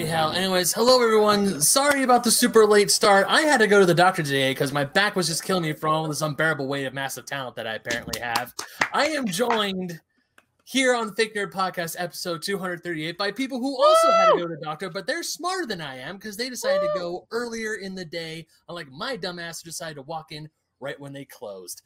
bloody hell. Anyways, hello everyone. Sorry about the super late start. I had to go to the doctor today because my back was just killing me from all this unbearable weight of massive talent that I apparently have. I am joined here on the Fake Nerd Podcast, episode 238, by people who also Woo! had to go to the doctor, but they're smarter than I am because they decided Woo! to go earlier in the day, unlike my dumbass who decided to walk in right when they closed.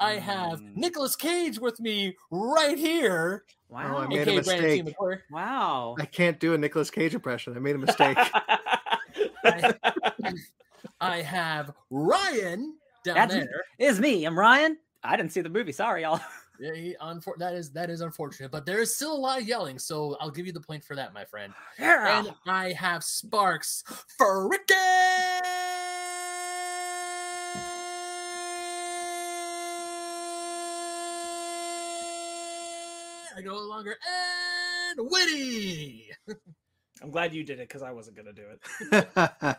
I have mm. Nicolas Cage with me right here. Wow. Oh, I made a mistake. Wow. I can't do a Nicolas Cage impression. I made a mistake. I, I, have Ryan down That's, there. Is me. I'm Ryan. I didn't see the movie. Sorry, y'all. Yeah, he, unfor- that is that is unfortunate, but there is still a lot of yelling, so I'll give you the point for that, my friend. Yeah. And I have Sparks for Ricky. No longer and witty. I'm glad you did it because I wasn't gonna do it.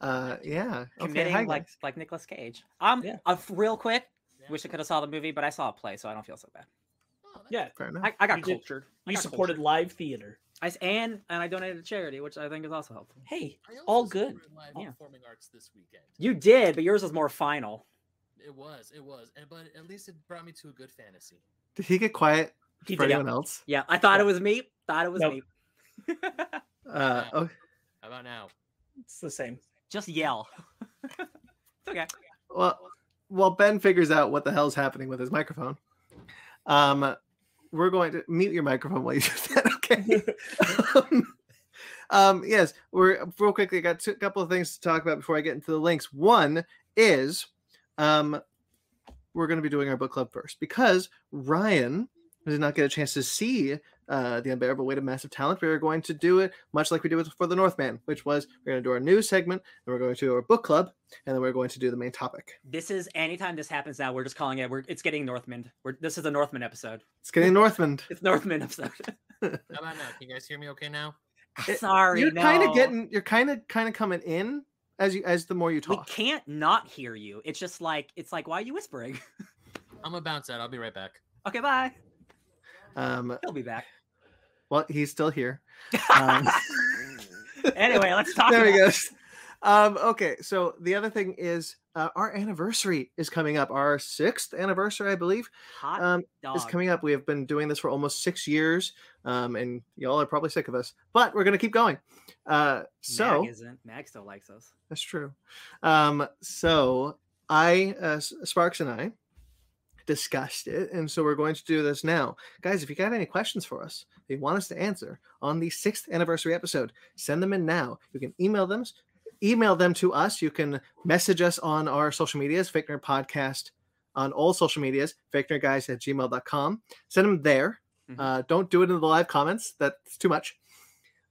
uh, yeah, committing okay, like like Nicolas Cage. Um, yeah. Uh, real quick, yeah. wish I could have saw the movie, but I saw a play, so I don't feel so bad. Oh, yeah, fair enough. I, I got you cultured. Did, you supported cultured. live theater. I and and I donated to charity, which I think is also helpful. Hey, all good. yeah. performing arts this weekend. You did, but yours was more final. It was, it was, and but at least it brought me to a good fantasy. Did he get quiet he for did, anyone yeah. else? Yeah, I thought it was me. Thought it was nope. me. uh, oh. How about now? It's the same. Just yell. it's okay. Well, while Ben figures out what the hell's happening with his microphone, um, we're going to mute your microphone while you do that. Okay. um, um, yes, we're real quickly. I got a couple of things to talk about before I get into the links. One is, um, we're going to be doing our book club first because Ryan did not get a chance to see uh, the unbearable weight of massive talent, we are going to do it much like we did with for the Northman, which was we're going to do our news segment, and we're going to do our book club, and then we're going to do the main topic. This is anytime this happens now, we're just calling it. We're it's getting Northman. We're this is a Northman episode. It's getting Northman. it's Northman episode. How about now? Can you guys hear me okay now? Sorry, you're no. kind of getting. You're kind of kind of coming in as you as the more you talk. We can't not hear you. It's just like it's like why are you whispering? I'm gonna bounce out. I'll be right back. Okay, bye. Um, He'll be back. Well, he's still here. Um, anyway, let's talk. There he goes. Um, okay, so the other thing is uh, our anniversary is coming up. Our sixth anniversary, I believe, um, is coming up. We have been doing this for almost six years, um, and y'all are probably sick of us, but we're going to keep going. Uh, so Mag isn't. Mag still likes us. That's true. Um, so I, uh, Sparks, and I discussed it. And so we're going to do this now. Guys, if you got any questions for us, if you want us to answer on the sixth anniversary episode, send them in now. You can email them, email them to us. You can message us on our social medias, Fake Nerd Podcast on all social medias, fake nerd guys at gmail.com. Send them there. Mm-hmm. Uh, don't do it in the live comments. That's too much.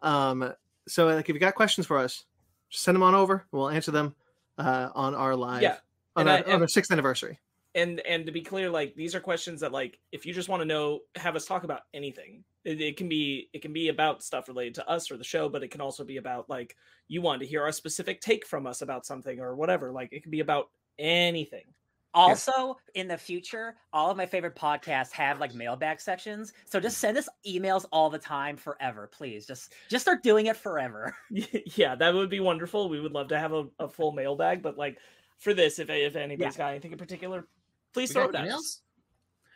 Um, so like if you got questions for us, send them on over. We'll answer them uh, on our live yeah. on, our, on our sixth anniversary and and to be clear like these are questions that like if you just want to know have us talk about anything it, it, can be it can be about stuff related to us or the show but it can also be about like you want to hear our specific take from us about something or whatever like it can be about anything also in the future all of my favorite podcasts have like mailbag sections so just send us emails all the time forever please just just start doing it forever yeah that would be wonderful we would love to have a, a full mailbag but like for this if if anybody's yeah. got anything in particular Please we throw it at us.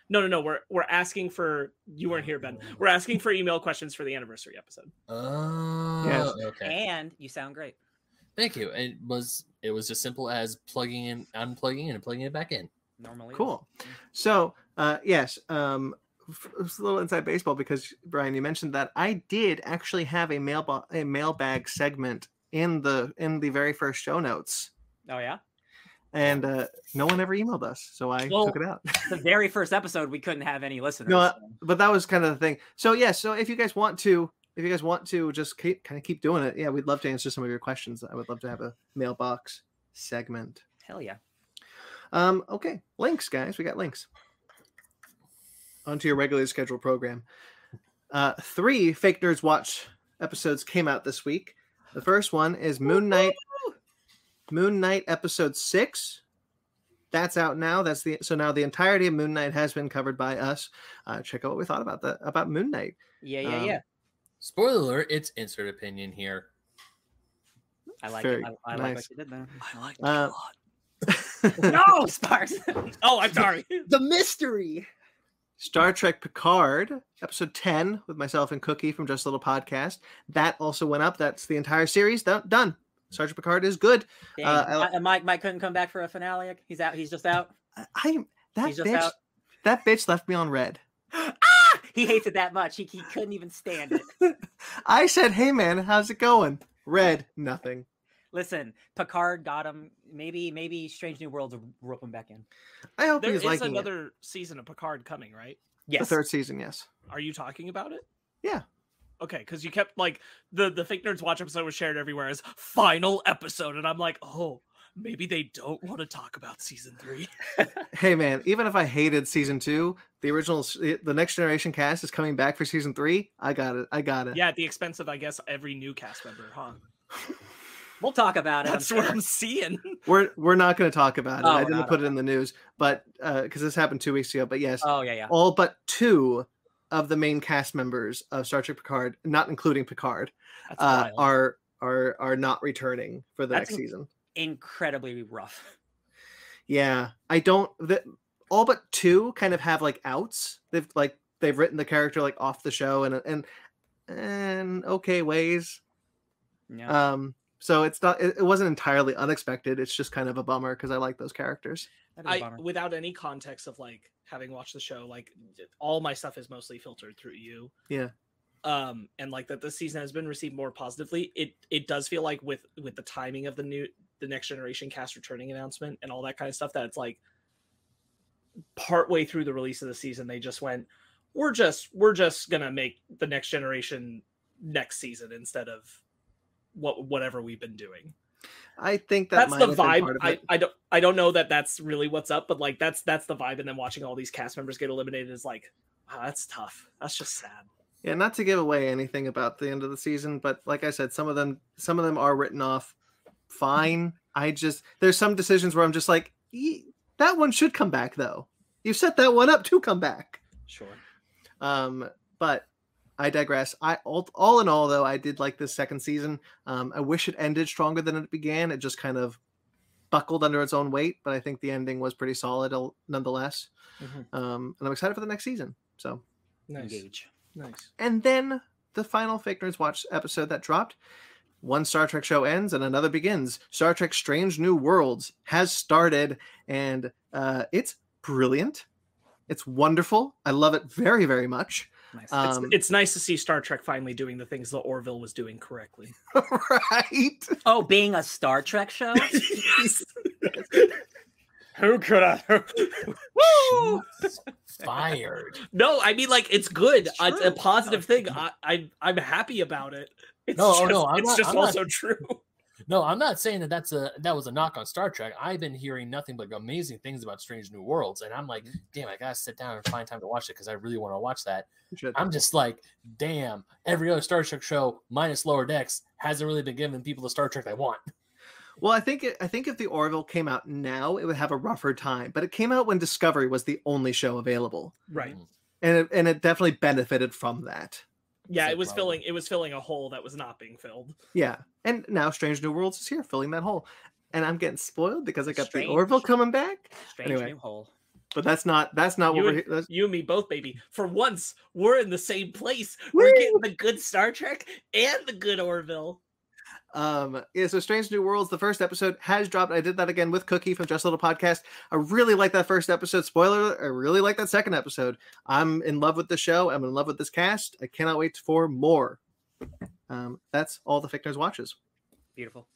No, no, no. We're we're asking for you weren't here, Ben. We're asking for email questions for the anniversary episode. Oh, yes. okay. And you sound great. Thank you. It was it was as simple as plugging in, unplugging, and plugging it back in. Normally, cool. Is. So, uh, yes, um, a little inside baseball because Brian, you mentioned that I did actually have a mail a mailbag segment in the in the very first show notes. Oh yeah and uh, no one ever emailed us, so I well, took it out. the very first episode, we couldn't have any listeners. No, but that was kind of the thing. So yeah, so if you guys want to, if you guys want to, just keep kind of keep doing it. Yeah, we'd love to answer some of your questions. I would love to have a mailbox segment. Hell yeah. Um. Okay, links, guys. We got links onto your regularly scheduled program. Uh, three fake nerds watch episodes came out this week. The first one is Moon Knight Moon Knight episode six. That's out now. That's the so now the entirety of Moon Knight has been covered by us. Uh, check out what we thought about the about Moon Knight. Yeah, yeah, um, yeah. Spoiler alert, it's insert opinion here. I like Very it. I, I like nice. what you did there. I like Uh, no, Sparks. Oh, I'm sorry. the mystery. Star Trek Picard, episode 10, with myself and Cookie from Just a Little Podcast. That also went up. That's the entire series. Done done. Done. Star Trek Picard is good. Dang, Uh, I- Mike Mike couldn't come back for a finale. He's out. He's just out. I, I that He's bitch. That bitch left me on red. ah! He hates it that much. He, he couldn't even stand it. I said, "Hey man, how's it going?" Red, nothing. Listen, Picard got him. Maybe maybe Strange New Worlds will rope him back in. I hope There he's is liking another season of Picard coming, right? Yes. The third season, yes. Are you talking about it? Yeah. Okay, because you kept like the the fake nerds watch episode was shared everywhere as final episode, and I'm like, oh, maybe they don't want to talk about season three. Hey man, even if I hated season two, the original, the next generation cast is coming back for season three. I got it. I got it. yeah, at the expense of I guess every new cast member, huh? We'll talk about it. I'm That's what sure. I'm seeing. We're we're not going to talk about it. Oh, I didn't not, put it in the news, but uh, because this happened two weeks ago. But yes, Oh yeah, yeah. all but two of the main cast members of Star Trek Picard, not including Picard, uh, are are are not returning for the That's next in- season. Incredibly rough. Yeah, I don't. The, all but two kind of have like outs. They've like they've written the character like off the show and and and okay ways. Yeah. Um, so it's not. It, it wasn't entirely unexpected. It's just kind of a bummer because I like those characters. that is a I bummer. without any context of like having watched the show, like all my stuff is mostly filtered through you. Yeah. Um, and like that this season has been received more positively. It it does feel like with with the timing of the new the next generation cast returning announcement and all that kind of stuff that it's like partway through the release of the season they just went we're just we're just gonna make the next generation next season instead of what whatever we've been doing I think that that's the vibe. I. I don't I don't know that that's really what's up, but like that's that's the vibe. And then watching all these cast members get eliminated is like, wow, that's tough. That's just sad. Yeah, not to give away anything about the end of the season, but like I said, some of them some of them are written off fine. I just there's some decisions where I'm just like, "Ye- that one should come back though. You set that one up to come back. sure. Um, but I digress. I all, all in all though, I did like this second season. Um, I wish it ended stronger than it began. It just kind of buckled under its own weight, but I think the ending was pretty solid al- nonetheless. Mhm. Um, and I'm excited for the next season. So Engage. nice. and then the final Fake Nerds Watch episode that dropped. One Star Trek show ends and another begins. Star Trek Strange New Worlds has started and uh, it's brilliant. It's wonderful. I love it very, very much. Nice. It's, Um, it's nice to see Star Trek finally doing the things that Orville was doing correctly. right? oh, being a Star Trek show. yes. Who could have? Woo! Fired. No, I mean like it's good. It's It's, a positive thing. I, I I'm happy about it. It's No, oh, just, no, I'm it's not- just I'm not- also true. No, I'm not saying that that's a that was a knock on Star Trek. I've been hearing nothing but amazing things about Strange New Worlds, and I'm like, mm-hmm. damn, I gotta sit down and find time to watch it because I really want to watch that. You. I'm just like, damn, every other Star Trek show minus Lower Decks hasn't really been giving people the Star Trek they want. Well, I think it, I think if the Orville came out now, it would have a rougher time. But it came out when Discovery was the only show available, Right. Mm. and it, and it definitely benefited from that. Yeah, it was like, filling it was filling a hole that was not being filled. Yeah, and now Strange New Worlds is here, filling that hole, and I'm getting spoiled because I got Strange. the Orville coming back. Strange Anyway. new hole. But that's not that's not what You we're. and- here- That's, You and me both, baby. For once, we're in the same place. We're getting the good Star Trek and the good Orville. Um, yeah. So Strange New Worlds, the first episode has dropped. I did that again with Cookie from Just a Little Podcast. I really like that first episode. Spoiler: I really like that second episode. I'm in love with the show. I'm in love with this cast. I cannot wait for more. Um, that's all the Fake Nerds watches. Beautiful.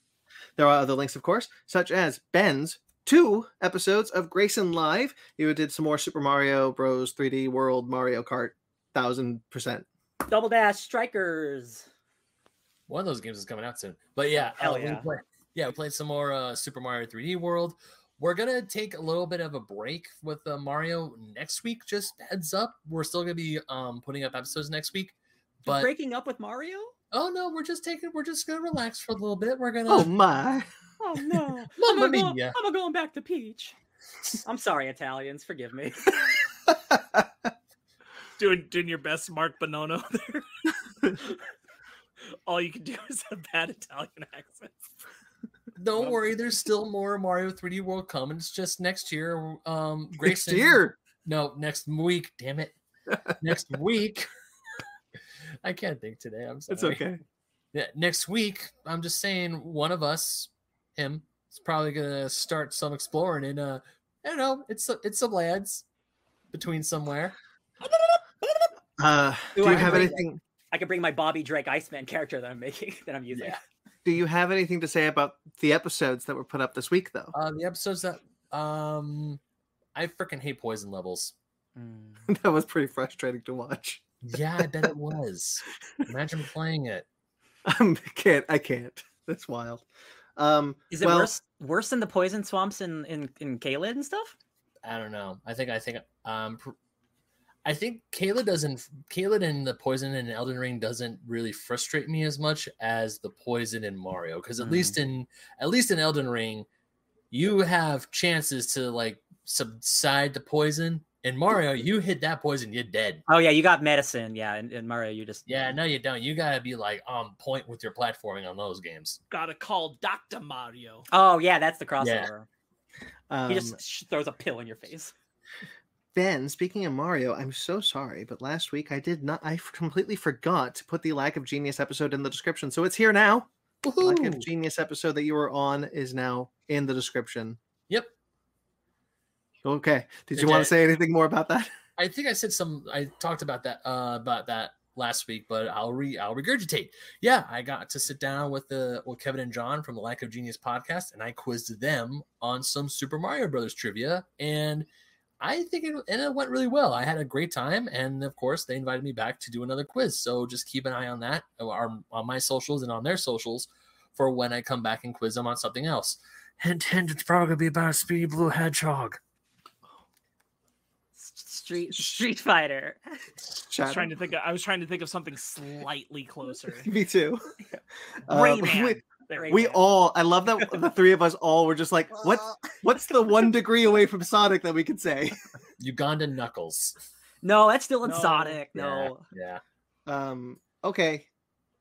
There are other links, of course, such as Ben's two episodes of Grayson Live. You did some more Super Mario Bros. 3D World Mario Kart, thousand percent. Double dash strikers. One of those games is coming out soon. But yeah, Hell uh, we yeah. play- yeah, we played some more uh, Super Mario 3D World. We're gonna take a little bit of a break with uh, Mario next week. Just heads up, we're still gonna be um, putting up episodes next week. You're breaking up with Mario? oh no, we're just taking, we're just gonna relax for a little bit. We're gonna, Oh my! Oh no. Mamma I'm, going, mia. I'm going back to Peach. I'm sorry, Italians. Forgive me. Doing doing your best Mark Bonono there. all you can do is a bad Italian accent. Don't Well- worry, there's still more Mario 3D World coming. It's just next year. Um, Next year. No, next week. Damn it. next week. I can't think today. I'm sorry. It's okay. Yeah, next week. I'm just saying, one of us, him, is probably gonna start some exploring in uh, I don't know. It's it's some lands between somewhere. Uh, Ooh, do I you have agree. anything? I could bring my Bobby Drake Iceman character that I'm making that I'm using. Yeah. Do you have anything to say about the episodes that were put up this week, though? Uh, the episodes that um, I freaking hate poison levels. Mm. that was pretty frustrating to watch. Yeah, I bet it was. Imagine playing it. I can't. I can't. That's wild. Um, Is it well, worse worse than the poison swamps in in in Caelid and stuff? I don't know. I think I think um pr- I think Caelid doesn't Caelid and the poison in Elden Ring doesn't really frustrate me as much as the poison in Mario because at Mm. least in at least in Elden Ring you have chances to like subside the poison. In Mario, you hit that poison, you're dead. Oh yeah, you got medicine. Yeah, in, in Mario, you just Yeah, no, you don't. You gotta be like on point with your platforming on those games. Gotta call Dr. Mario. Oh yeah, that's the crossover. um, he just throws a pill in your face. Ben, speaking of Mario, I'm so sorry, but last week I did not, I completely forgot to put the Lack of Genius episode in the description, so it's here now. Lack of Genius episode that you were on is now in the description. Yep. Okay. Did Did you want to say anything more about that? I think I said some. I talked about that uh, about that last week, but I'll re I'll regurgitate. Yeah, I got to sit down with the with Kevin and John from the Lack of Genius podcast, and I quizzed them on some Super Mario Brothers trivia, and I think it and it went really well. I had a great time, and of course, they invited me back to do another quiz. So just keep an eye on that, or on my socials and on their socials, for when I come back and quiz them on something else. Hint, hint. It's probably gonna be about a speedy blue hedgehog. Street Street Fighter. I was trying to think. Of, I was trying to think of something slightly closer. Me too. Uh, Rayman. we, There Rayman. we all. I love that the three of us all were just like, what? What's the one degree away from Sonic that we could say? Uganda Knuckles. No, that's still in No. Sonic. No. yeah. Um, okay.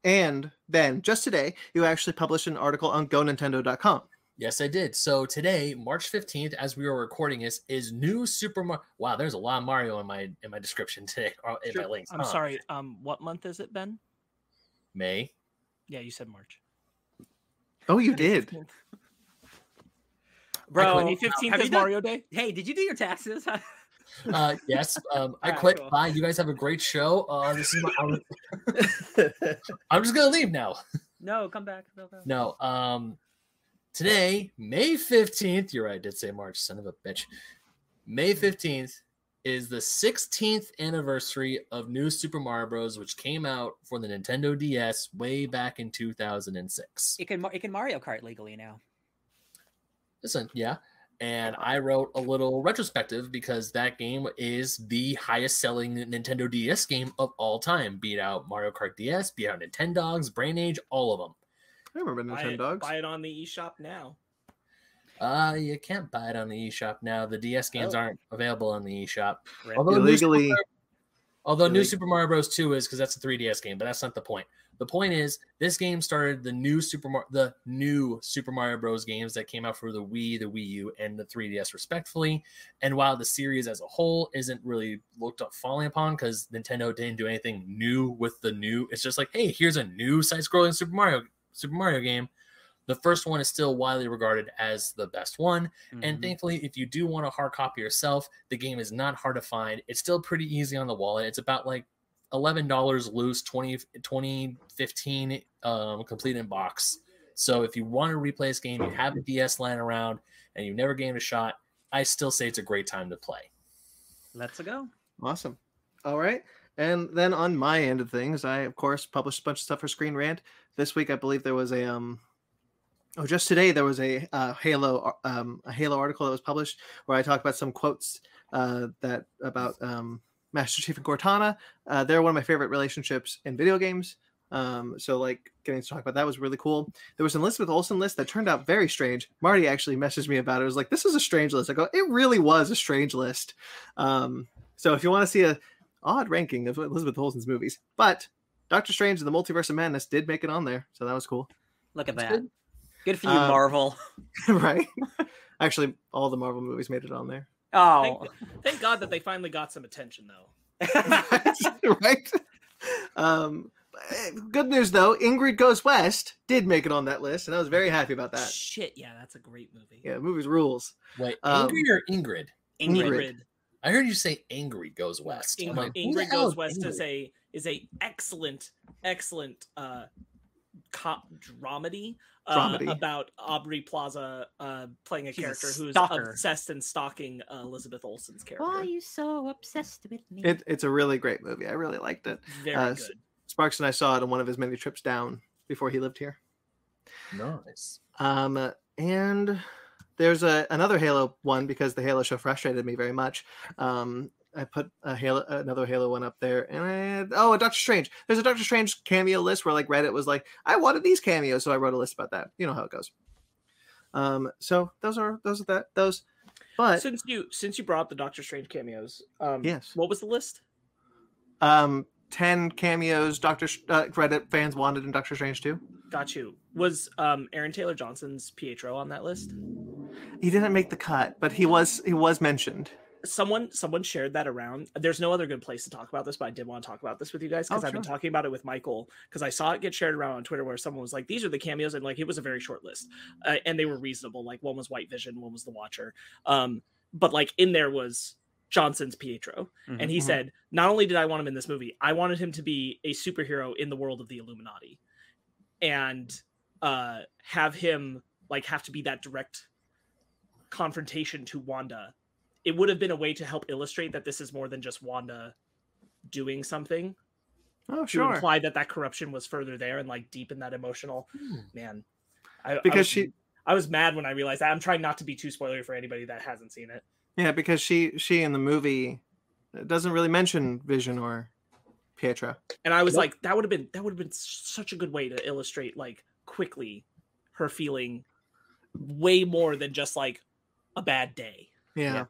And Ben, just today, you actually published an article on GoNintendo.com. Yes, I did. So today, March 15th, as we were recording this, is new Super Mario. Wow, there's a lot of Mario in my in my description today. Or in my links. I'm huh? sorry. Um, what month is it, Ben? May. Yeah, you said March. Oh, you did. Bro, May 15th have is you done- Mario Day. Hey, did you do your taxes? Uh, yes. Um, I Alright, quit. cool. Bye. You guys have a great show. Uh, this is my. I'm, I'm just gonna leave now. no, come back. No, no. No. Um, today, May 15th. You're right. I did say March. Son of a bitch. May 15th is the 16th anniversary of New Super Mario Bros., which came out for the Nintendo DS way back in 2006. It can it can Mario Kart legally now. Listen, yeah. And I wrote a little retrospective because that game is the highest selling Nintendo DS game of all time. Beat out Mario Kart DS, beat out Nintendogs, Brain Age, all of them. I remember Buy it, Nintendogs. buy it on the eShop now. Uh, you can't buy it on the eShop now. The DS games Oh. aren't available on the eShop. Rip. Although New Super Illegally. Mario- although New Super Mario Bros. 2 is because that's a 3DS game, but that's not the point. The point is this game started the new Super Mar- the new Super Mario Bros. games that came out for the Wii, the Wii U, and the 3DS respectfully. And while the series as a whole isn't really looked up falling upon because Nintendo didn't do anything new with the new, it's just like, hey, here's a new side-scrolling Super Mario Super Mario game. The first one is still widely regarded as the best one. And Mhm. thankfully, if you do want a hard copy yourself, the game is not hard to find. It's still pretty easy on the wallet. It's about like $11 loose, 20, 20 15 um, complete in box. So if you want to replay this game, you have a DS lying around, and you've never gave it a shot, I still say it's a great time to play. Let's go. Awesome. All right. And then on my end of things, I of course published a bunch of stuff for Screen Rant. This week, I believe there was a um. Oh, just today there was a uh, Halo um a Halo article that was published where I talked about some quotes uh that about um Master Chief and Cortana. Uh, they're one of my favorite relationships in video games. Um, so like getting to talk about that was really cool. There was an Elizabeth Olsen list that turned out very strange. Marty actually messaged me about it. It was like, this is a strange list. I go, it really was a strange list. Um, so if you want to see a odd ranking of Elizabeth Olsen's movies, but Doctor Strange and the Multiverse of Madness did make it on there, so that was cool. Look at That's that. good. Good, for you, Uh, Marvel. right? Actually, all the Marvel movies made it on there. Oh, Thank God that they finally got some attention though. right? Um, eh, good news though, Ingrid Goes West did make it on that list, and I was very happy about that. Shit, yeah, that's a great movie. Yeah, the movie's rules. Wait, Um, Ingrid or Ingrid? Ingrid. Ingrid. I heard you say Angry goes west. I'm Ingrid, like, Ingrid Goes is West is a is a excellent excellent uh cop dramedy, uh, Dramedy. about Aubrey Plaza uh playing a She's a character who's obsessed and stalking uh, Elizabeth Olsen's character. Why are you so obsessed with me? It, it's a really great movie. I really liked it. Very uh, good. Sparks and I saw it on one of his many trips down before he lived here. Nice. Um, and there's a another Halo one because the Halo show frustrated me very much. Um, I put a Halo, another Halo one up there, and I had, oh, a Doctor Strange. There's a Doctor Strange cameo list where like Reddit was like, I wanted these cameos, so I wrote a list about that. You know how it goes. Um, so those are those are that those, but since you since you brought up the Doctor Strange cameos, um, yes, what was the list? um, ten cameos Doctor uh, Reddit fans wanted in Doctor Strange too. Got you. Was um Aaron Taylor Johnson's Pietro on that list? He didn't make the cut, but he was he was mentioned. Someone someone shared that around there's no other good place to talk about this but i did want to talk about this with you guys because Oh, i've been talking about it with michael because i saw it get shared around on twitter where someone was like these are the cameos and like it was a very short list uh, and they were reasonable like one was white vision one was the watcher um but like in there was johnson's pietro and he Mhm. said not only did i want him in this movie i wanted him to be a superhero in the world of the illuminati and uh have him like have to be that direct confrontation to wanda it would have been a way to help illustrate that this is more than just wanda doing something Oh, sure. to imply that that corruption was further there and like deepen that emotional Hmm. man I, I Because was- she- i was mad when i realized that i'm trying not to be too spoilery for anybody that hasn't seen it Yeah, because she she in the movie doesn't really mention Vision or Pietro. and i was Nope. like that would have been that would have been such a good way to illustrate like quickly her feeling way more than just like a bad day Yeah. Yeah.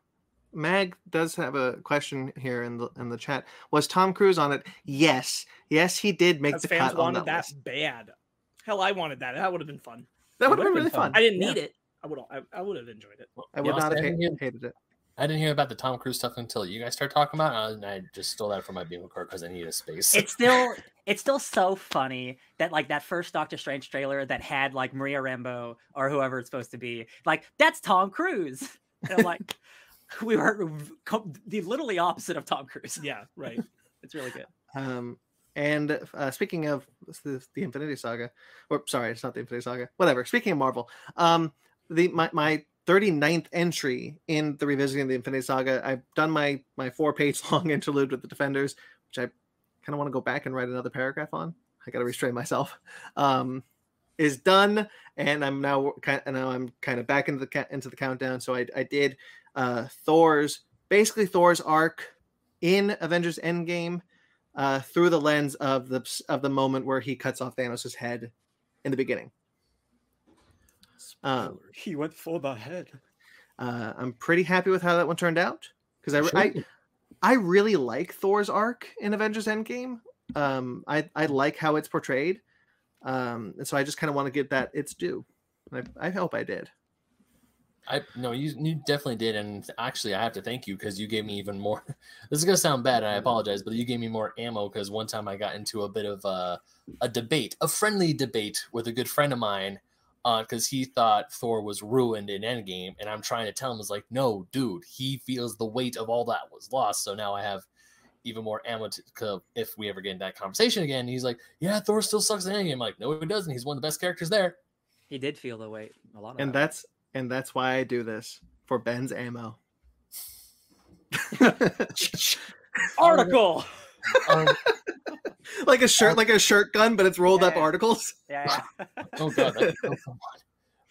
Mag does have a question here in the in the chat. Was Tom Cruise on it? Yes, yes, he did make the fans cut on wanted that. that bad hell i wanted that that would have been fun That would have been been really fun. fun. i didn't Yeah. need it i would I, I would have enjoyed it I would Yeah, not have I ha- didn't hear- hated it. I didn't hear about the Tom Cruise stuff until you guys started talking about it, and I just stole that from my bingo card because I needed a space. it's still it's still so funny that like that first Doctor Strange trailer that had like Maria Rambeau or whoever it's supposed to be like that's Tom Cruise. And I'm like, we were co- the literally opposite of Tom Cruise. yeah right It's really good. Um, and uh, speaking of the, the Infinity Saga, or sorry, it's not the Infinity Saga. Whatever. Speaking of Marvel, um, the my my 39th entry in the revisiting the Infinity Saga. I've done my my four page long interlude with the Defenders, which I kind of want to go back and write another paragraph on. I got to restrain myself. Um, is done, and I'm now kind and now I'm kind of back into the into the countdown. So I I did uh, Thor's basically Thor's arc in Avengers Endgame uh, through the lens of the of the moment where he cuts off Thanos' head in the beginning. Um, He went for the head. uh, I'm pretty happy with how that one turned out because I, Sure. I I really like Thor's arc in Avengers Endgame. Um, I I like how it's portrayed, um, and so I just kind of want to give that its due. I, I hope I did. I no, you you definitely did, and actually, I have to thank you because you gave me even more. This is gonna sound bad, and I apologize, but you gave me more ammo because one time I got into a bit of a, a debate, a friendly debate with a good friend of mine, because he thought Thor was ruined in Endgame, and I'm trying to tell him, is like, no, dude, he feels the weight of all that was lost. So now I have even more ammo to, to- if we ever get in that conversation again. He's like, yeah, Thor still sucks in Endgame. I'm like, no, he doesn't. He's one of the best characters there. He did feel the weight. A lot of And that. that's and that's why I do this for Ben's ammo. article. Um, like a shirt, like a shirt gun, but it's rolled up Yeah. articles. Yeah, yeah. oh god, that, oh, come on.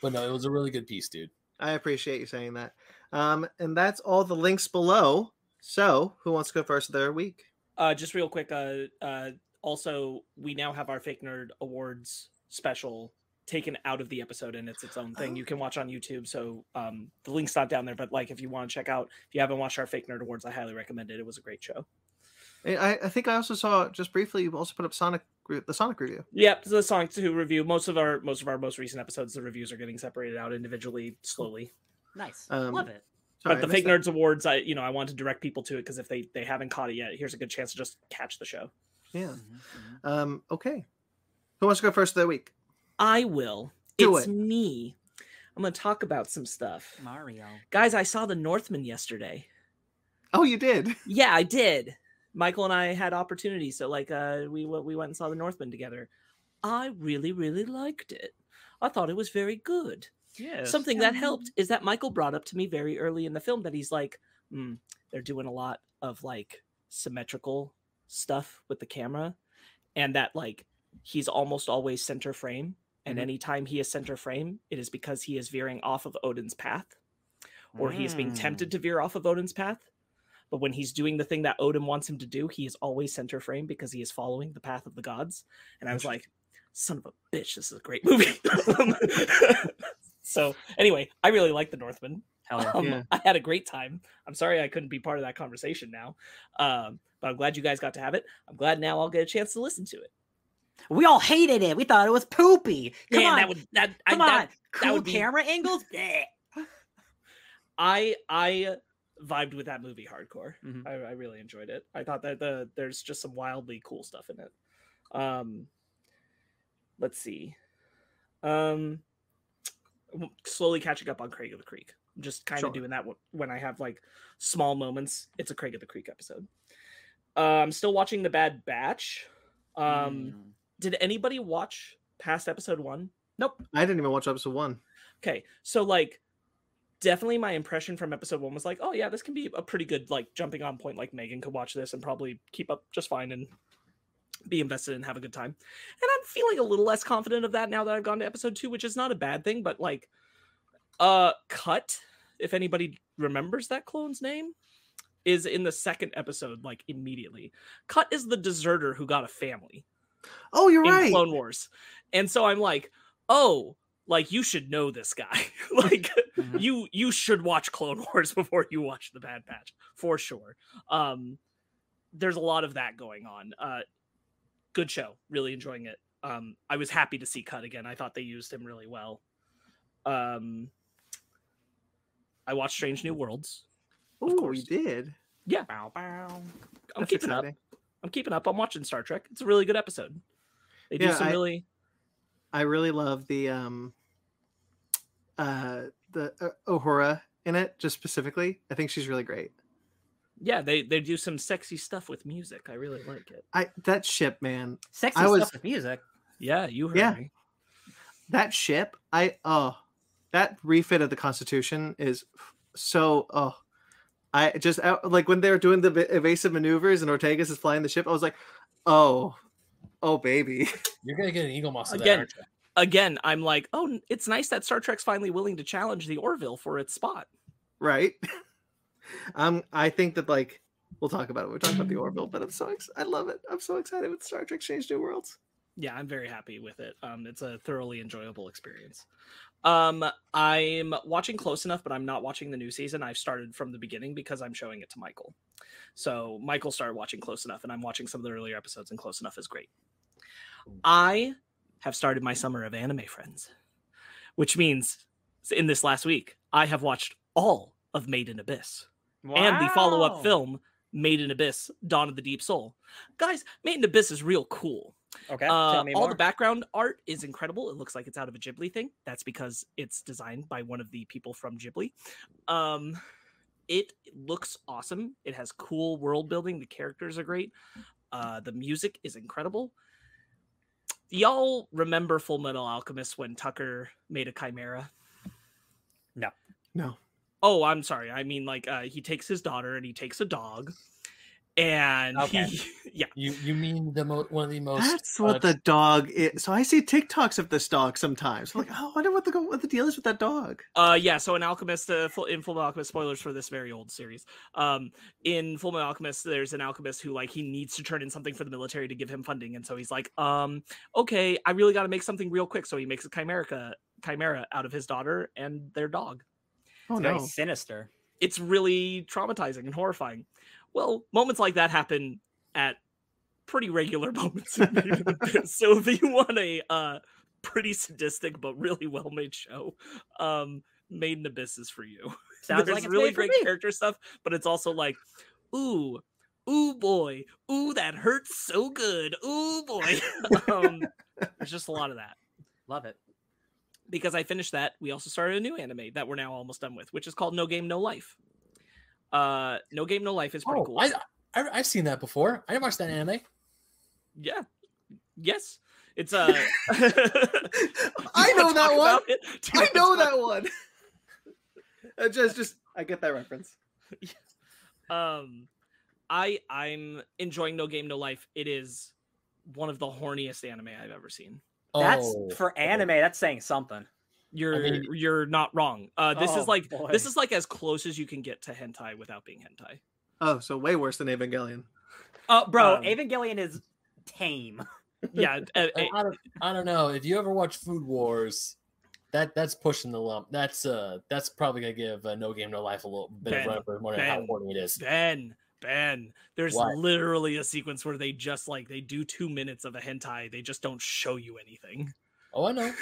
But no, it was a really good piece, dude. I appreciate you saying that. Um, and that's all the links below. So, who wants to go first of their week? Uh, just real quick. Uh, uh, also, we now have our Fake Nerd Awards special taken out of the episode, and it's its own thing. You can watch on YouTube. So um, the link's not down there, but like if you want to check out, if you haven't watched our Fake Nerd Awards, I highly recommend it. It was a great show. I, I think I also saw just briefly. You also put up Sonic re- the Sonic review. Yep, the Sonic 2 review. Most of our most of our most recent episodes, the reviews are getting separated out individually, slowly. Nice. Um, Love it. Sorry, but the Fake that. Nerds Awards, I you know I want to direct people to it because if they they haven't caught it yet, here's a good chance to just catch the show. Yeah. Mhm, mhm. Um. Okay. Who wants to go first of the week? I will. Do it's it. me. I'm gonna talk about some stuff, Mario. guys. I saw the Northman yesterday. Oh, you did. Yeah, I did. Michael and I had opportunity, so like uh we w- we went and saw the Northman together. I really really liked it. I thought it was very good. Yeah. Something that helped is that Michael brought up to me very early in the film that he's like, "Hmm, they're doing a lot of like symmetrical stuff with the camera, and that like he's almost always center frame. And Mhm. anytime he is center frame, it is because he is veering off of Odin's path, or he is being tempted to veer off of Odin's path. But when he's doing the thing that Odin wants him to do, he is always center frame because he is following the path of the gods. And I was like, son of a bitch, this is a great movie. so anyway, I really like the Northman. Hell yeah. Um, Yeah. I had a great time. I'm sorry I couldn't be part of that conversation now, um, but I'm glad you guys got to have it. I'm glad now I'll get a chance to listen to it. We all hated it. We thought it was poopy. Come Man, on. that would that I, Come that- on. Cool would be- camera angles. Bleh. I I vibed with that movie hardcore. Mhm. I, I really enjoyed it. I thought that the there's just some wildly cool stuff in it. Um, let's see. Um, w- slowly catching up on Craig of the Creek. I'm just kind Sure. of doing that when I have like small moments. It's a Craig of the Creek episode. Uh, I'm still watching The Bad Batch. Um, Mm. did anybody watch past episode one? Nope. I didn't even watch episode one. Okay, so like definitely my impression from episode one was like, oh yeah, this can be a pretty good like jumping on point. Like Megan could watch this and probably keep up just fine and be invested and have a good time. And I'm feeling a little less confident of that now that I've gone to episode two, which is not a bad thing, but like uh cut, if anybody remembers that clone's name, is in the second episode, like immediately. Cut is the deserter who got a family Oh, you're in right. Clone Wars. And so I'm like, oh, like you should know this guy. like Mhm. you you should watch Clone Wars before you watch the Bad Batch for sure. Um there's a lot of that going on. Uh good show. Really enjoying it. Um I was happy to see Cut again. I thought they used him really well. Um I watched Strange New Worlds. of Oh, course. you did. Bow, bow. I'm That's keeping up. I'm keeping up. I'm watching Star Trek. It's a really good episode. They do Yeah, some I- really I really love the um uh the uh, Uhura in it just specifically. I think she's really great. Yeah, they they do some sexy stuff with music. I really like it. I that ship, man. Sexy I was- stuff with music. Yeah, you heard Yeah. me. That ship, I oh that refit of the Constitution is so oh I just uh, like when they were doing the evasive maneuvers and Ortegas is flying the ship, I was like, oh, oh baby. You're gonna get an Eaglemoss of that, Again, aren't you? Again, I'm like, oh, it's nice that Star Trek's finally willing to challenge the Orville for its spot. right? um, I think that like we'll talk about it. We're talking about the Orville, but I'm so ex- I love it. I'm so excited with Star Trek: Strange New Worlds. Yeah, I'm very happy with it. Um, it's a thoroughly enjoyable experience. Um, I'm watching close enough, but I'm not watching the new season. I've started from the beginning because I'm showing it to Michael. So Michael started watching close enough, and I'm watching some of the earlier episodes, and close enough is great. I have started my summer of anime friends, which means in this last week I have watched all of Made in Abyss and the follow-up film Made in Abyss: Dawn of the Deep Soul. Guys, Made in Abyss is real cool. Okay. Uh, tell me all more. the background art is incredible. It looks like it's out of a Ghibli thing. That's because it's designed by one of the people from Ghibli. Um, it looks awesome. It has cool world building. The characters are great. Uh, the music is incredible. Y'all remember Full Metal Alchemist when Tucker made a chimera? No, no, Oh, I'm sorry. I mean, like, uh, he takes his daughter and he takes a dog, and Okay. he, yeah, You you mean the mo- one of the most that's what uh, the dog is. So I see TikToks of this dog sometimes. I'm like, oh, I wonder what the what the deal is with that dog. Uh, yeah. So in Alchemist, uh, full, in Full Metal Alchemist, spoilers for this very old series. Um, in Full Metal Alchemist, there's an alchemist who like he needs to turn in something for the military to give him funding, and so he's like, um, okay, I really got to make something real quick. So he makes a chimera, chimera out of his daughter and their dog. Oh very no, sinister. It's really traumatizing and horrifying. Well, moments like that happen at pretty regular moments in Made in Abyss. So if you want a uh, pretty sadistic but really well made show, um, Made in Abyss is for you. Sounds There's like it's really great character stuff, but it's also like, ooh, ooh boy, ooh that hurts so good, ooh boy. um, there's just a lot of that. Love it. Because I finished that, we also started a new anime that we're now almost done with, which is called No Game No Life. Uh, No Game No Life is pretty Oh, cool. I, I I've seen that before. I watched that anime. Yeah. Yes. It's uh I know that one. I know that one. Just, just, I get that reference. Um I I'm enjoying No Game No Life. It is one of the horniest anime I've ever seen. That's Oh, for okay. anime. That's saying something. You're mean- you're not wrong. Uh this Oh, is like boy. this is like as close as you can get to hentai without being hentai. Oh, so way worse than Evangelion. Oh, bro, Um, Evangelion is tame. Yeah, uh, I, I don't, I don't know if you ever watch Food Wars. That that's pushing the lump. That's uh that's probably gonna give uh, No Game No Life a little bit Ben, of run for more than how Ben, horny it is. Ben, Ben, there's What? literally a sequence where they just like they do two minutes of a hentai. They just don't show you anything. Oh, I know.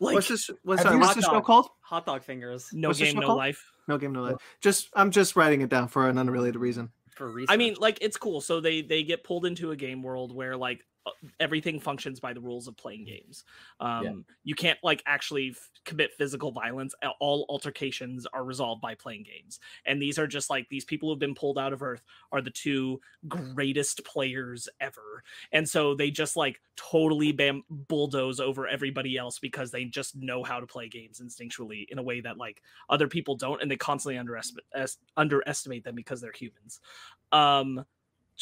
Like what's this? What's, have sorry, what's Hot the show called? Hot dog fingers no what's game, no called? life. No game, no life. Just, I'm just writing it down for an unrelated reason. for research. I mean, like it's cool. So they they get pulled into a game world where like everything functions by the rules of playing games. Um, You can't like actually f- commit physical violence. All altercations are resolved by playing games, and these are just like these people who've been pulled out of Earth are the two greatest players ever, and so they just like totally bam- bulldoze over everybody else because they just know how to play games instinctually in a way that like other people don't, and they constantly underestimate es- underestimate them because they're humans. Um,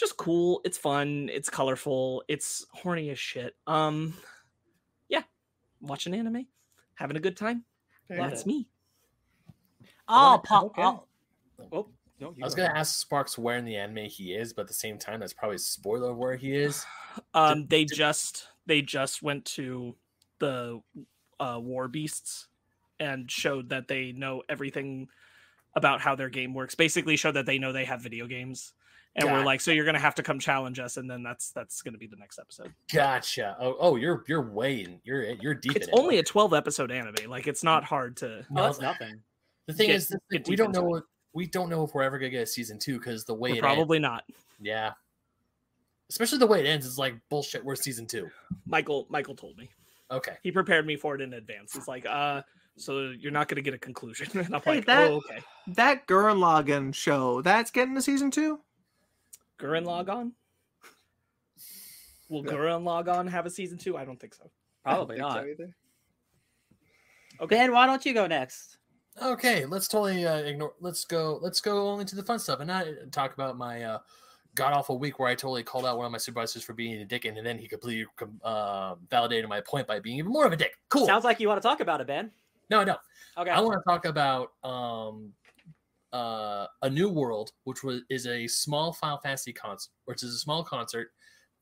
just cool. It's fun. It's colorful. It's horny as shit. Um, yeah, watching anime, having a good time. That's me. oh, wanna- pop. okay. Oh, no, I was gonna ask Sparks where in the anime he is, but at the same time, that's probably a spoiler of where he is. Um, they did- just they just went to the uh, War Beasts and showed that they know everything about how their game works. Basically, showed that they know they have video games. And we're like, so you're gonna have to come challenge us, and then that's that's gonna be the next episode. Gotcha. Oh, oh, you're you're way in. You're you're deep. It's in it. only a 12 episode anime. Like, it's not hard to. No, that's nothing. The thing Get- is, the thing- we don't know. If, we don't know if we're ever gonna get a season two because the way We're it probably not. yeah. Especially the way it ends is like bullshit. We're season two. Michael Michael told me. Okay. He prepared me for it in advance. He's like, uh, so you're not gonna get a conclusion. And I'm Hey, like, that- oh, okay. That Gurren Lagann show, that's getting a season two? Gurren Lagann. Will Yeah. Gurren Lagann have a season two? I don't think so. Probably I don't so. Okay. Ben, why don't you go next? Okay. Let's totally uh, ignore. Let's go. Let's go only to the fun stuff and not talk about my uh, god awful week where I totally called out one of my supervisors for being a dick, and then he completely uh, validated my point by being even more of a dick. Cool. Sounds like you want to talk about it, Ben. no, no. Okay. I want to talk about um, uh, a new world, which was is a small Final Fantasy concert, which is a small concert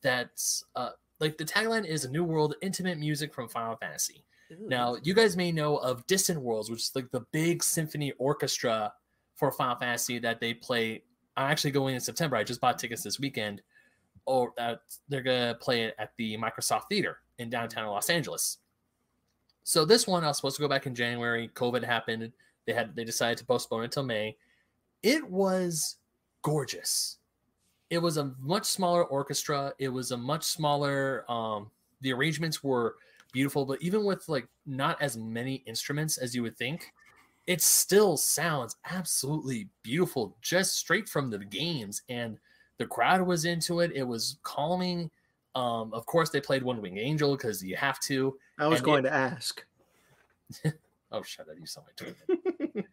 that's uh, like the tagline is a new world, intimate music from Final Fantasy. Now, you guys may know of Distant Worlds, which is like the big symphony orchestra for Final Fantasy that they play. I'm actually going in September. I just bought tickets this weekend. Or uh, they're gonna play it at the Microsoft Theater in downtown Los Angeles. So this one I was supposed to go back in January. COVID happened. They had they decided to postpone until May. It was gorgeous. It was a much smaller orchestra. It was a much smaller. Um, the arrangements were beautiful, but even with like not as many instruments as you would think, it still sounds absolutely beautiful just straight from the games. And the crowd was into it. It was calming. Um, of course, they played One Wing Angel because you have to. I was And going to ask. Oh, shut up! You saw my tweet.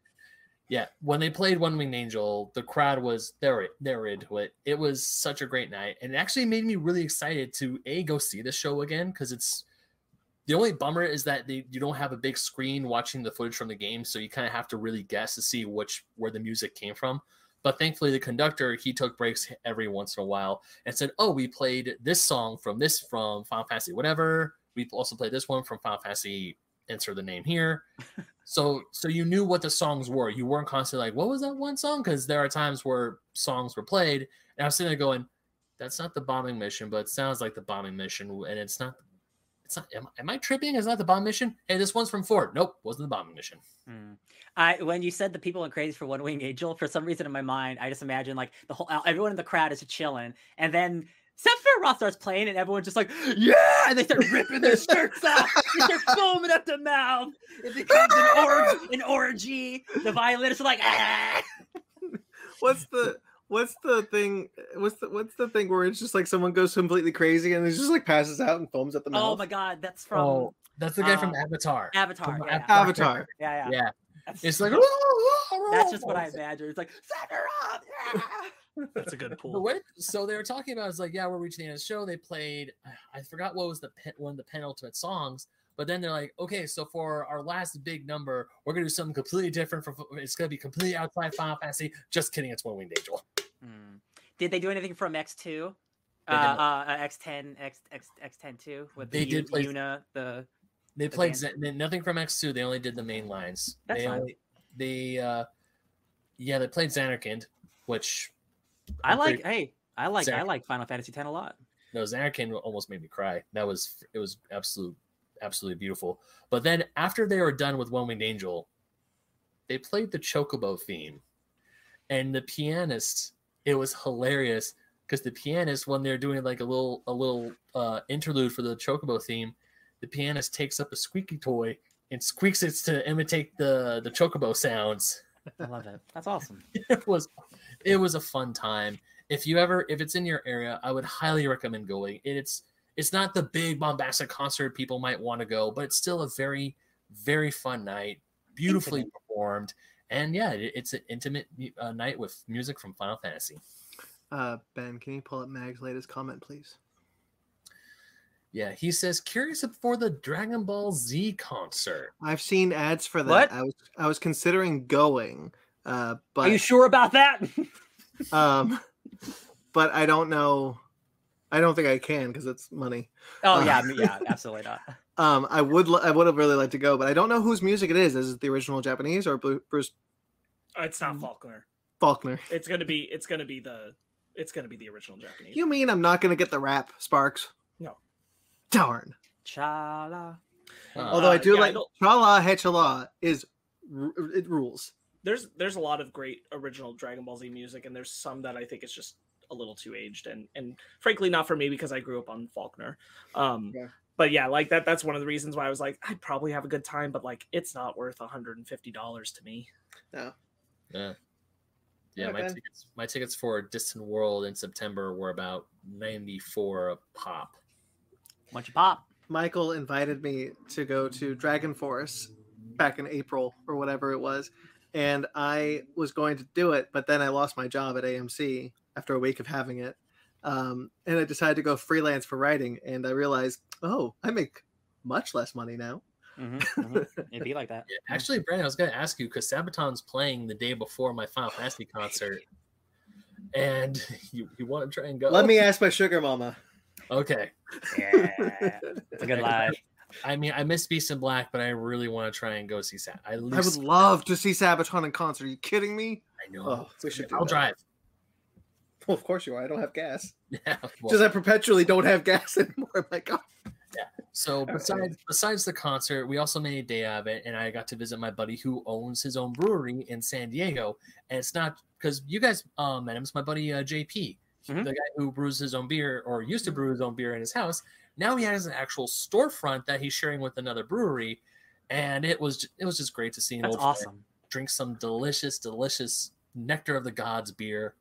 yeah, when they played One Winged Angel, the crowd was they were they were into it. It was such a great night, and it actually made me really excited to a go see the show again because it's the only bummer is that they you don't have a big screen watching the footage from the game, so you kind of have to really guess to see which where the music came from. But thankfully, the conductor he took breaks every once in a while and said, "Oh, we played this song from this from Final Fantasy whatever. We also played this one from Final Fantasy insert the name here." so so you knew what the songs were. You weren't constantly like, "What was that one song?" Because there are times where songs were played, and I was sitting there going, That's not the bombing mission, but it sounds like the bombing mission, and it's not. It's not. Am, am I tripping? It's not the bomb mission. Hey, this one's from Ford. Nope, wasn't the bombing mission. Mm. I when you said the people went crazy for One Wing Angel, for some reason in my mind, I just imagine like the whole everyone in the crowd is chilling, and then Sephiroth starts playing, and everyone's just like, "Yeah!" and they start ripping their shirts off, they start foaming at the mouth. It becomes an, or- an orgy. The violinists are like, "Ah!" What's the what's the thing? What's the what's the thing where it's just like someone goes completely crazy and it just like passes out and foams at the mouth? Oh my god, that's from oh, that's the guy from uh, Avatar. Avatar. From Yeah, Av- yeah, Avatar. yeah. yeah. Yeah, That's, it's like that's just what I imagine. It's like Sephiroth. Yeah. That's a good The pool. way, so they were talking about is like, yeah, we're reaching the end of the show. They played, I forgot what was the pen, one of the penultimate songs, but then they're like, okay, so for our last big number, we're gonna do something completely different. From it's gonna be completely outside Final Fantasy. Just kidding, it's One Winged Angel. Hmm. Did they do anything from X2? Uh, uh, uh, X10, X, X, X10 too? With They the did U- play- Yuna, the They The played band. Zen- nothing from X two. They only did the main lines. That's they fine. only they uh yeah they played Zanarkand, which I I'm like. pretty- Hey, I like. I like Final Fantasy X a lot. No, Zanarkand almost made me cry. That was it was absolute absolutely beautiful. But then after they were done with One Winged Angel, they played the Chocobo theme. And the pianist, it was hilarious because the pianist, when they're doing like a little a little uh interlude for the Chocobo theme, the pianist takes up a squeaky toy and squeaks it to imitate the the Chocobo sounds. I love it. That's awesome. it was it was a fun time if you ever if it's in your area i would highly recommend going it's it's not the big bombastic concert people might want to go but it's still a very very fun night beautifully Intimate. performed and yeah it, it's an intimate uh, night with music from final fantasy Uh, ben, can you pull up Mag's latest comment, please? yeah he says curious for the dragon ball z concert I've seen ads for that. What? I was I was considering going, uh, Are you sure about that? um, but I don't know. I don't think I can because it's money. oh Uh, yeah, me- yeah, absolutely not. Um, I would li- I would have really liked to go, but I don't know whose music it is. Is it the original Japanese or Bru- Bruce It's not Faulconer. Faulconer? It's gonna be. It's gonna be the. It's gonna be the original Japanese. You mean I'm not going to get the rap, Sparks? No. Darn. Chala. Uh, Although I Uh, do yeah, like don't- Cha-La Head-Cha-La is it rules. There's there's a lot of great original Dragon Ball Z music, and there's some that I think is just a little too aged, and and frankly not for me because I grew up on Faulconer. Um, Yeah. But yeah, like that. That's one of the reasons why I was like, I'd probably have a good time, but like, it's not worth 150 dollars to me. yeah yeah Yeah, my tickets my tickets for distant world in september were about 94 a pop Much a pop. Michael invited me to go to Dragon Force back in April or whatever it was, and I was going to do it, but then I lost my job at AMC after a week of having it, um, and I decided to go freelance for writing, and I realized, oh, I make much less money now. hmm It'd be like that. Yeah, actually, Brandon, I was going to ask you because Sabaton's playing the day before my Final Fantasy concert, and you, you want to try and go? Let me ask my sugar mama. Okay. Yeah, it's a good live. I mean, I miss Beast in Black, but I really want to try and go see Sat. I, I would love to see Sabaton in concert. Are you kidding me? I know. Oh, we should I'll that. drive. Well, of course you are. I don't have gas. Yeah. well, Just I perpetually don't have gas anymore in my car. So besides besides the concert, we also made a day of it, and I got to visit my buddy who owns his own brewery in San Diego. And it's not because you guys um, met him. It's my buddy uh, JP, Mhm. the guy who brews his own beer or used to brew his own beer in his house. Now he has an actual storefront that he's sharing with another brewery, and it was it was just great to see an That's awesome. drink some delicious, delicious nectar of the gods beer,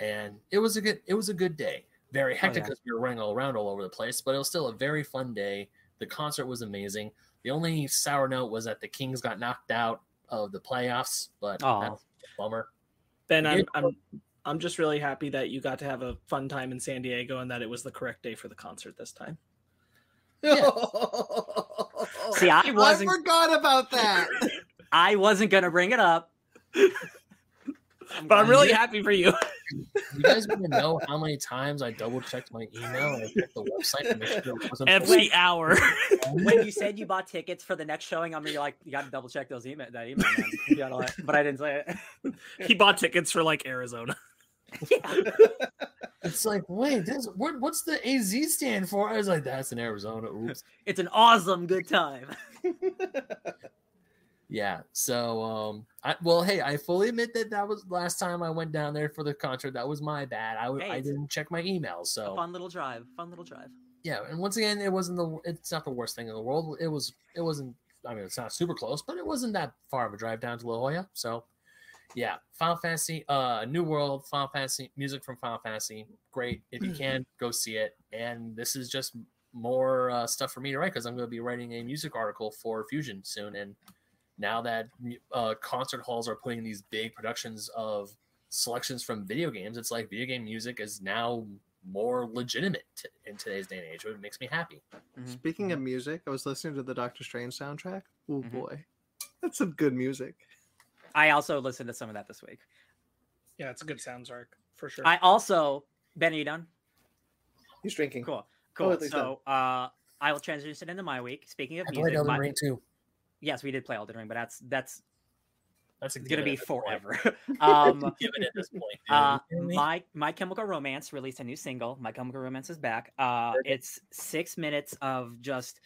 and it was a good it was a good day. Very oh, hectic yeah. because we were running all around all over the place, but it was still a very fun day. The concert was amazing. The only sour note was that the Kings got knocked out of the playoffs, but Aw. that's a bummer. Ben, I'm, I'm I'm just really happy that you got to have a fun time in San Diego and that it was the correct day for the concert this time. Yeah. See, I wasn't- forgot about that. I wasn't gonna bring it up. But I'm really Yeah. happy for you. You guys want to know how many times I double checked my email and I checked the website to make sure it wasn't Every hour. when you said you bought tickets for the next showing, I'm really like, you got to double check those email that email, man. You gotta but I didn't say it. he bought tickets for like Arizona. yeah. It's like, wait, this what, what's the AZ stand for? I was like, that's in Arizona. Oops. It's an awesome good time. Yeah. So, um, I well, hey, I fully admit that that was last time I went down there for the concert. That was my bad. I, Hey, I didn't check my emails. So fun little drive. Fun little drive. yeah, and once again, it wasn't the it's not the worst thing in the world. It was it wasn't. I mean, it's not super close, but it wasn't that far of a drive down to La Jolla. So, yeah, Final Fantasy, uh, New World, Final Fantasy music from Final Fantasy, great. If you can, go see it. And this is just more uh, stuff for me to write because I'm going to be writing a music article for Fusion soon. And now that uh, concert halls are putting these big productions of selections from video games, it's like video game music is now more legitimate t- in today's day and age. It makes me happy. Mhm. Speaking of music, I was listening to the Doctor Strange soundtrack. Oh Mhm. boy, that's some good music. I also listened to some of that this week. Yeah, it's a good sounds arc for sure. I also Ben, are you done? He's drinking. Cool. Oh, Cool. at least done. so uh I will transition into my week. Speaking of I played music, Elden my- Ring too. yes, we did play Elden Ring, but that's that's That's gonna be at this point. forever. um given at this point. Uh, You kidding me? my My Chemical Romance released a new single. My Chemical Romance is back. Uh, it's six minutes of just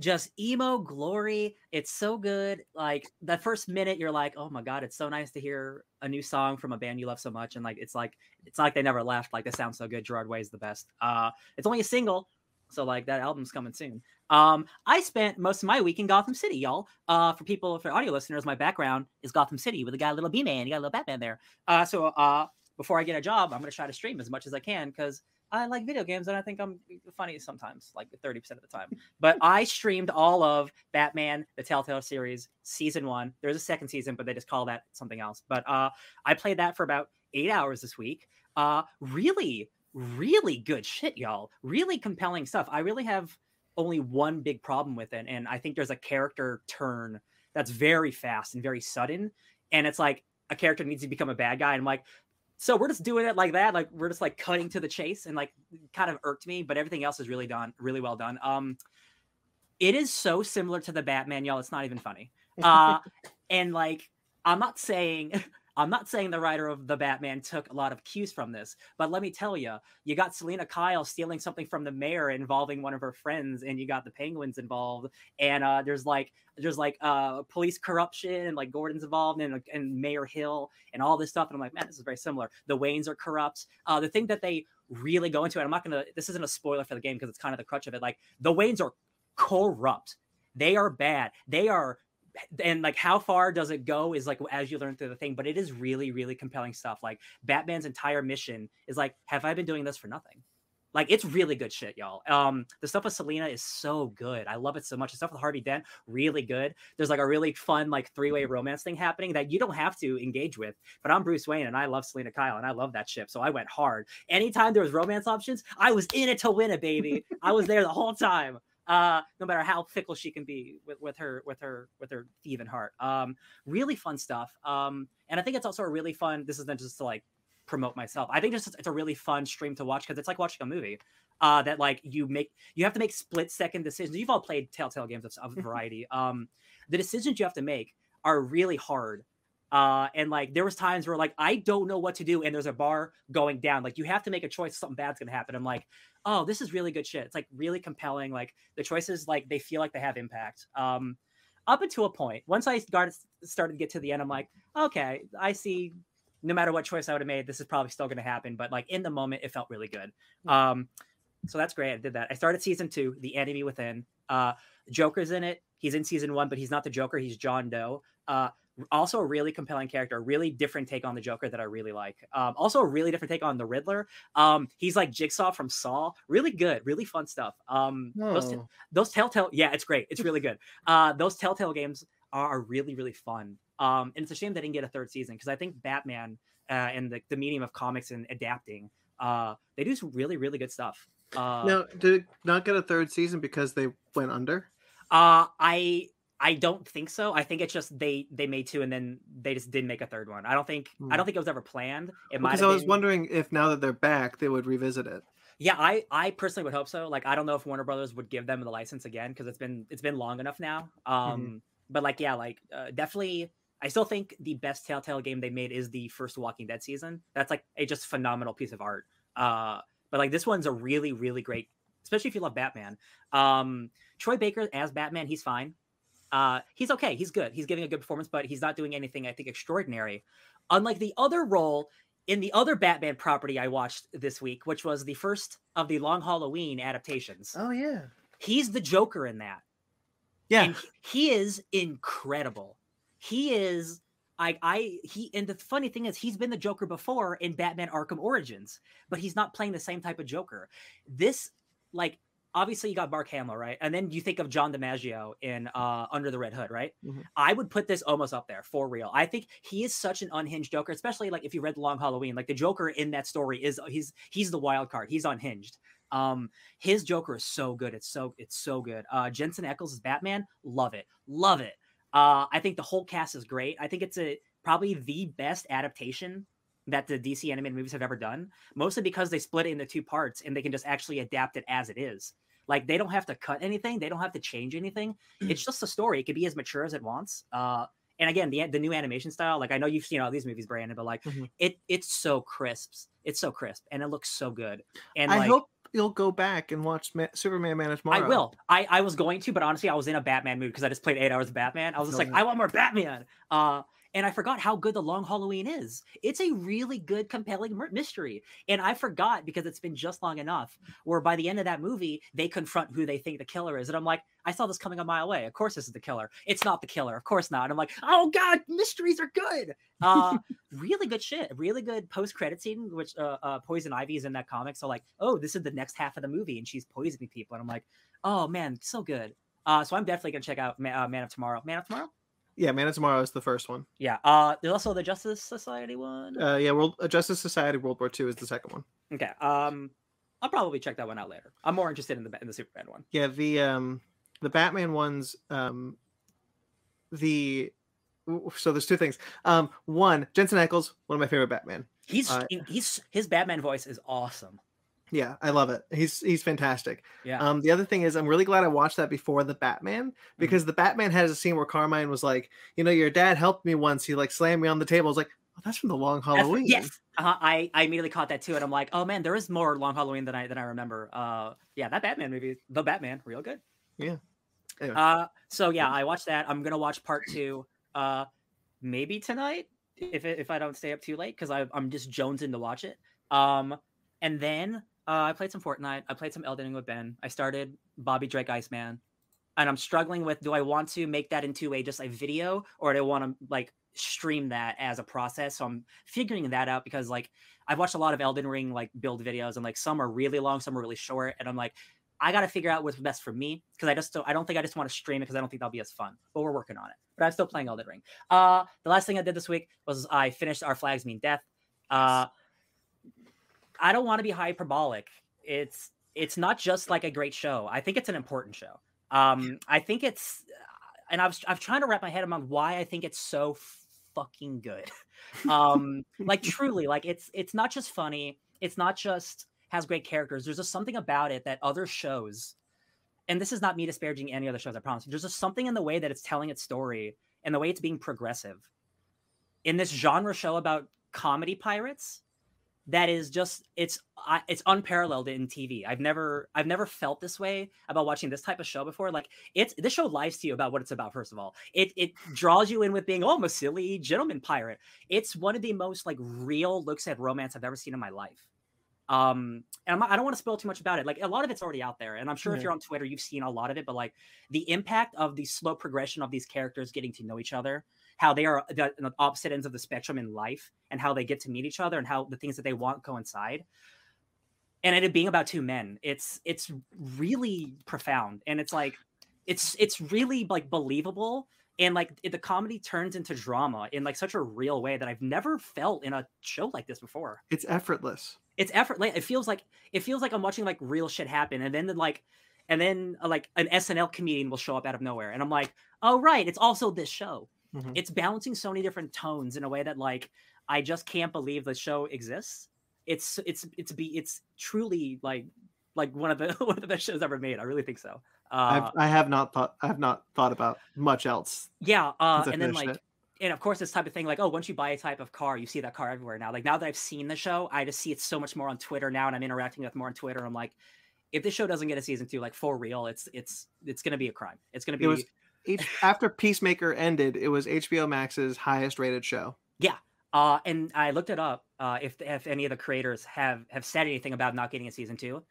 just emo glory. It's so good. Like the first minute, you're like, oh my god, it's so nice to hear a new song from a band you love so much, and like it's like it's like they never left. Like they sound so good. Gerard Way is the best. Uh, it's only a single, so like that album's coming soon. Um, I spent most of my week in Gotham City, y'all. Uh, for people, for audio listeners, my background is Gotham City with a guy, little B man. You got a little Batman there. Uh, so uh, before I get a job, I'm gonna try to stream as much as I can because I like video games and I think I'm funny sometimes, like 30% of the time. But I streamed all of Batman, the Telltale series, season one. There's a second season, but they just call that something else. But uh, I played that for about eight hours this week. Uh, really, really good shit, y'all. Really compelling stuff. I really have only one big problem with it, and I think there's a character turn that's very fast and very sudden. And it's like a character needs to become a bad guy. And I'm like, so we're just doing it like that. Like we're just like cutting to the chase and like kind of irked me, but everything else is really done, really well done. Um, it is so similar to the Batman, y'all. It's not even funny. Uh, and like, I'm not saying. I'm not saying the writer of the Batman took a lot of cues from this, but let me tell you, you got Selina Kyle stealing something from the mayor involving one of her friends, and you got the Penguins involved, and uh, there's like there's like uh, police corruption, and like Gordon's involved, and and Mayor Hill, and all this stuff, and I'm like, man, this is very similar. The Waynes are corrupt. Uh, the thing that they really go into, and I'm not gonna, this isn't a spoiler for the game because it's kind of the crutch of it. Like the Waynes are corrupt. They are bad. They are and like how far does it go is like as you learn through the thing but it is really really compelling stuff like batman's entire mission is like have i been doing this for nothing? Like it's really good shit y'all. Um the stuff with selina is so good. I love it so much. The stuff with harvey dent really good. There's like a really fun like three-way romance thing happening that you don't have to engage with but i'm bruce wayne and i love selina kyle and i love that ship so i went hard. Anytime there was romance options i was in it to win it baby. I was there the whole time uh, no matter how fickle she can be with, with her with her with her thieving heart. Um, really fun stuff. Um, and I think it's also a really fun. This isn't just to like promote myself. I think just it's a really fun stream to watch because it's like watching a movie. Uh, that like you make you have to make split second decisions. You've all played Telltale games of, of variety. Um, the decisions you have to make are really hard. Uh, and like there was times where like I don't know what to do, and there's a bar going down. Like you have to make a choice. Something bad's gonna happen. I'm like, oh, this is really good shit. It's like really compelling. Like the choices, like they feel like they have impact. Um, up until a point, once I started started to get to the end, I'm like, okay, I see. No matter what choice I would have made, this is probably still going to happen. But like in the moment, it felt really good. Um, so that's great. I did that. I started season two, The Enemy Within. Uh, Joker's in it. He's in season one, but he's not the Joker. He's John Doe. Uh, also a really compelling character, a really different take on the Joker that I really like. Um, also a really different take on the Riddler. Um, he's like Jigsaw from Saw. Really good, really fun stuff. Um, those, Oh, those Telltale, yeah, it's great. It's really good. Uh, those Telltale games are really, really fun. Um, and it's a shame they didn't get a third season because I think Batman uh, and the, the medium of comics and adapting, uh, they do some really, really good stuff. Uh, now, did it not get a third season because they went under? Uh, I I don't think so. I think it's just they they made two and then they just didn't make a third one. I don't think I Hmm. don't think it was ever planned. It might Because I was been- wondering if now that they're back, they would revisit it. Yeah, I I personally would hope so. Like I don't know if Warner Brothers would give them the license again because it's been it's been long enough now. Um, but like yeah, like uh, definitely. I still think the best Telltale game they made is the first Walking Dead season. That's like a just phenomenal piece of art. Uh, but like this one's a really, really great, especially if you love Batman. Um, Troy Baker as Batman, he's fine. Uh, he's okay. He's good. He's giving a good performance, but he's not doing anything I think extraordinary. Unlike the other role in the other Batman property I watched this week, which was the first of the Long Halloween adaptations. Oh yeah. He's the Joker in that. Yeah. And he he is incredible. He is I I he and the funny thing is he's been the Joker before in Batman Arkham Origins, but he's not playing the same type of Joker. This like obviously you got Mark Hamill, right? And then you think of John DiMaggio in uh Under the Red Hood, right? Mhm. I would put this almost up there for real. I think he is such an unhinged Joker, especially like if you read The Long Halloween, like the Joker in that story is he's he's the wild card. He's unhinged. Um, his Joker is so good. It's so it's so good. Uh, Jensen Ackles is Batman, love it, love it. Uh, I think the whole cast is great. I think it's a probably the best adaptation that the DC animated movies have ever done. Mostly because they split it into two parts and they can just actually adapt it as it is. Like they don't have to cut anything, they don't have to change anything. It's just a story. It can be as mature as it wants. Uh, and again, the the new animation style, like I know you've seen all these movies, Brandon, but like Mhm. it it's so crisp. It's so crisp and it looks so good. And I like, hope you'll go back and watch Ma- Superman Man of Tomorrow. I will. I, I was going to, but honestly, I was in a Batman mood because I just played eight hours of Batman. I was just like, Okay. I want more Batman. Uh, and I forgot how good the Long Halloween is. It's a really good, compelling mystery. And I forgot because it's been just long enough where by the end of that movie, they confront who they think the killer is. And I'm like, I saw this coming a mile away. Of course, this is the killer. It's not the killer. Of course not. And I'm like, oh God, mysteries are good. Uh, really good shit. Really good post credit scene, which uh, uh, Poison Ivy is in that comic. So, like, oh, this is the next half of the movie and she's poisoning people. And I'm like, oh man, so good. Uh, so I'm definitely gonna check out Ma- uh, Man of Tomorrow. Man of Tomorrow. Yeah, Man of Tomorrow is the first one. Yeah. Uh, there's also the Justice Society one. Uh, yeah, World uh, Justice Society World War II is the second one. okay. Um, I'll probably check that one out later. I'm more interested in the in the Superman one. Yeah, the um the Batman ones um the so there's two things. Um one, Jensen Ackles, one of my favorite Batman. He's Uh, he's his Batman voice is awesome. Yeah, I love it. He's he's fantastic. Yeah. Um the other thing is I'm really glad I watched that before the Batman because the Batman has a scene where Carmine was like, you know, your dad helped me once. He like slammed me on the table. I was like, oh, that's from the Long That's- Halloween. Yes. Uh-huh. I I immediately caught that too, and I'm like, oh man, there is more Long Halloween than I than I remember. Uh, yeah, that Batman movie, the Batman, real good. Yeah. Anyway. Uh, so yeah, I watched that. I'm gonna watch part two. Uh, maybe tonight if if I don't stay up too late because I'm just jonesing to watch it. Um, and then uh, I played some Fortnite. I played some Elden Ring with Ben. I started Bobby Drake Iceman, and I'm struggling with do I want to make that into a just a video or do I want to like stream that as a process? So I'm figuring that out because like I've watched a lot of Elden Ring like build videos and like some are really long, some are really short, and I'm like. I got to figure out what's best for me because I just don't, I don't think I just want to stream it because I don't think that'll be as fun. But we're working on it. But I'm still playing Elden Ring. Uh, the last thing I did this week was I finished Our Flag Means Death. Uh, I don't want to be hyperbolic. It's it's not just like a great show. I think it's an important show. Um, I think it's, and I was I'm trying to wrap my head around why I think it's so fucking good. Um, like truly, like it's it's not just funny. It's not just has great characters. There's just something about it that other shows, and this is not me disparaging any other shows. I promise. There's just something in the way that it's telling its story and the way it's being progressive in this genre show about comedy pirates that is just it's I it's unparalleled in TV. I've never I've never felt this way about watching this type of show before. Like it's this show lies to you about what it's about. First of all, it it draws you in with being oh I'm a silly gentleman pirate. It's one of the most like real looks at romance I've ever seen in my life. Um, and I'm I don't want to spoil too much about it. Like a lot of it's already out there, and I'm sure if you're on Twitter, you've seen a lot of it. But like the impact of the slow progression of these characters getting to know each other, how they are the, the opposite ends of the spectrum in life, and how they get to meet each other, and how the things that they want coincide. And it being about two men, it's it's really profound, and it's like it's it's really like believable. And like it- the comedy turns into drama in like such a real way that I've never felt in a show like this before. It's effortless. it's effortless it feels like it feels like i'm watching like real shit happen. And then like and then uh, like an snl comedian will show up out of nowhere. And i'm like oh right it's also this show Mhm. it's balancing so many different tones in a way that like i just can't believe the show exists it's it's it's be it's truly like like one of the one of the best shows ever made i really think so uh I've, I have not thought I have not thought about much else. yeah uh and then like it. and of course this type of thing like oh once you buy a type of car you see that car everywhere now like now that i've seen the show i just see it so much more on twitter now and i'm interacting with more on twitter i'm like if this show doesn't get a season two like for real it's it's it's gonna be a crime it's gonna be It was H- after Peacemaker ended, it was HBO Max's highest rated show. Yeah. Uh and i looked it up uh if if any of the creators have have said anything about not getting a season two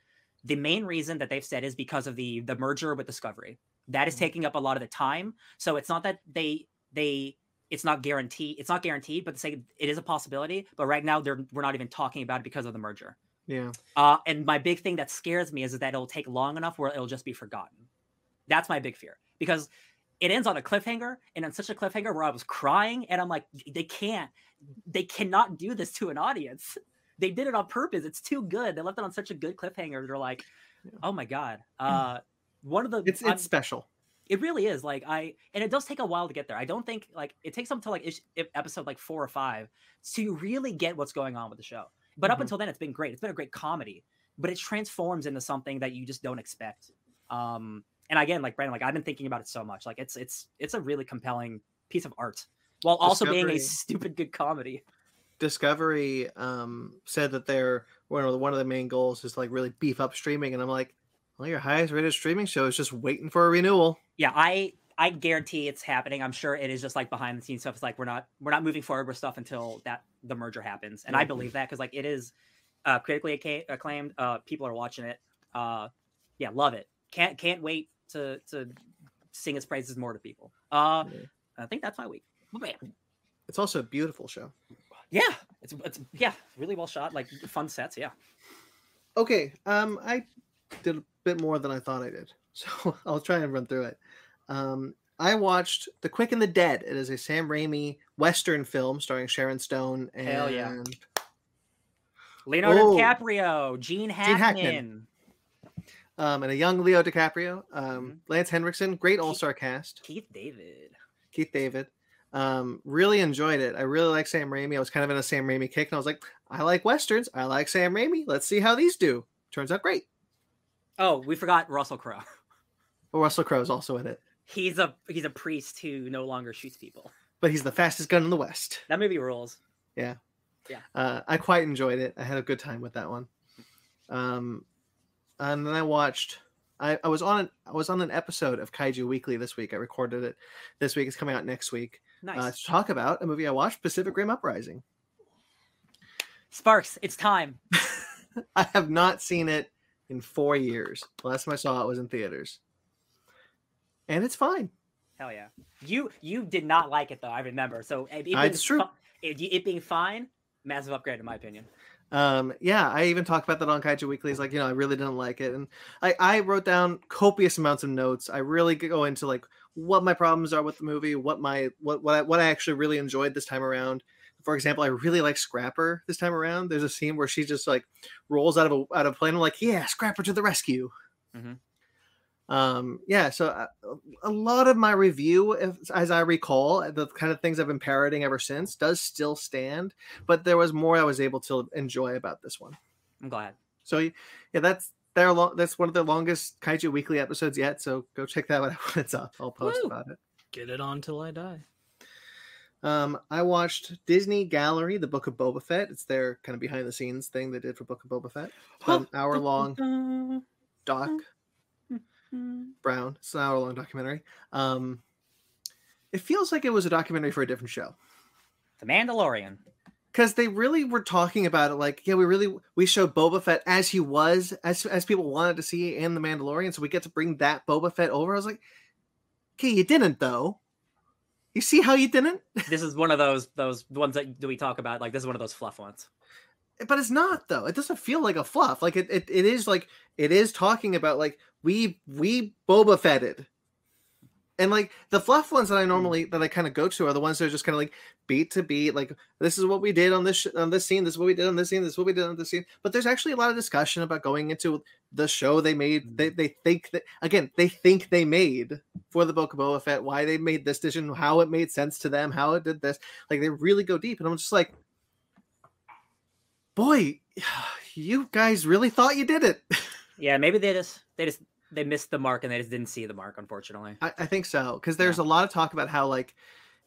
the main reason that they've said is because of the the merger with discovery that is Mhm. taking up a lot of the time so it's not that they they it's not guaranteed it's not guaranteed but to say it is a possibility but right now they're we're not even talking about it because of the merger Yeah. uh and my big thing that scares me is that it'll take long enough where it'll just be forgotten that's my big fear because it ends on a cliffhanger and on such a cliffhanger where i was crying and i'm like they can't they cannot do this to an audience they did it on purpose it's too good they left it on such a good cliffhanger they're like oh my god uh one of the It's I'm- it's special. it really is like I, and it does take a while to get there. I don't think like it takes up to like ish- episode like four or five to really get what's going on with the show. But up Mhm. until then, it's been great. It's been a great comedy, but it transforms into something that you just don't expect. Um, and again, like Brandon, like I've been thinking about it so much. Like it's it's it's a really compelling piece of art while also being a stupid good comedy. Discovery um, said that their one of the, one of the main goals is to, like really beef up streaming, and I'm like, well, your highest rated streaming show is just waiting for a renewal. Yeah, I I guarantee it's happening. I'm sure it is just like behind the scenes stuff. It's like we're not we're not moving forward with stuff until that the merger happens, and I Mhm. believe that because like it is uh, critically acclaimed. Uh, people are watching it. Uh, yeah, love it. Can't can't wait to to sing its praises more to people. Uh, Yeah. I think that's my week. Oh, man. It's also a beautiful show. Yeah, it's it's yeah, really well shot. Like fun sets. Yeah. Okay, um, I did a bit more than I thought I did, so I'll try and run through it. Um, I watched The Quick and the Dead. It is a Sam Raimi Western film starring Sharon Stone and Hell yeah. Leonardo Oh. DiCaprio, Gene Hackman. Hackman. Um, and a young Leo DiCaprio, um, Mhm. Lance Henriksen, great all star cast. Keith David. Keith David. Um, really enjoyed it. I really like Sam Raimi. I was kind of in a Sam Raimi kick, and I was like, I like westerns. I like Sam Raimi. Let's see how these do. Turns out great. Oh, we forgot Russell Crowe. Well, Russell Crowe's also in it, He's a he's a priest who no longer shoots people. but he's the fastest gun in the West. That movie rules. Yeah. Yeah. Uh, I quite enjoyed it. I had a good time with that one. Um, and then I watched. I, I was on an I was on an episode of Kaiju Weekly this week. I recorded it this week. It's coming out next week. Nice. Uh, to talk about a movie I watched, Pacific Rim Uprising. Sparks, it's time. I have not seen it in four years. The last time I saw it was in theaters, and it's fine. Hell yeah. You you did not like it though. I remember. So it, it Uh, it's true. fi- it, it being fine, massive upgrade in my opinion. Um, yeah, I even talked about that on Kaiju Weekly. It's like, you know, I really didn't like it. And I, I wrote down copious amounts of notes. I really go into like what my problems are with the movie, what my what what I, what I actually really enjoyed this time around. For example, I really like Scrapper this time around. There's a scene where she just like rolls out of a out of plane. I'm like, yeah, Scrapper to the rescue. Mhm. Um, yeah, so uh, a lot of my review, if, as I recall, the kind of things I've been parroting ever since, does still stand. But there was more I was able to enjoy about this one. I'm glad. So yeah, that's their long. That's one of the longest Kaiju Weekly episodes yet. So go check that out when it's up. I'll post Woo! about it. Get it on till I die. Um, I watched Disney Gallery, the Book of Boba Fett. It's their kind of behind the scenes thing they did for Book of Boba Fett. It's about an hour long doc. Brown. It's an hour long documentary. Um, it feels like it was a documentary for a different show The Mandalorian. because they really were talking about it like, yeah, we really we showed Boba Fett as he was, as as people wanted to see in the Mandalorian, so we get to bring that Boba Fett over. I was like, okay, you didn't though. You see how you didn't? This is one of those those ones that, that we talk about. Like this is one of those fluff ones. But it's not though. It doesn't feel like a fluff. Like it, it, it is like it is talking about like we we boba fetted. And like the fluff ones that i hmm. normally that i kind of go to are the ones that are just kind of like beat to beat like this is what we did on this sh- on this scene this is what we did on this scene this is what we did on this scene. But there's actually a lot of discussion about going into the show they made they, hmm. they think that again they think they made for the book of Boba Fett why they made this decision how it made sense to them how it did this. Like they really go deep and i'm just like boy you guys really thought you did it Yeah, maybe they just they just they missed the mark and they just didn't see the mark, unfortunately. I, I think so because there's a lot of talk about how like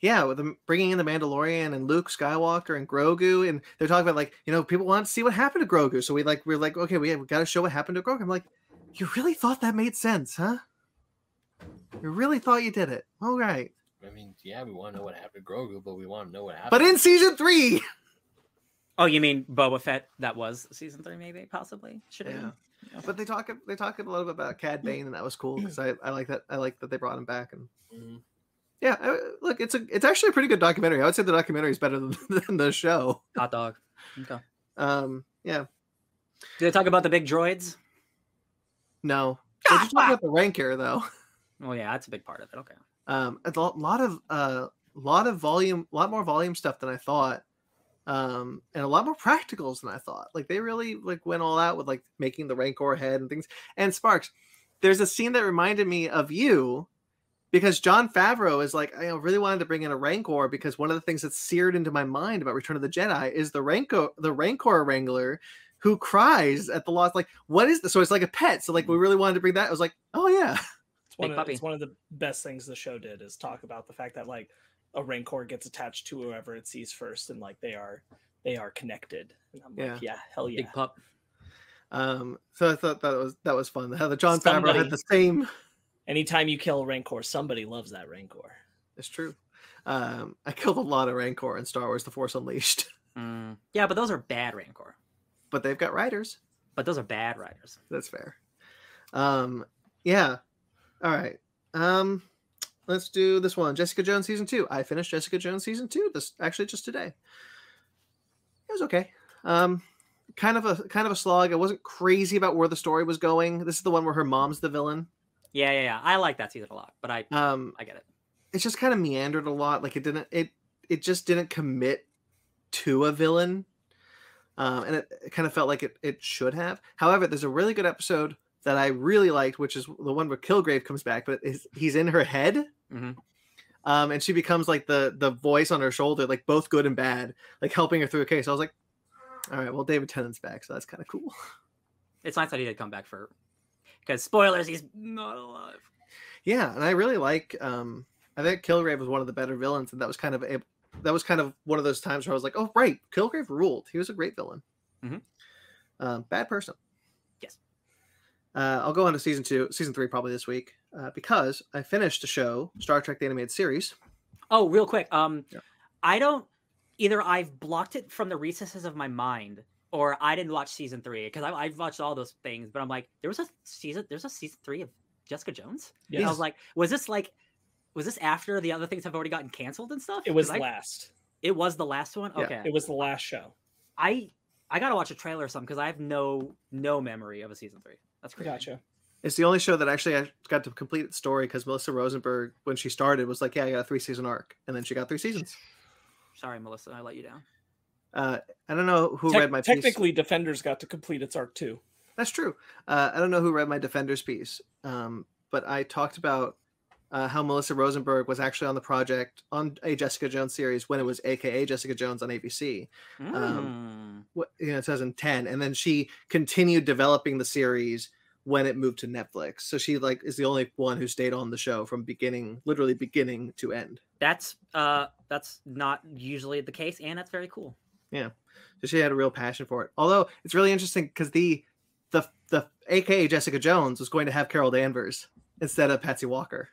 yeah, with them bringing in the Mandalorian and Luke Skywalker and Grogu, and they're talking about like you know people want to see what happened to Grogu, so we like we're like okay, we, we got to show what happened to Grogu. I'm like, you really thought that made sense, huh? You really thought you did it. All right, I mean, yeah, we want to know what happened to Grogu, but we want to know what happened. but in season three, Oh, you mean Boba Fett? That was season three, maybe, possibly. Should have. Yeah. been. but they talk they talk a little bit about Cad Bane, and that was cool because I, I like that I like that they brought him back and Mhm. yeah, I, look, it's a it's actually a pretty good documentary. I would say the documentary is better than, than the show. Hot dog. Okay. Um, yeah, Did they talk about the big droids? no, they just talk about the Rancor though. Oh yeah, that's a big part of it. Okay. Um, a lot lot of uh, lot of volume, a lot more volume stuff than I thought. Um, and a lot more practicals than I thought. Like they really like went all out with like making the Rancor head and things. And Sparks, there's a scene that reminded me of you because Jon Favreau is like, I really wanted to bring in a Rancor because one of the things that's seared into my mind about Return of the Jedi is the Rancor, the Rancor Wrangler who cries at the loss. Like, what is this? So it's like a pet. So like we really wanted to bring that. I was like, oh yeah. It's one, of, it's one of the best things the show did is talk about the fact that like a rancor gets attached to whoever it sees first, and like they are they are connected. And I'm Yeah. like, yeah, hell yeah. Big pup. Um, so I thought that was that was fun. How the Jon Favreau had the same. Anytime you kill a rancor, somebody loves that rancor. It's true. Um, I killed a lot of Rancor in Star Wars: The Force Unleashed, Mm. Yeah, but those are bad Rancor. but they've got riders. But those are bad riders. That's fair. Um, yeah. All right. Um, let's do this one. Jessica Jones season two. I finished Jessica Jones season two. This actually just today. It was okay. Um, kind of a kind of a slog. I wasn't crazy about where the story was going. This is the one where her mom's the villain. Yeah, yeah, yeah. I like that season a lot, but I Um, I get it. it's just kind of meandered a lot. Like it didn't it it just didn't commit to a villain. Um, and it, it kind of felt like it, it should have. However, there's a really good episode that I really liked, which is the one where Kilgrave comes back, but he's in her head. Mhm. Um, and she becomes like the the voice on her shoulder, like both good and bad, like helping her through a case. I was like, all right, well, David Tennant's back, so that's kind of cool. It's nice that he did come back for because spoilers, he's not alive. Yeah, and I really like. Um, I think Kilgrave was one of the better villains, and that was kind of a that was kind of one of those times where I was like, oh right, Kilgrave ruled. He was a great villain. Mhm. Um, bad person. Yes. Uh, I'll go on to season two, season three probably this week uh, because I finished a show, Star Trek: The Animated Series. Oh, real quick. Um, Yeah. I don't either. I've blocked it from the recesses of my mind, or I didn't watch season three because I've watched all those things. But I'm like, there was a season. There's a season three of Jessica Jones. And I was like, was this like, was this after the other things have already gotten canceled and stuff? It was 'Cause I- last. It was the last one. Yeah, Okay. It was the last show. I I gotta watch a trailer or something because I have no no memory of a season three. That's crazy. Gotcha. It's the only show that actually I got to complete its story because Melissa Rosenberg, when she started, was like, "Yeah, I got a three season arc," and then she got three seasons. Sorry, Melissa, I let you down. Uh, I don't know who Tec- read my piece. technically, Defenders got to complete its arc too. That's true. Uh, I don't know who read my Defenders piece, um, but I talked about uh, how Melissa Rosenberg was actually on the project on a Jessica Jones series when it was AKA Jessica Jones on ABC. Um, What you know, 2010, and then she continued developing the series when it moved to Netflix. So she like is the only one who stayed on the show from beginning, literally beginning to end. that's uh that's not usually the case, and that's very cool. Yeah, so she had a real passion for it. Although it's really interesting because the the the AKA Jessica Jones was going to have Carol Danvers instead of Patsy Walker.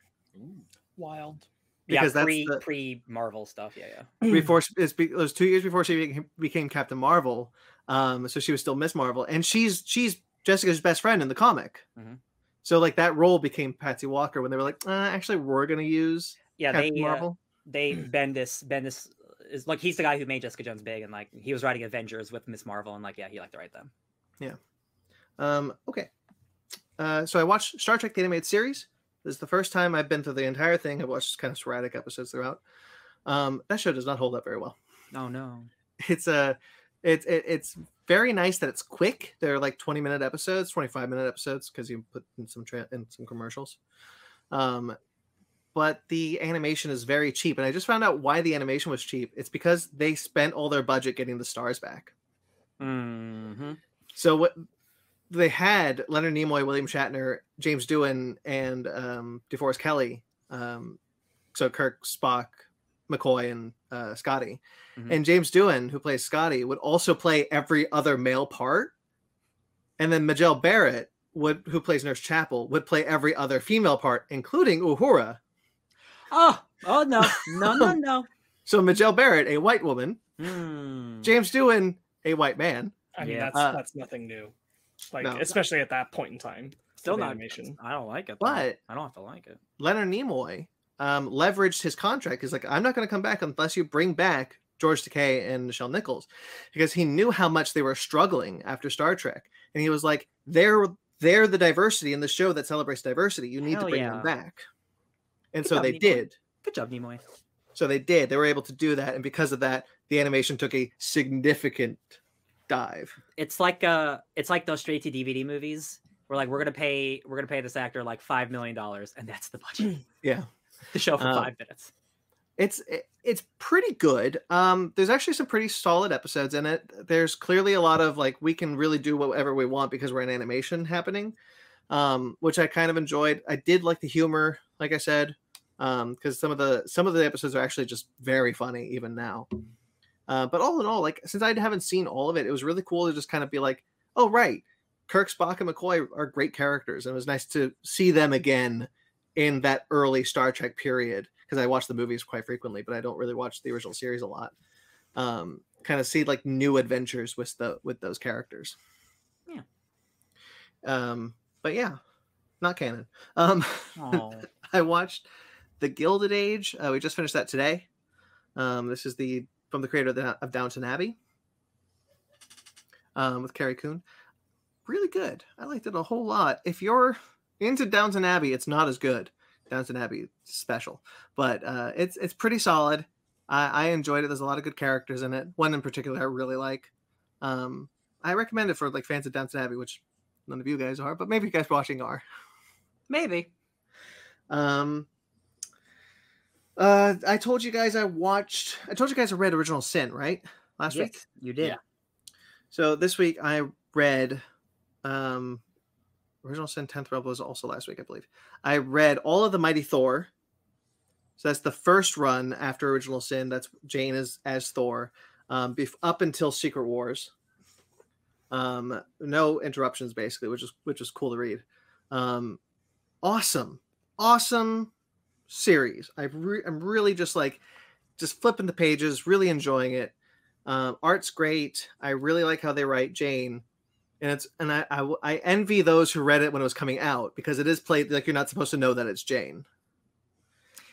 Ooh. Wild. Yeah, Because that's pre the- pre Marvel stuff. Yeah, yeah. before she- it's, be- it was two years before she became, became Captain Marvel. Um, so she was still Miss Marvel, and she's she's Jessica's best friend in the comic. Mhm. So like that role became Patsy Walker when they were like, uh, actually, we're gonna use Yeah, Captain they uh, Marvel. they Bendis Bendis is like he's the guy who made Jessica Jones big, and like he was writing Avengers with Miss Marvel, and like yeah, he liked to write them. Yeah. Um, okay. Uh, so I watched Star Trek: The Animated Series. This is the first time I've been through the entire thing. I've watched kind of sporadic episodes throughout. Um, that show does not hold up very well. Oh no. It's a, it's it, it's very nice that it's quick. They're like twenty minute episodes, twenty five minute episodes because you put in some tra- in some commercials. Um, but the animation is very cheap, and I just found out why the animation was cheap. It's because they spent all their budget getting the stars back. Mm-hmm. So what they had Leonard Nimoy, William Shatner, James Doohan, and um, DeForest Kelley. Um, so Kirk, Spock, McCoy and uh, Scotty, Mhm. and James Doohan, who plays Scotty, would also play every other male part, and then Majel Barrett would, who plays Nurse Chapel, would play every other female part, including Uhura. Oh, oh no, no, no, no. So Majel Barrett, a white woman, Hmm. James Doohan, a white man. I mean, Yeah. that's Uh, that's nothing new. Like no. especially at that point in time. Still with not animation. I don't like it. though. But I don't have to like it. Leonard Nimoy um, leveraged his contract. He's like, I'm not going to come back unless you bring back George Takei and Nichelle Nichols, because he knew how much they were struggling after Star Trek, and he was like, they're they're the diversity in the show that celebrates diversity. You need Hell to bring yeah. them back, and Good so job, they Nimoy. did. Good job, Nimoy. So they did. They were able to do that, and because of that, the animation took a significant dive. It's like uh, it's like those straight to DVD movies. We're like, we're gonna pay, we're gonna pay this actor like five million dollars, and that's the budget. Yeah. the show for Uh, five minutes. it's it- it's pretty good um there's actually some pretty solid episodes in it there's clearly a lot of like we can really do whatever we want because we're in animation happening um which i kind of enjoyed i did like the humor like i said um because some of the some of the episodes are actually just very funny even now uh but all in all like since i haven't seen all of it it was really cool to just kind of be like oh right kirk spock and mccoy are great characters and it was nice to see them again in that early Star Trek period because I watch the movies quite frequently, but I don't really watch the original series a lot. Um, kind of see like new adventures with the with those characters. Yeah. Um, but yeah, not canon. Um, I watched the Gilded Age. Uh, we just finished that today. Um, this is the from the creator of, the, of Downton Abbey. Um, with Carrie Coon, really good. I liked it a whole lot. If you're into Downton Abbey, it's not as good. Downton Abbey special, but uh, it's it's pretty solid. I, I enjoyed it. There's a lot of good characters in it. One in particular I really like. Um, I recommend it for like fans of Downton Abbey, which none of you guys are, but maybe you guys watching are. maybe. Um, uh, I told you guys I watched. I told you guys I read Original Sin, right? Last week. You did. Yeah. So this week I read, um, Original Sin Tenth Realm was also last week, I believe. I read all of the Mighty Thor. So that's the first run after Original Sin. That's Jane as as Thor, um, bef- up until Secret Wars. Um, no interruptions basically, which is which is cool to read. Um, awesome, awesome series. I re- I'm really just like just flipping the pages, really enjoying it. Um, art's great. I really like how they write Jane, and it's and I I envy those who read it when it was coming out because it is played like you're not supposed to know that it's Jane.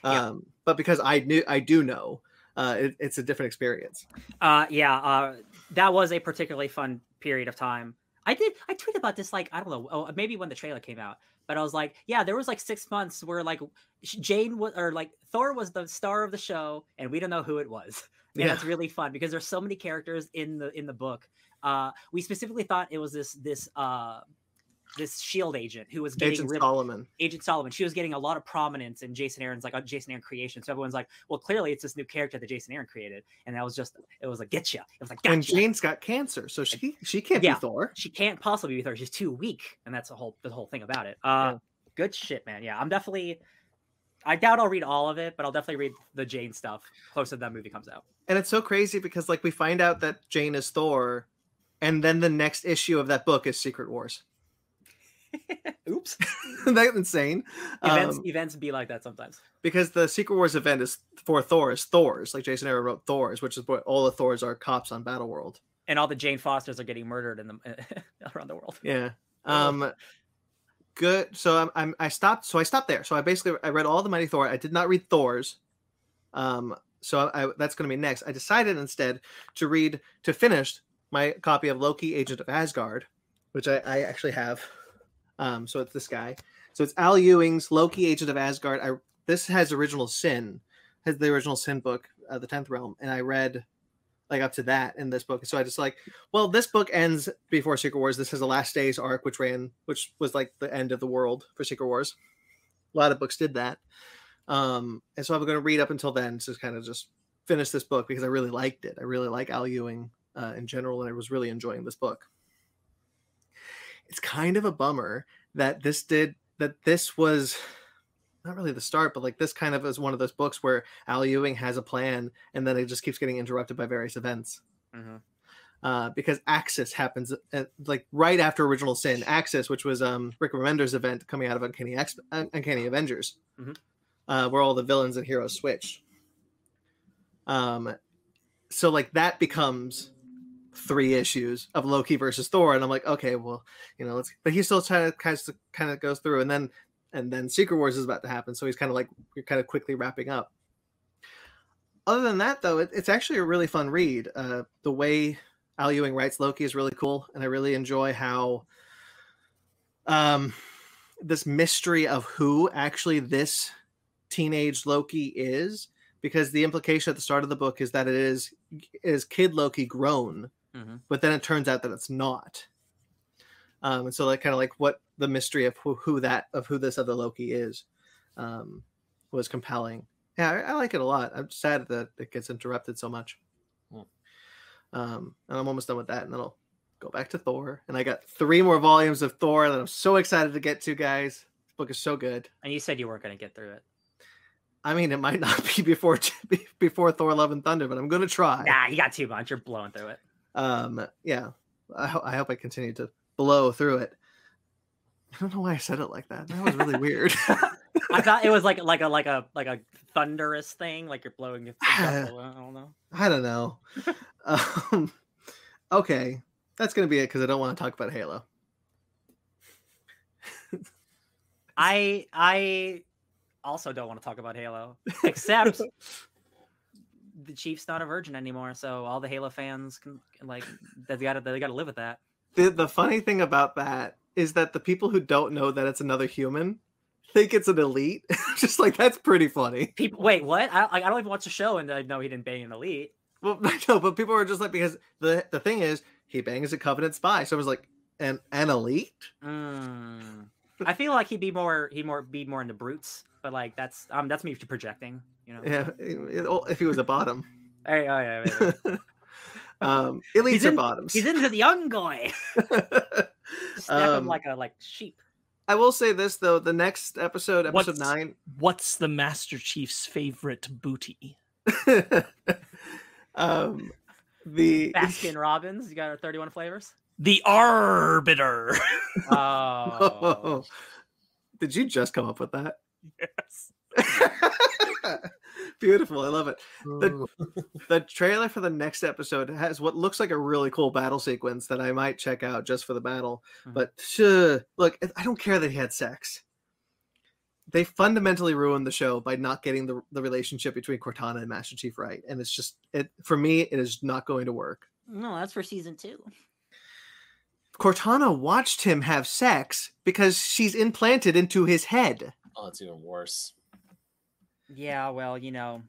Yeah. Um, but because I knew I do know, uh, it, it's a different experience. Uh, yeah. Uh, that was a particularly fun period of time. I did. I tweeted about this like I don't know. Oh, maybe when the trailer came out. But I was like, yeah, there was like six months where like Jane was or like Thor was the star of the show, and we don't know who it was. And Yeah. that's really fun because there's so many characters in the in the book. Uh, we specifically thought it was this this uh this Shield agent who was getting Agent really, Solomon. Agent Solomon. She was getting a lot of prominence in Jason Aaron's like a Jason Aaron creation. So everyone's like, well, clearly it's this new character that Jason Aaron created, and that was just it was like get you. It was like And. Jane's got cancer, so she she can't Yeah. be Thor. she can't possibly be Thor. She's too weak, and that's the whole the whole thing about it. Uh, Yeah. good shit, man. Yeah, I'm definitely. I doubt I'll read all of it, but I'll definitely read the Jane stuff closer to that movie comes out. And it's so crazy because like we find out that Jane is Thor, and then the next issue of that book is Secret Wars. Oops. Isn't that insane? events Um, events be like that sometimes. because the Secret Wars event is for Thor is Thor's, like Jason Aaron wrote Thor's, which is what all the Thors are cops on Battle World. And all the Jane Fosters are getting murdered in the around the world. Yeah. Um good. So I'm, I'm I stopped so I stopped there. So I basically I read all the Mighty Thor. I did not read Thor's. Um so I, that's going to be next. I decided instead to read to finish my copy of Loki Agent of Asgard, which I, I actually have. Um so it's this guy. So it's Al Ewing's Loki Agent of Asgard. I this has original sin, has the original sin book, uh, the 10th realm and I read like up to that in this book. So I just like, well, this book ends before Secret Wars. This has a Last Days arc, which ran, which was like the end of the world for Secret Wars. A lot of books did that. Um, and so I'm going to read up until then to kind of just finish this book because I really liked it. I really like Al Ewing uh, in general, and I was really enjoying this book. It's kind of a bummer that this did that. This was not really the start, but like this kind of is one of those books where Al Ewing has a plan and then it just keeps getting interrupted by various events. Mhm. Uh, because Axis happens at, like right after Original Sin. Axis, which was um, Rick Remender's event coming out of Uncanny X- Un- Uncanny Avengers, Mhm. uh, where all the villains and heroes switch. Um, so like that becomes three issues of Loki versus Thor, and I'm like, okay, well, you know, let's. But he still trying to kind of kind of goes through, and then and then Secret Wars is about to happen, so he's kind of like you're kind of quickly wrapping up. Other than that, though, it, it's actually a really fun read. Uh, the way Al Ewing writes Loki is really cool, and I really enjoy how um, this mystery of who actually this teenage Loki is, because the implication at the start of the book is that it is is kid Loki grown, Mhm. but then it turns out that it's not. Um, and so, like, kind of like what the mystery of who, who that of who this other Loki is, um, was compelling. Yeah, I, I like it a lot. I'm sad that it gets interrupted so much. Hmm. Um, and I'm almost done with that, and then I'll go back to Thor. And I got three more volumes of Thor that I'm so excited to get to, guys. This book is so good. And you said you weren't going to get through it. I mean, it might not be before before Thor: Love and Thunder, but I'm going to try. Nah, you got too much. You're blowing through it. Um, yeah, I, ho- I hope I continue to blow through it. I don't know why I said it like that. That was really weird. I thought it was like like a like a like a thunderous thing, like you're blowing. It I don't know. I don't know. um, okay, that's gonna be it because I don't want to talk about Halo. I I also don't want to talk about Halo, except the Chief's not a virgin anymore, so all the Halo fans can like they got to they got to live with that. The the funny thing about that is that the people who don't know that it's another human think it's an elite. Just like that's pretty funny. People, wait, what? I like I don't even watch the show and I know he didn't bang an elite. Well, know, but people are just like because the the thing is he bangs a covenant spy. So I was like, an an elite. Mm. I feel like he'd be more he'd more be more into brutes, but like that's um that's me projecting, you know. Yeah, it- it- if he was a bottom. Hey, oh yeah, yeah, yeah. um, elites He's are in- bottoms. he's into the young guy. Snap him Um, like a like sheep. I will say this though: the next episode, episode What's- nine, What's the Master Chief's favorite booty? um, the Baskin Robbins, you got our 31 flavors. The Arbiter. Oh, Did you just come up with that? yes. Beautiful, I love it. Ooh. The trailer for the next episode has what looks like a really cool battle sequence that I might check out just for the battle. Mhm. But sure, look, I don't care that he had sex. They fundamentally ruined the show by not getting the, the relationship between Cortana and Master Chief right, and it's just it for me. It is not going to work. no, that's for season two. Cortana watched him have sex because she's implanted into his head. Oh, it's even worse. Yeah, well, you know,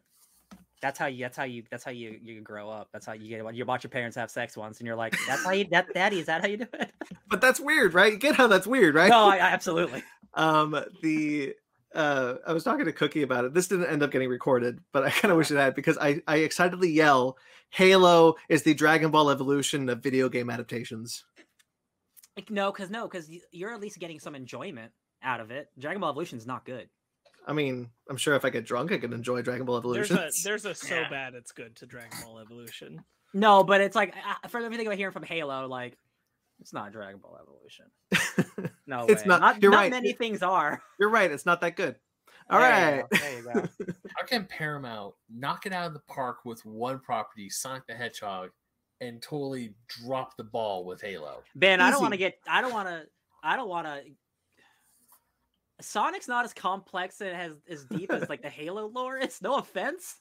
that's how you that's how you that's how you you grow up. That's how you get you watch your parents have sex once, and you're like, that's how you that daddy is that how you do it? But that's weird, right? You get how that's weird, right? no, I, I absolutely. Um, the uh, I was talking to Cookie about it. This didn't end up getting recorded, but I kind of wish it had because I I excitedly yell, "Halo is the Dragon Ball evolution of video game adaptations." Like, no, because no, because you're at least getting some enjoyment out of it. Dragon Ball Evolution is not good. I mean, I'm sure if I get drunk, I could enjoy Dragon Ball There's Evolution. a there's a so Yeah. bad it's good to Dragon Ball Evolution. No, but it's like I- for everything I'm hearing from Halo, like it's not Dragon Ball Evolution. No, It's way. not- Not, you're not right. many things are. You're right; it's not that good. All There right. you go, There you go. How can Paramount knock it out of the park with one property, Sonic the Hedgehog, and totally drop the ball with Halo? Ben, I don't want to get. I don't want to. I don't want to. Sonic's not as complex and as as deep as like the Halo lore It's No offense,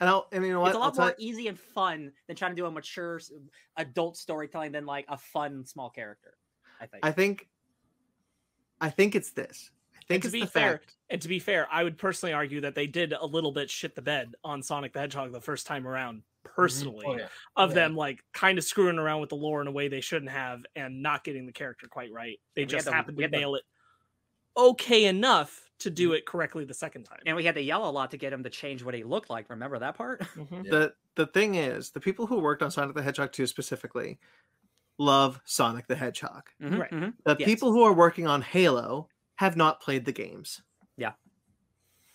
And I'll, and you know what? it's a I'll lot tell more easy and fun than trying to do a mature adult storytelling than like a fun small character. I think. I think, I think it's this. I think to it's be the fair, fact. And to be fair, I would personally argue that they did a little bit shit the bed on Sonic the Hedgehog the first time around, mm-hmm. personally, Oh, yeah. of yeah. them like kind of screwing around with the lore in a way they shouldn't have and not getting the character quite right. They We just happened we to had the- nail it okay enough to do it correctly the second time. and we had to yell a lot to get him to change what he looked like. Remember that part? Mhm. Yeah. the the thing is, the people who worked on Sonic the Hedgehog 2 specifically love Sonic the Hedgehog. Mhm, Right. mhm. The Yes. people who are working on Halo have not played the games. Yeah.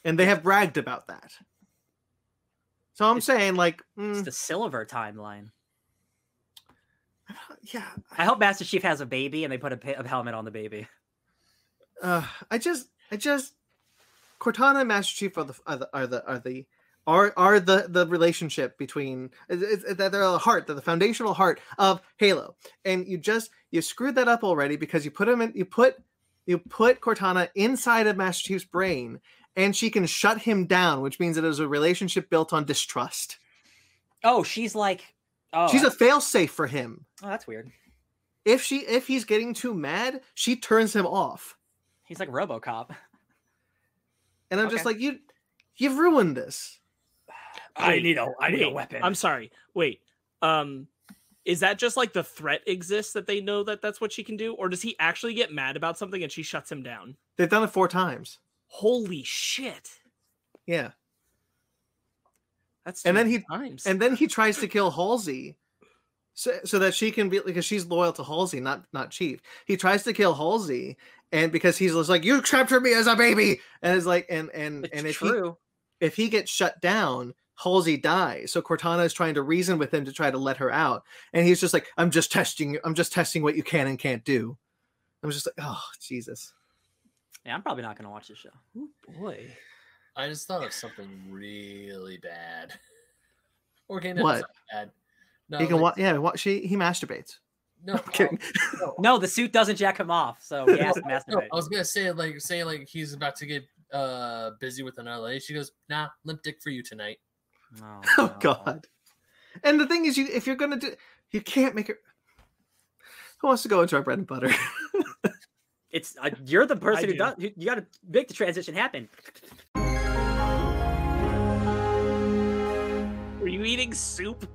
and they have bragged about that. So I'm It's- saying, like, It's mm, the silver timeline. yeah, I hope Master Chief has a baby and they put a, a helmet on the baby. uh, I just, I just, Cortana and Master Chief are the are the are the are the are, are the the relationship between that they're the heart, they're the foundational heart of Halo, and you just you screwed that up already because you put him in, you put you put Cortana inside of Master Chief's brain, and she can shut him down, which means it is a relationship built on distrust. Oh, she's like, oh, She's a failsafe for him. oh, that's weird. If she if he's getting too mad, she turns him off. He's like RoboCop. And I'm just like, you you've ruined this. Wait, need a, I need a weapon. I'm sorry. Wait. Um, is that just like the threat exists that they know that that's what she can do, or does he actually get mad about something and she shuts him down? They've done it four times. Holy shit! Yeah. That's And then many he- times. And then he tries to kill Halsey. So, so that she can be because she's loyal to Halsey, not not Chief. He tries to kill Halsey, and because he's just like, You captured me as a baby, and it's like and and it's and if he if he gets shut down, Halsey dies. So Cortana is trying to reason with him to try to let her out. And he's just like, I'm just testing, you. I'm just testing what you can and can't do. I'm just like, oh Jesus. Yeah, I'm probably not gonna watch this show. Oh, boy. I just thought of something really bad. Okay, no, What? it's not bad. No, he can like- watch yeah, watch she he masturbates. No, I'm kidding. no, No, the suit doesn't jack him off, so he has to no, masturbate. I was gonna say like saying like he's about to get uh busy with another lady. She goes, "Nah, limp dick for you tonight." Oh, Oh god. And the thing is you if you're gonna do you can't make it who wants to go into our bread and butter? It's uh, you're the person who do. does. You, you got to make the transition happen. Were you eating soup?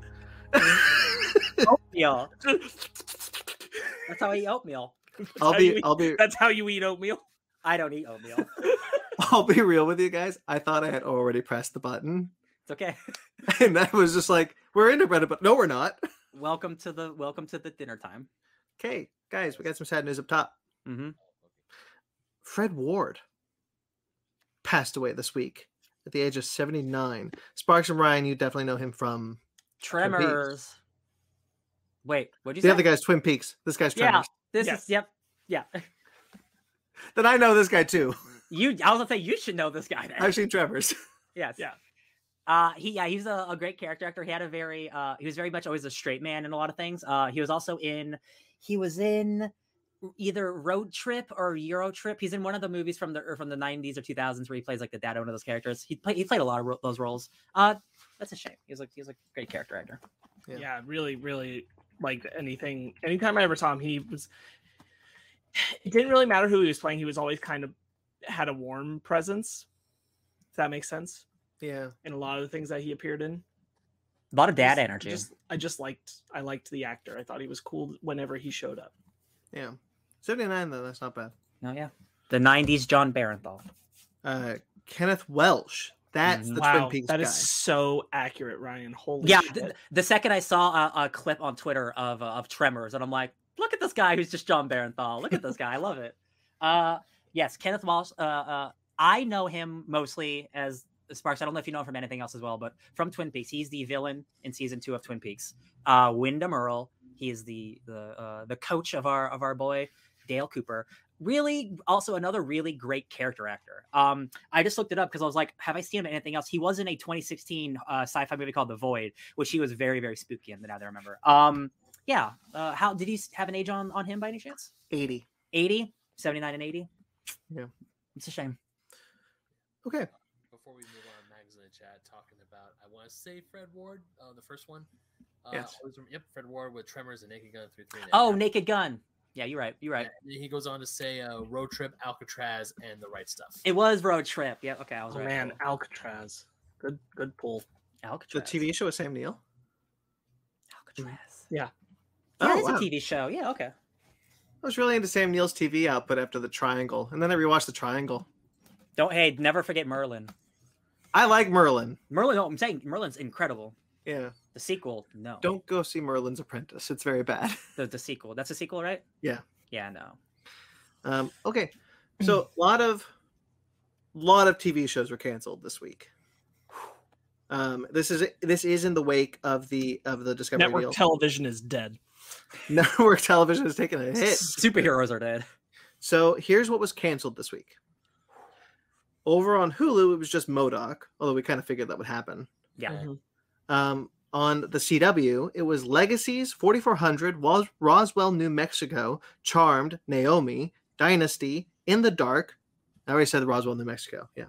Oatmeal. That's how I eat oatmeal. I'll be eat- I'll be That's how you eat oatmeal. I don't eat oatmeal. I'll be real with you guys. I thought I had already pressed the button. It's okay. And that was just like, we're into bread butter. No, we're not. welcome to the welcome to the dinner time. Okay, guys, we got some sad news up top. Mm-hmm. Fred Ward passed away this week at the age of 79. Sparks and Ryan, you definitely know him from. Tremors. Wait, what'd you say? the say? other guy's Twin Peaks. This guy's Tremors. Yeah. This Yes. is yep. Yeah. Then I know this guy too. You I was gonna say you should know this guy then. I've seen Tremors. Yes. Yeah. Uh, he yeah he's a, a great character actor. He had a very uh he was very much always a straight man in a lot of things. Uh, he was also in he was in either Road Trip or Euro Trip. He's in one of the movies from the or from the nineties or two thousands where he plays like the dad of one of those characters. He played he played a lot of ro- those roles. That's a shame. He's like he's was a great character actor. Yeah. Yeah. really, really liked anything. Anytime I ever saw him, he was. It didn't really matter who he was playing. He was always kind of had a warm presence. Does that make sense? yeah. In a lot of the things that he appeared in. A lot of dad Just- energy. Just, I just liked. I liked the actor. I thought he was cool whenever he showed up. Yeah. 79 though, that's not bad. Oh yeah, the '90s Jon Bernthal. Uh Kenneth Welsh. That's the wow, Twin Peaks that guy. is so accurate, Ryan. Holy Yeah, shit! th- the second I saw a, a clip on Twitter of uh, of Tremors, and I'm like, look at this guy who's just Jon Bernthal. Look at this guy. I love it. Uh, yes, Kenneth Welsh. Uh, uh, I know him mostly as Sparks. I don't know if you know him from anything else as well, but from Twin Peaks, he's the villain in season two of Twin Peaks. Uh, Windom Earle. He is the the uh, the coach of our of our boy Dale Cooper. Really, also another really great character actor. Um, I just looked it up because I was like, have I seen him in anything else? He was in a 2016 uh, sci-fi movie called The Void, which he was very very spooky in. Now that I remember. Um, yeah. Uh, how did he have an age on on him by any chance? 80. 80, 79 and 80. Yeah. It's a shame. Okay. Before we move on, Mags in the chat talking about. I want to say Fred Ward, uh, the first one. Uh, Yes. always rem- Yep, Fred Ward with Tremors and Naked Gun through three. and Oh. Naked Gun. Yeah, you're right. You're right. And he goes on to say uh, Road Trip, Alcatraz, and The Right Stuff. It was Road Trip. Yeah. Okay, I was oh right. man, Alcatraz. Good, good pull. Alcatraz. The TV show with Sam Neill. Alcatraz. Yeah. Yeah, Oh, it's wow. a TV show. Yeah. Okay. I was really into Sam Neill's TV output after the Triangle, and then I rewatched the Triangle. Don't hey, never forget Merlin. I like Merlin. Merlin. No, I'm saying Merlin's incredible. Yeah. The sequel, no. Don't go see Merlin's Apprentice. It's very bad. the the sequel. That's a sequel, right? Yeah. Yeah. No. Um, okay. So a lot of lot of TV shows were canceled this week. Um, this is this is in the wake of the of the Discovery Network deal. television is dead. Network television is taking a hit. Superheroes are dead. So here's what was canceled this week. Over on Hulu, it was just MODOK, although we kind of figured that would happen. Yeah. Mhm. Um, on the CW, it was Legacies, 4400, Ros- Roswell, New Mexico, Charmed, Naomi, Dynasty, In the Dark. I already said Roswell, New Mexico. Yeah.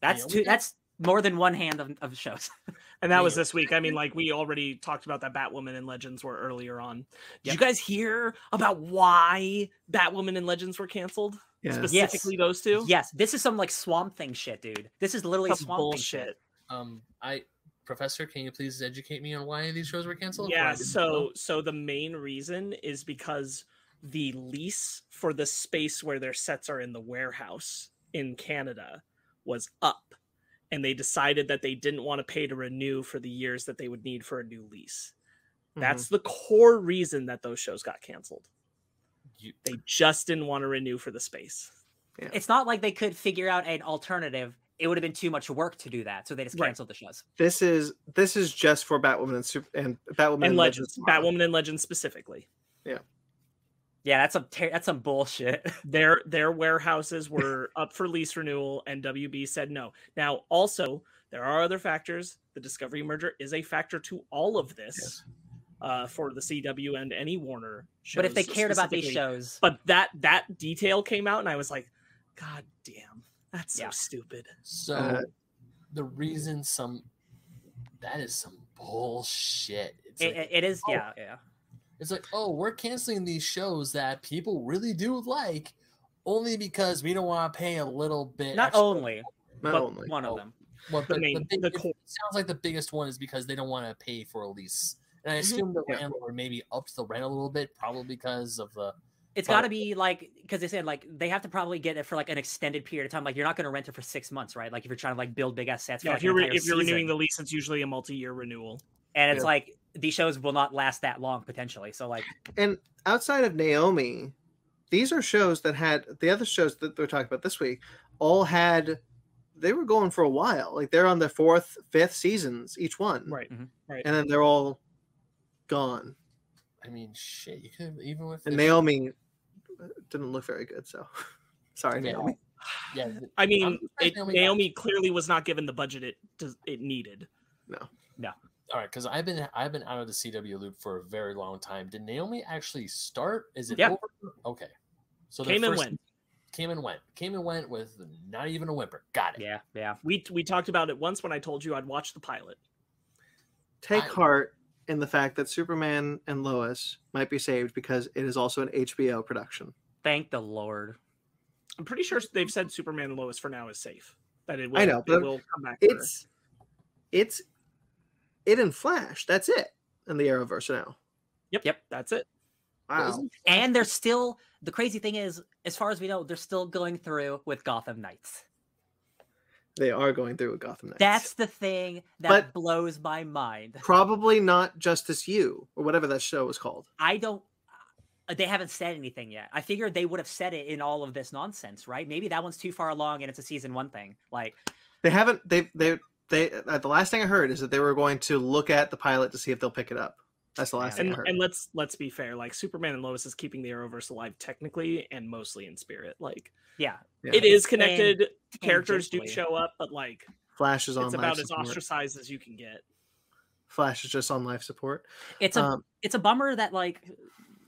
That's Naomi? two. That's more than one hand of, of shows. And that was this week. I mean, like we already talked about that Batwoman and Legends were earlier on. Did Yep. you guys hear about why Batwoman and Legends were canceled? Yeah. Specifically those two? yes, this is some like Swamp Thing shit, dude. This is literally Some Swamp Thing shit. bullshit. Um, I, Professor, can you please educate me on why these shows were canceled? Yeah, so so the main reason is because the lease for the space where their sets are in the warehouse in Canada was up and they decided that they didn't want to pay to renew for the years that they would need for a new lease. Mm-hmm. That's the core reason that those shows got canceled. You- They just didn't want to renew for the space. It's not like they could figure out an alternative. It would have been too much work to do that, so they just Right. canceled the shows. this is this is just for Batwoman and Super and Batwoman And Legends, tomorrow. Batwoman and Legends specifically. Yeah, yeah, that's some ter- that's some bullshit. their their warehouses were up for lease renewal and WB said no. Now also there are other factors. The Discovery merger is a factor to all of this Yes. uh, for the CW and any Warner shows. but if they cared about these shows, but that that detail came out and I was like, God damn, that's so stupid. So Uh, the reason some that is some bullshit. It's it, like, it is. oh, Yeah, yeah. it's like, oh, we're canceling these shows that people really do like, only because we don't want to pay a little bit. Not extra. only, Not but only. one Oh, of them. Well, the the, main- the big, the it core- sounds like the biggest one is because they don't want to pay for a lease. And I assume the Yeah. landlord maybe upped the rent a little bit, probably because of the. It's But- got to be like because they said like they have to probably get it for like an extended period of time. Like you're not going to rent it for six months, right? Like if you're trying to like build big assets. For, Yeah, like, if you're re- if you're renewing the lease, it's usually a multi-year renewal. and it's Yeah. like these shows will not last that long potentially. So like And outside of Naomi, these are shows that had the other shows that we're talking about this week all had they were going for a while. Like they're on their fourth, fifth seasons each one. Right. Mhm. Right. And then they're all gone. I mean, shit. You could even with And Naomi didn't look very good, so sorry, Yeah. Naomi. Yeah, I mean, it, Naomi Naomi clearly was not given the budget it does, it needed. No, no. All right, because I've been I've been out of the CW loop for a very long time. Did Naomi actually start? Is it Yeah. over? Okay, so the Came and went. Came and went. Came and went with not even a whimper. Got it. yeah, yeah. We we talked about it once when I told you I'd watch the pilot. Take I- heart in the fact that Superman and Lois might be saved because it is also an HBO production. Thank the Lord. I'm pretty sure they've said Superman and Lois for now is safe. That it will, I know, it will come back. to Earth. It's it's it and Flash. That's it in the Arrowverse now. Yep, Yep. that's it. Wow. And they're still the crazy thing is, as far as we know, they're still going through with Gotham Knights. They are going through with Gotham Knights. That's the thing that But- blows my mind. probably not Justice U or whatever that show was called. I don't. uh, They haven't said anything yet. I figured they would have said it in all of this nonsense, right? Maybe that one's too far along and it's a season one thing. Like, They haven't. They they they. Uh, the last thing I heard is that they were going to look at the pilot to see if they'll pick it up. That's the last thing And I heard. and let's let's be fair. Like Superman and Lois is keeping the Arrowverse alive technically and mostly in spirit. Like yeah, Yeah. it is connected. Characters do show up, but like Flash is on it's life about as support. ostracized as you can get. Flash is just on life support. It's a Um, it's a bummer that like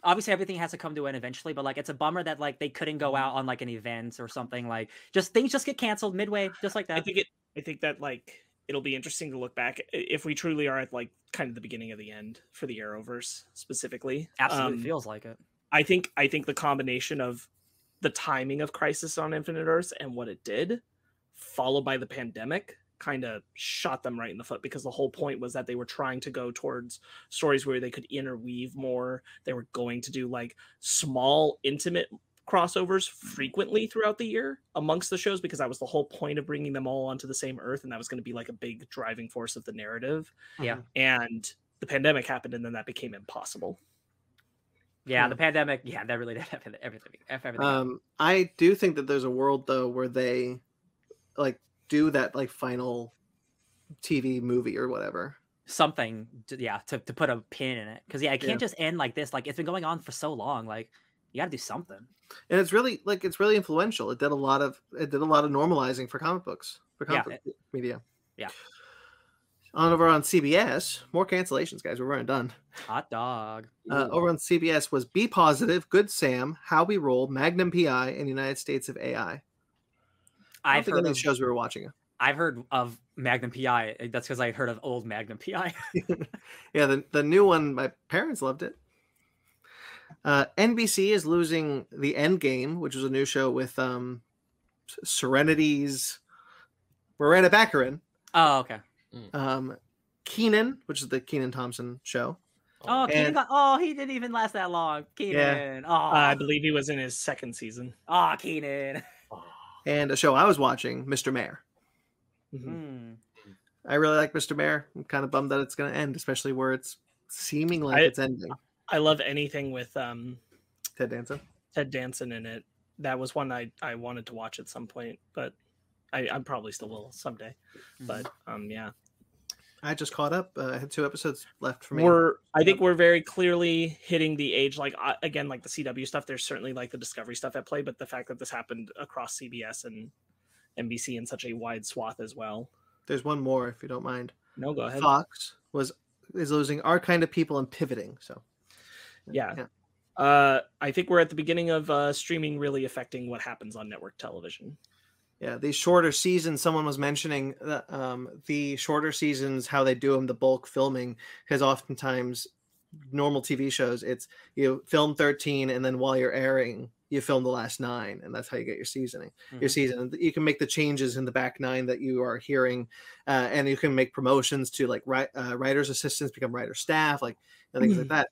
obviously everything has to come to an eventually, but like it's a bummer that like they couldn't Mm-hmm. go out on like an event or something like just things just get canceled midway, just like that. I think it. I think that like it'll be interesting to look back if we truly are at like kind of the beginning of the end for the Arrowverse specifically. Absolutely Um, feels like it. I think I think the combination of the timing of Crisis on Infinite Earths and what it did, followed by the pandemic, kind of shot them right in the foot because the whole point was that they were trying to go towards stories where they could interweave more. They were going to do like small, intimate crossovers frequently throughout the year amongst the shows because that was the whole point of bringing them all onto the same earth and that was going to be like a big driving force of the narrative Yeah. and the pandemic happened and then that became impossible Yeah, Yeah. the pandemic. Yeah, that really did have everything. Everything. Um, I do think that there's a world though where they like do that like final TV movie or whatever. something to, yeah to, to put a pin in it because yeah it can't Yeah. just end like this like it's been going on for so long like you gotta do something And it's really like it's really influential. It did a lot of it did a lot of normalizing for comic books for Yeah, comic book media. yeah. On over on CBS, more cancellations, guys. We're running done. hot dog Uh, over on CBS was B Positive, Good Sam, How We Roll, Magnum PI, and United States of AI. I i've think heard of, shows we were watching. i've heard of magnum pi that's because i heard of old magnum pi yeah, the, the new one, my parents loved it. Uh, NBC is losing the End Game, which was a new show with um, Serenity's Morena Baccarin, oh okay um, Kenan, which is the Kenan Thompson show, oh Kenan And- got, oh he didn't even last that long Kenan oh Uh, I believe he was in his second season. oh Kenan and a show I was watching, Mr. Mayor. Mhm. Hmm. I really like Mr. Mayor. I'm kind of bummed that it's going to end, especially where it's seeming like I- it's ending. I love anything with um, Ted Danson. Ted Danson in it. That was one I, I wanted to watch at some point, but I, I probably still will someday. Mhm. But um, yeah, I just caught up. Uh, I had two episodes left for me. we're I think we're very clearly hitting the age. Like I again, like the CW stuff. There's certainly like the Discovery stuff at play, but the fact that this happened across CBS and NBC in such a wide swath as well. There's one more, if you don't mind. No, go ahead. Fox was is losing our kind of people and pivoting. So Yeah. Uh, I think we're at the beginning of uh, streaming really affecting what happens on network television. Yeah, these shorter seasons. Someone was mentioning that um, the shorter seasons, how they do them, the bulk filming, because oftentimes normal TV shows, it's you film thirteen, and then while you're airing, you film the last nine, and that's how you get your seasoning, your Mhm. season. You can make the changes in the back nine that you are hearing, uh, and you can make promotions to like ri- uh, writers' assistants become writer staff, like and things like that.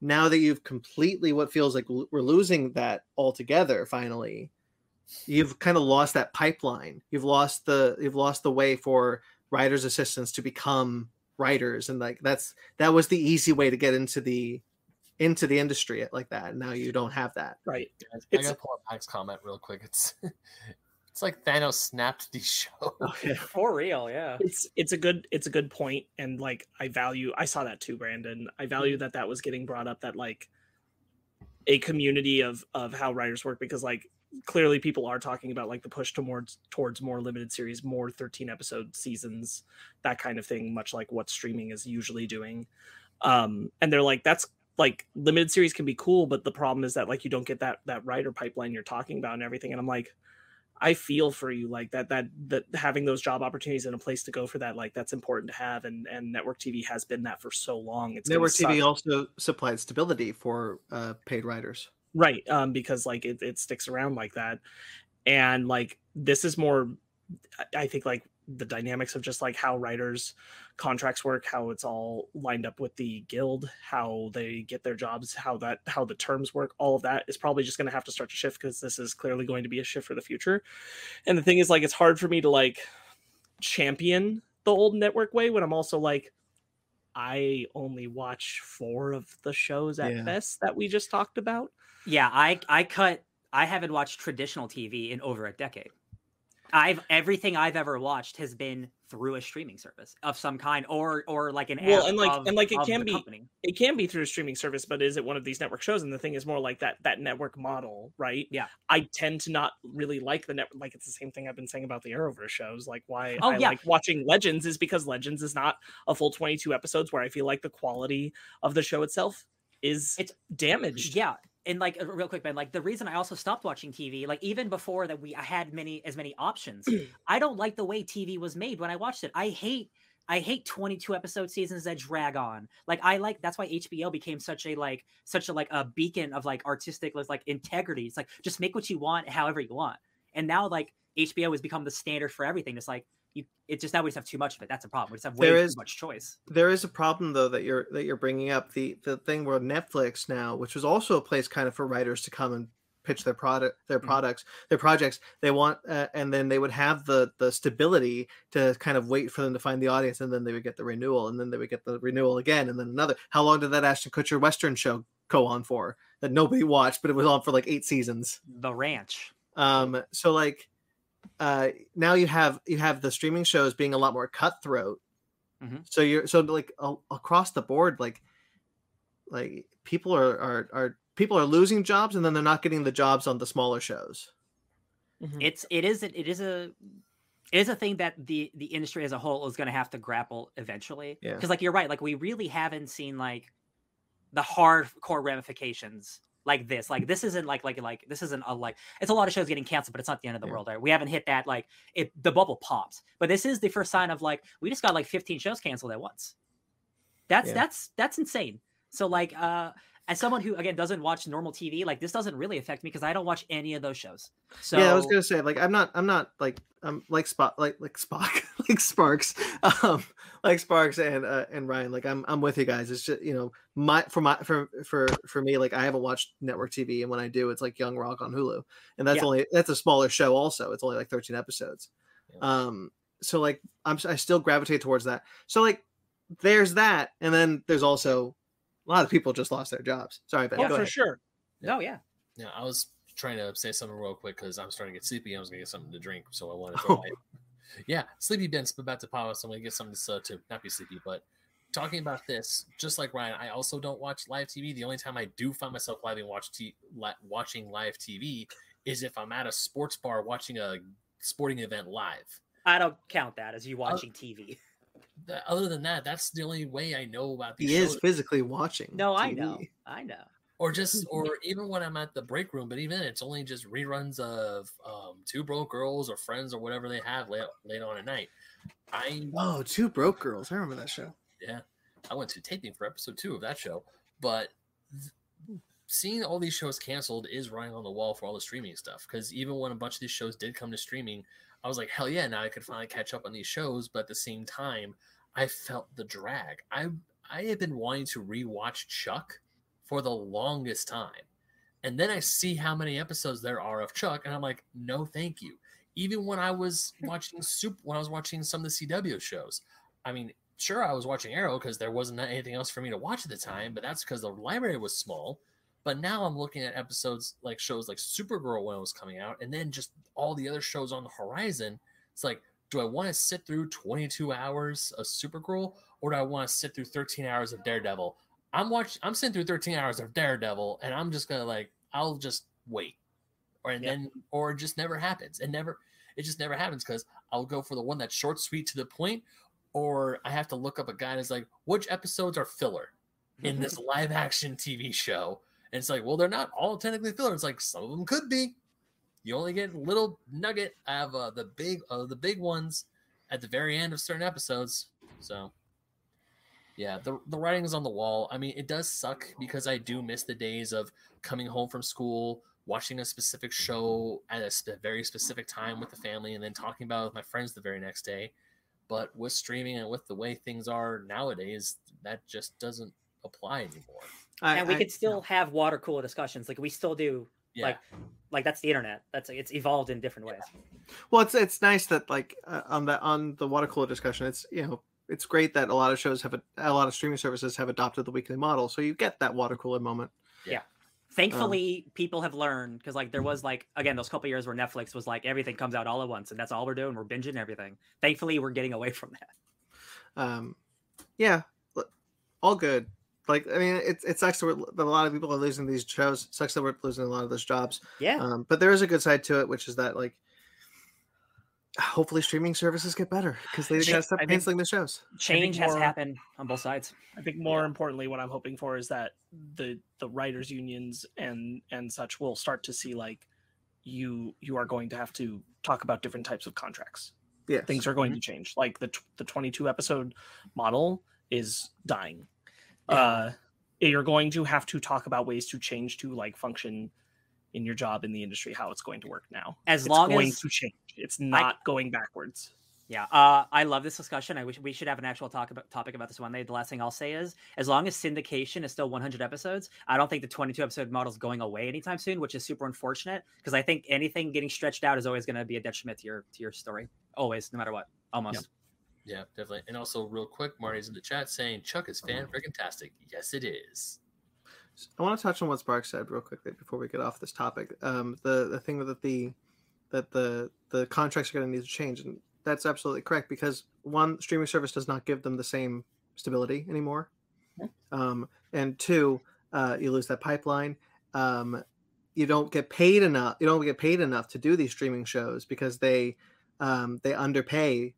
Now that you've completely what feels like we're losing that altogether, finally, you've kind of lost that pipeline you've lost the you've lost the way for writers assistants to become writers and like that's that was the easy way to get into the into the industry like that now you don't have that Right. Guys, I It's- gotta pull up Mike's comment real quick. It's it's like Thanos snapped these shows. for real yeah. It's it's a good it's a good point and like i value i saw that too brandon. I value that that was getting brought up that like a community of of how writers work because like clearly people are talking about like the push towards towards more limited series more 13 episode seasons that kind of thing much like what streaming is usually doing. Um and they're like that's like limited series can be cool but the problem is that like you don't get that that writer pipeline you're talking about and everything. And i'm like I feel for you like that that that having those job opportunities and a place to go for that like that's important to have and and network TV has been that for so long. It's network tv also supplied stability for uh, paid writers right um because like it, it sticks around like that and like this is more I- I think like the dynamics of just like how writers contracts work how it's all lined up with the guild how they get their jobs how that how the terms work all of that is probably just going to have to start to shift because this is clearly going to be a shift for the future and the thing is like it's hard for me to like champion the old network way when i'm also like i only watch four of the shows at Yeah. best that we just talked about Yeah, I I cut I haven't watched traditional TV in over a decade. I've everything I've ever watched has been through a streaming service of some kind or or like an Well, and, like- of- and, like, it can be- company. it can be through a streaming service, but is it one of these network shows? And the thing is more like that that network model, right? Yeah. I tend to not really like the network. Like it's the same thing I've been saying about the Arrowverse shows. Like why Oh, I yeah. like watching Legends is because Legends is not a full twenty two episodes where I feel like the quality of the show itself is It's- damaged. Yeah, and like real quick, Ben. Like the reason I also stopped watching TV, like even before that, we I had many as many options. I don't like the way TV was made when I watched it. I hate. I hate 22 episode seasons that drag on. Like I like that's why HBO became such a like such a like a beacon of like artistic like integrity. It's like just make what you want however you want. And now like HBO has become the standard for everything. It's like you it's just now we just have too much of it. That's a problem. We just have way There too much choice. there is a problem though that you're that you're bringing up the the thing where netflix now which was also a place kind of for writers to come and pitch their product their Mhm. products their projects they want uh, and then they would have the the stability to kind of wait for them to find the audience and then they would get the renewal and then they would get the renewal again and then another how long did that ashton kutcher western show go on for that nobody watched but it was on for like eight seasons The ranch. um so like uh, now you have you have the streaming shows being a lot more cutthroat. Mhm. So you're so like a, across the board, like like people are, are are people are losing jobs and then they're not getting the jobs on the smaller shows. Mhm. it's it is a- it is a it is a thing that the the industry as a whole is going to have to grapple eventually Yeah. because like you're right like we really haven't seen like the hardcore ramifications like this like this isn't like like like this isn't a like it's a lot of shows getting canceled but it's not the end of the Yeah. world right we haven't hit that like it the bubble pops but this is the first sign of like we just got like 15 shows canceled at once that's Yeah. that's that's insane so like uh as someone who again doesn't watch normal tv like this doesn't really affect me because i don't watch any of those shows so yeah, I was gonna say like I'm not I'm not like I'm like Spot like like Spock like Sparks um like Sparks and uh, and Ryan like I'm I'm with you guys. It's just you know my for my for for for me like I haven't watched network TV and when I do it's like Young Rock on Hulu and that's Yeah. only that's a smaller show also. It's only like 13 episodes. Yeah. Um so like I'm I still gravitate towards that. So like there's that and then there's also a lot of people just lost their jobs. Sorry, Ben. oh, go for ahead. sure. no oh, yeah Yeah, I was trying to say something real quick because I'm starting to get sleepy. I was gonna get something to drink, so I wanted to. Oh. Throw my... Yeah, sleepy Ben's about to pop, so I'm gonna get something to, to not be sleepy. But talking about this, just like Ryan, I also don't watch live TV. The only time I do find myself live and watch t- li- watching live TV is if I'm at a sports bar watching a sporting event live. I don't count that as you uh, watching TV. Th- Other than that, that's the only way I know about these He is physically watching. No, I know. I know. or just or even when i'm at the break room but even then, it's only just reruns of um two broke girls or friends or whatever they have late, late on at night i Oh, two broke girls. I remember that show. yeah i went to taping for episode two of that show but th- seeing all these shows canceled is writing on the wall for all the streaming stuff because even when a bunch of these shows did come to streaming i was like hell yeah now i could finally catch up on these shows but at the same time i felt the drag. I i had been wanting to rewatch chuck for the longest time and then i see how many episodes there are of chuck and i'm like no thank you. Even when i was watching soup when i was watching some of the cw shows i mean sure i was watching arrow because there wasn't anything else for me to watch at the time but that's because the library was small but now i'm looking at episodes like shows like supergirl when it was coming out and then just all the other shows on the horizon. It's like do i want to sit through 22 hours of supergirl or do i want to sit through 13 hours of daredevil? I'm watching i'm sitting through 13 hours of daredevil and i'm just gonna like i'll just wait. Or and Yep. then or it just never happens. It never it just never happens because i'll go for the one that's short sweet to the point or I have to look up a guy that's like, which episodes are filler in mm-hmm. this live action TV show? And it's like, well, they're not all technically filler. It's like some of them could be. You only get a little nugget of uh, the big uh, the big ones at the very end of certain episodes. So yeah, the the writing is on the wall. I mean, it does suck because I do miss the days of coming home from school, watching a specific show at a spe- very specific time with the family, and then talking about it with my friends the very next day. But with streaming and with the way things are nowadays, that just doesn't apply anymore. I, and we I- could still have water cooler discussions. Like we still do. Yeah. Like, like that's the internet. That's it's evolved in different ways. Well, it's it's nice that like uh, on the on the water cooler discussion, it's you know it's great that a lot of shows have a, a lot of streaming services have adopted the weekly model, so you get that water cooler moment. Yeah. Thankfully, people have learned because like there was like again those couple years where Netflix was like everything comes out all at once and that's all we're doing. We're binging everything. Thankfully, we're getting away from that. Um, yeah, all good. Like I mean, it it sucks that, we're, that a lot of people are losing these shows. It sucks that we're losing a lot of those jobs. Yeah. Um, but there is a good side to it, which is that like hopefully streaming services get better because they Cha- gotta stop canceling the shows. Change has more- happened on both sides. I think more importantly, what I'm hoping for is that the the writers unions and and such will start to see like you you are going to have to talk about different types of contracts. Yeah, Things are going to change. Like the t- the 22 episode model is dying. Uh, you're going to have to talk about ways to change to like function in your job in the industry, how it's going to work now. As it's long going as to change. It's not going backwards. Yeah, uh, I love this discussion. I wish we should have an actual talk about topic about this one day. The last thing I'll say is, as long as syndication is still 100 episodes, I don't think the 22 episode model is going away anytime soon, which is super unfortunate because I think anything getting stretched out is always going to be a detriment to your to your story. Always, no matter what. Almost. Yeah, definitely. And also, real quick, Marty's in the chat saying Chuck is fan freaking tastic. Yes, it is. I want to touch on what Spark said real quickly before we get off this topic. Um, the the thing with the that the the contracts are going to need to change, and that's absolutely correct because one streaming service does not give them the same stability anymore, um, and two, uh, you lose that pipeline. Um, you don't get paid enough. You don't get paid enough to do these streaming shows because they um, they underpay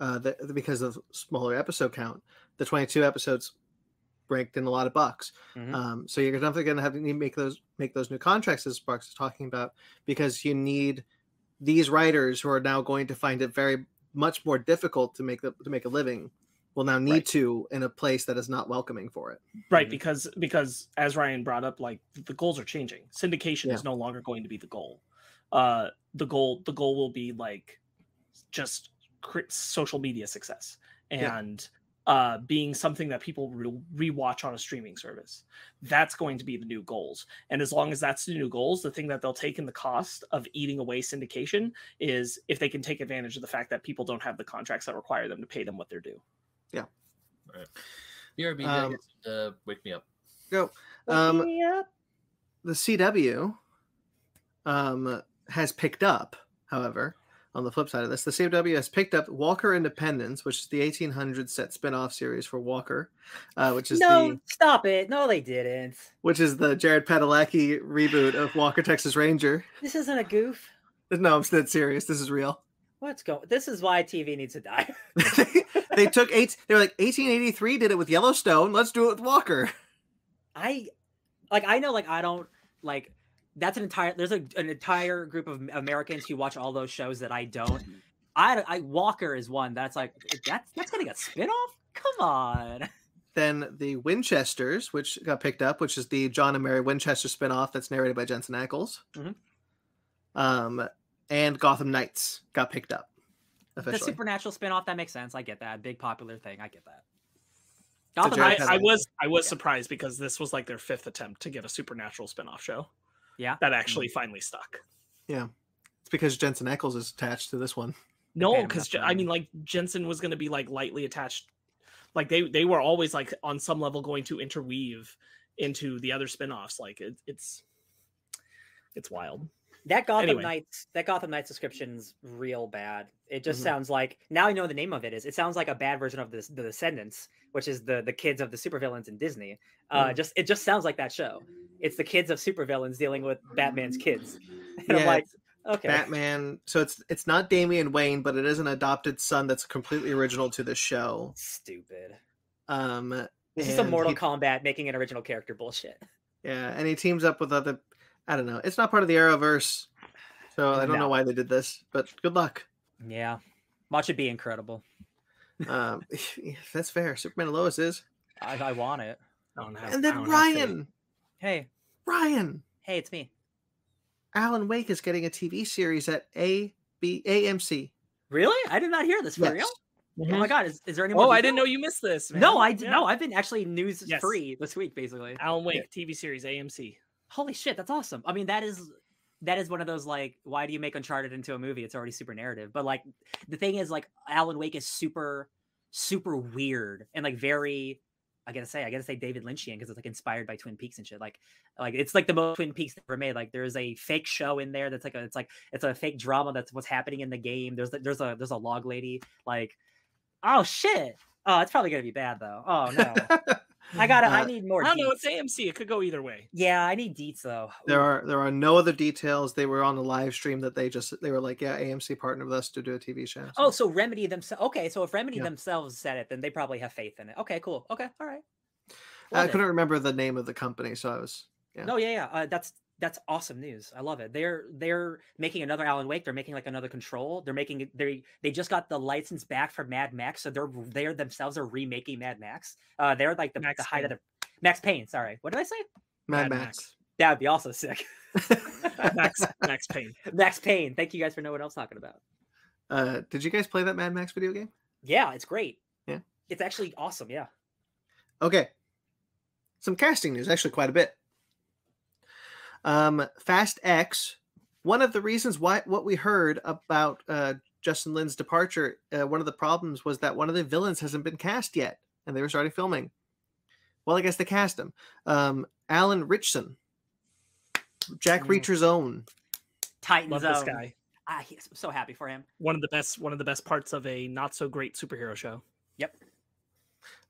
uh, the, because of smaller episode count. The 22 episodes raked in a lot of bucks. Mhm. Um, so you're definitely going to have to make those make those new contracts, as Sparks is talking about, because you need these writers who are now going to find it very much more difficult to make the, to make a living. Will now need Right. to in a place that is not welcoming for it. right Mhm. because because as ryan brought up like the goals are changing syndication Yeah. is no longer going to be the goal uh the goal the goal will be like just cr- social media success Yeah. and uh being something that people will rewatch on a streaming service that's going to be the new goals and as long as that's the new goals the thing that they'll take in the cost of eating away syndication is if they can take advantage of the fact that people don't have the contracts that require them to pay them what they're due BRB, Um, uh, wake me up. Go. Um, Yep. the CW um, has picked up, however, on the flip side of this, the CW has picked up Walker Independence, which is the 1800 set spin-off series for Walker, uh, which is no, the stop it. No, they didn't. which is the Jared Padalecki reboot of Walker Texas Ranger. This isn't a goof. No, I'm dead serious. This is real. What's going? This is why TV needs to die. they took eight. They were like 1883 did it with Yellowstone. Let's do it with Walker. I like I know like I don't like that's an entire there's a, an entire group of Americans who watch all those shows that I don't. I, I Walker is one that's like that's that's getting a spin-off? Come on. Then the Winchesters, which got picked up, which is the John and Mary Winchester spin-off that's narrated by Jensen Ackles. Mm-hmm. Um, and Gotham Knights got picked up The supernatural spin-off that makes sense. I get that. Big popular thing. I get that. Gotham Jared I, Knights- Padalecki. I was I was Yeah. surprised because this was like their fifth attempt to get a supernatural spin-off show Yeah. that actually finally stuck. Yeah. It's because Jensen Ackles is attached to this one. No, because enough I mean, like Jensen was going to be like lightly attached, like they they were always like on some level going to interweave into the other spin-offs. Like it, it's it's wild. That Gotham Anyway. Knights, that Gotham Knights description's real bad. It just Mhm. sounds like now I know the name of it is. It sounds like a bad version of the the Descendants, which is the the kids of the supervillains in Disney. Uh, Mm. just it just sounds like that show. It's the kids of supervillains dealing with Batman's kids. And I'm Yeah, like, okay, Batman. So it's it's not Damian Wayne, but it is an adopted son that's completely original to the show. stupid. Um, This is some and Mortal he- Kombat making an original character bullshit. Yeah, and he teams up with other. I don't know. It's not part of the Arrowverse, so I don't know why they did this. But good luck. Yeah, watch it be incredible. Um, that's fair. Superman and Lois is, I, I want it. I don't and then don't have faith. Ryan, Hey, Ryan, hey, it's me. Alan Wake is getting a TV series at A B AMC. Really? I did not hear this for Yes. real. Oh Mhm. my god, is, is there any more? Oh, I didn't know you missed this. Man. No, I. Yeah. No, I've been actually news Yes. free this week, basically. Alan Wake TV series AMC. Holy shit, that's awesome. I mean, that is that is one of those like, why do you make Uncharted into a movie? It's already super narrative. But like, the thing is, like, Alan Wake is super, super weird and like very. I gotta say, I gotta say David Lynchian because it's like inspired by Twin Peaks and shit. Like, like it's like the most Twin Peaks ever made. Like, there's a fake show in there that's like a, it's like it's a fake drama that's what's happening in the game. There's there's a there's a log lady. Like, oh shit. Oh, it's probably gonna be bad though. Oh no, I gotta. I Uh, need more. I don't know. It's AMC. It could go either way. Yeah, I need deets though. There are there are no other details. They were on the live stream that they just they were like, yeah, AMC partnered with us to do a TV show. Oh, so Remedy themselves. Okay, so if Remedy Yeah. themselves said it, then they probably have faith in it. Okay, cool. Okay, all right. I Love it. couldn't remember the name of the company, so I was yeah. No, yeah, yeah. Uh, that's that's awesome news. I love it. They're they're making another Alan Wake. They're making like another Control. They're making they they just got the license back for Mad Max, so they're they're themselves are remaking Mad Max. Uh, they're like the, Max the height of the Max Payne. Sorry, what did I say? Mad, Mad Max. That would be also sick. Max Max Payne. Max Payne. Thank you guys for knowing what I was talking about. Uh, did you guys play that Mad Max video game? Yeah, it's great. Yeah. it's actually awesome. Yeah. Okay. Some casting news, actually quite a bit. Um, Fast X. One of the reasons why what we heard about uh, Justin Lin's departure, uh, one of the problems was that one of the villains hasn't been cast yet, and they were starting filming. Well, I guess they cast him. Um, Alan Ritchson, Jack Mm. Reacher's own. Titan Love Zone. this guy. Ah, he's so happy for him. One of the best. One of the best parts of a not so great superhero show. Yep.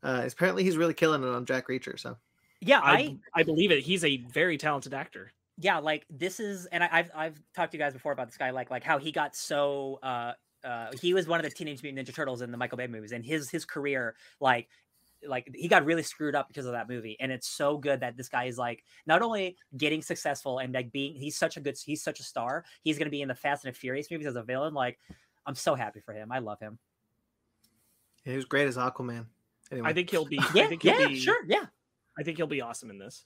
Uh, apparently, he's really killing it on Jack Reacher. So Yeah, I I I believe it. He's a very talented actor. Yeah, like this is, and I, I've I've talked to you guys before about this guy, like like how he got so uh uh he was one of the Teenage Mutant Ninja Turtles in the Michael Bay movies, and his his career like like he got really screwed up because of that movie, and it's so good that this guy is like not only getting successful and like being he's such a good he's such a star, he's gonna be in the Fast and the Furious movies as a villain. Like I'm so happy for him. I love him. he was great as Aquaman. Anyway, I think he'll be. Yeah, I think he'll yeah, be, sure, yeah. I think he'll be awesome in this.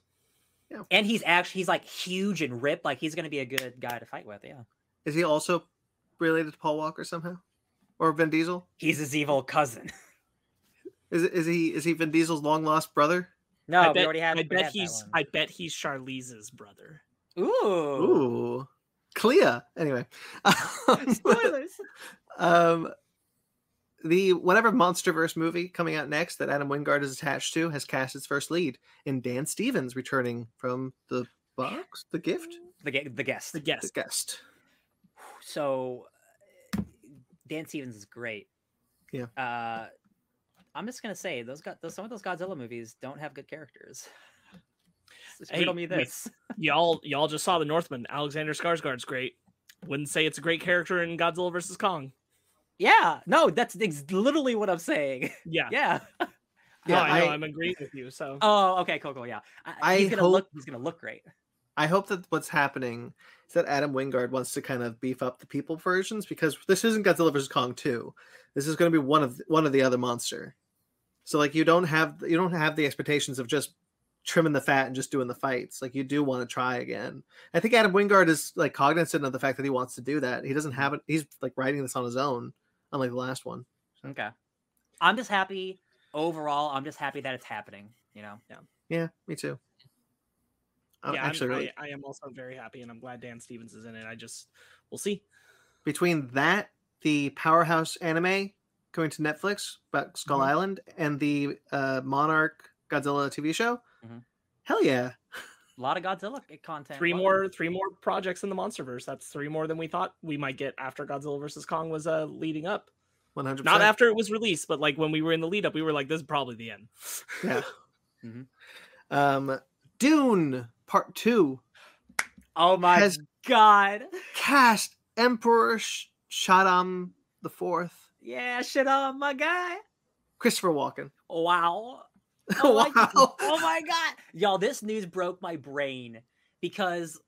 And he's actually he's like huge and ripped. Like he's gonna be a good guy to fight with. Yeah. is he also related to Paul Walker somehow, or Vin Diesel? He's his evil cousin. Is is he is he Vin Diesel's long lost brother? No, I we bet, already had. I bet he's. I bet he's Charlize's brother. Ooh. Ooh, Clea. Anyway, Spoilers. um, the whatever MonsterVerse movie coming out next that Adam Wingard is attached to has cast its first lead in Dan Stevens returning from the box, the gift, the gue- the guest. The the guest. guest. So uh, Dan Stevens is great. Yeah. Uh, I'm just gonna say those got those, some of those Godzilla movies don't have good characters. Hey, riddle me wait. this. Y'all, y'all just saw the Northman. Alexander Skarsgård's great. Wouldn't say it's a great character in Godzilla versus Kong. Yeah. No, that's ex- literally what I'm saying. Yeah. yeah. No, Yeah, I know. I- I, am agreeing with you. So Oh, okay, cool, cool. Yeah. I, I he's gonna hope- look. He's gonna look great. I hope that what's happening is that Adam Wingard wants to kind of beef up the people versions because this isn't Godzilla vs Kong two. This is going to be one of one of the other monster. So like you don't have you don't have the expectations of just trimming the fat and just doing the fights. Like you do want to try again. I think Adam Wingard is like cognizant of the fact that he wants to do that. He doesn't have it. He's like writing this on his own, unlike the last one. Okay. I'm just happy overall. I'm just happy that it's happening. You know. Yeah, Yeah. me too. I'm yeah, I'm- actually really I, I am also very happy, and I'm glad Dan Stevens is in it. I just, we'll see. between that, the powerhouse anime coming to Netflix about Skull Mhm. Island, and the uh, Monarch Godzilla TV show. Mhm. Hell yeah! A lot of Godzilla content. Three Love more, three more projects in the MonsterVerse. That's three more than we thought we might get after Godzilla versus Kong was uh, leading up. One hundred Not after it was released, but like when we were in the lead up, we were like, "This is probably the end." Yeah. Mhm. Um, Dune Part Two Oh my has- god. cast Emperor Sh- Shaddam the Fourth, Yeah, shit on my guy. Christopher Walken. Wow. Oh my, wow! oh my god. Y'all, this news broke my brain because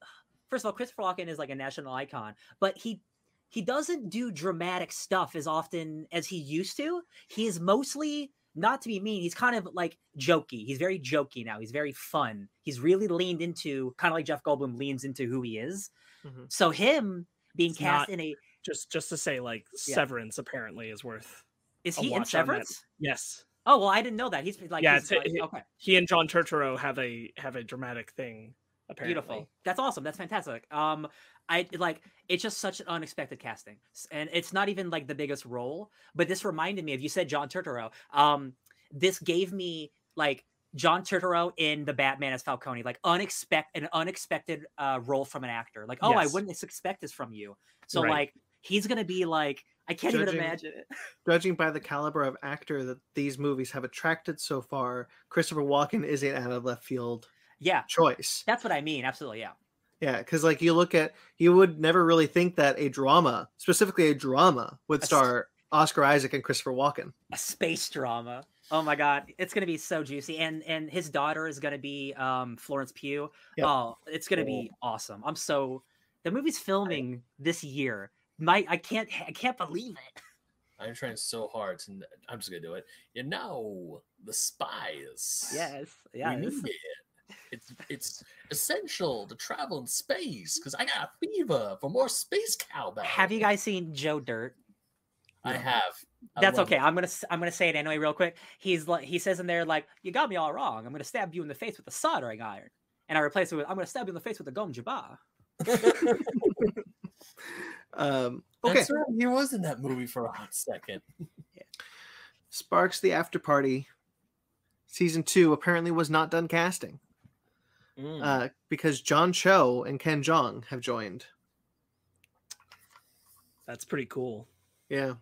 first of all, Christopher Walken is like a national icon, but he he doesn't do dramatic stuff as often as he used to. He is mostly not to be mean, he's kind of like jokey. He's very jokey now. He's very fun. He's really leaned into kind of like Jeff Goldblum leans into who he is. Mhm. So him being It's cast in a Just, just to say, like Yeah. Severance apparently is worth. is he in. Severance? Yes, Oh well, I didn't know that. He's like, Yeah, he's like- okay. he and John Turturro have a have a dramatic thing. Apparently, Beautiful. That's awesome. That's fantastic. Um, I like it's just such an unexpected casting, and it's not even like the biggest role. But this reminded me of you said John Turturro. Um, this gave me like John Turturro in the Batman as Falcone, like unexpected, an unexpected uh, role from an actor. Like, oh, I wouldn't expect this from you. So Right. like he's gonna be like, I can't Judging- even imagine it. Judging by the caliber of actor that these movies have attracted so far, Christopher Walken is an out of left field Yeah, choice. that's what I mean. Absolutely, yeah. Yeah, because like you look at, you would never really think that a drama, specifically a drama, would star Oscar Isaac and Christopher Walken. a space drama. Oh my god, it's gonna be so juicy, and and his daughter is gonna be um Florence Pugh. Yep. Oh, it's gonna be awesome. I'm so the movie's filming this year. My I can't I can't believe it. I'm trying so hard to. I'm just gonna do it. You know, the spies. Yes, we need it. It's it's essential to travel in space because I got a fever for more space cowbell. Have you guys seen Joe Dirt? I have. I That's okay. it. I'm gonna I'm gonna say it anyway, real quick. He's like he says in there like, "You got me all wrong. I'm gonna stab you in the face with a soldering iron," and I replace it with, "I'm gonna stab you in the face with a gom jabbar." Um, okay, That's right. He was in that movie for a hot second. Sparks the After Party season two apparently was not done casting Mm. uh, because John Cho and Ken Jeong have joined. That's pretty cool. Yeah,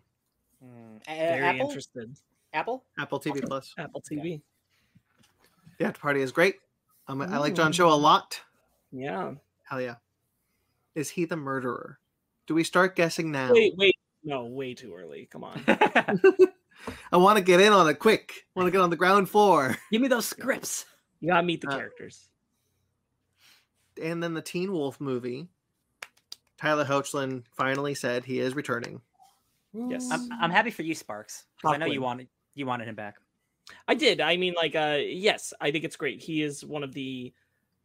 Mm, a- Very Apple. interested. Apple. Apple TV Plus. Apple TV. Yeah. The After Party is great. Um, I like John Cho a lot. Yeah. Hell yeah. Is he the murderer? Do we start guessing now? Wait, wait. No, way too early. Come on. I want to get in on it quick. I want to get on the ground floor. Give me those scripts. You gotta meet the Uh, characters. And then the Teen Wolf movie. Tyler Hoechlin finally said he is returning. Yes. I'm, I'm happy for you, Sparks. 'cause I know you wanted you wanted him back. I did. I mean, like, uh, yes, I think it's great. He is one of the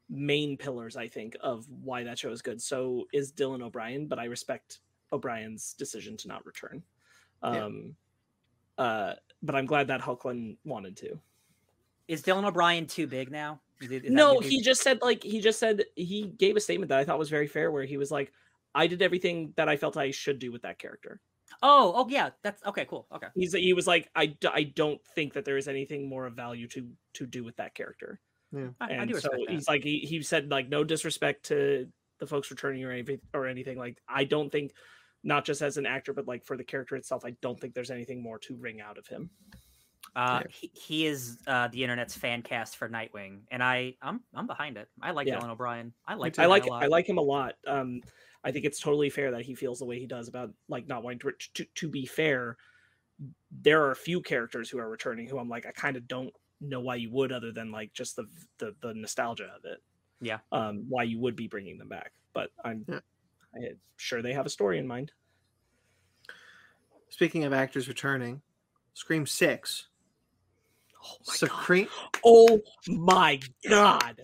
main pillars, I think, of why that show is good. So is Dylan O'Brien, but I respect O'Brien's decision to not return. Yeah. Um, uh, but I'm glad that Hoechlin wanted to. Is Dylan O'Brien too big now? Is it- is no, he just said like he just said he gave a statement that I thought was very fair, where he was like, "I did everything that I felt I should do with that character." Oh, oh yeah. That's okay. Cool. Okay. He's he was like, "I, I don't think that there is anything more of value to to do with that character." I, I and do so that. he's like he, he said like no disrespect to the folks returning or anything or anything like i don't think not just as an actor but like for the character itself i don't think there's anything more to wring out of him Uh, Yeah. he, he is uh, the internet's fan cast for Nightwing, and I I'm I'm behind it. I like Yeah. Dylan O'Brien. I like too. i like a lot. i like him a lot um i think it's totally fair that he feels the way he does about like not wanting to to, to be fair there are a few characters who are returning who i'm like i kind of don't know why you would other than like just the the, the nostalgia of it Yeah. um why you would be bringing them back but i'm Yeah. I'm sure they have a story in mind Speaking of actors returning, Scream 6. oh my god Scream, Oh my god!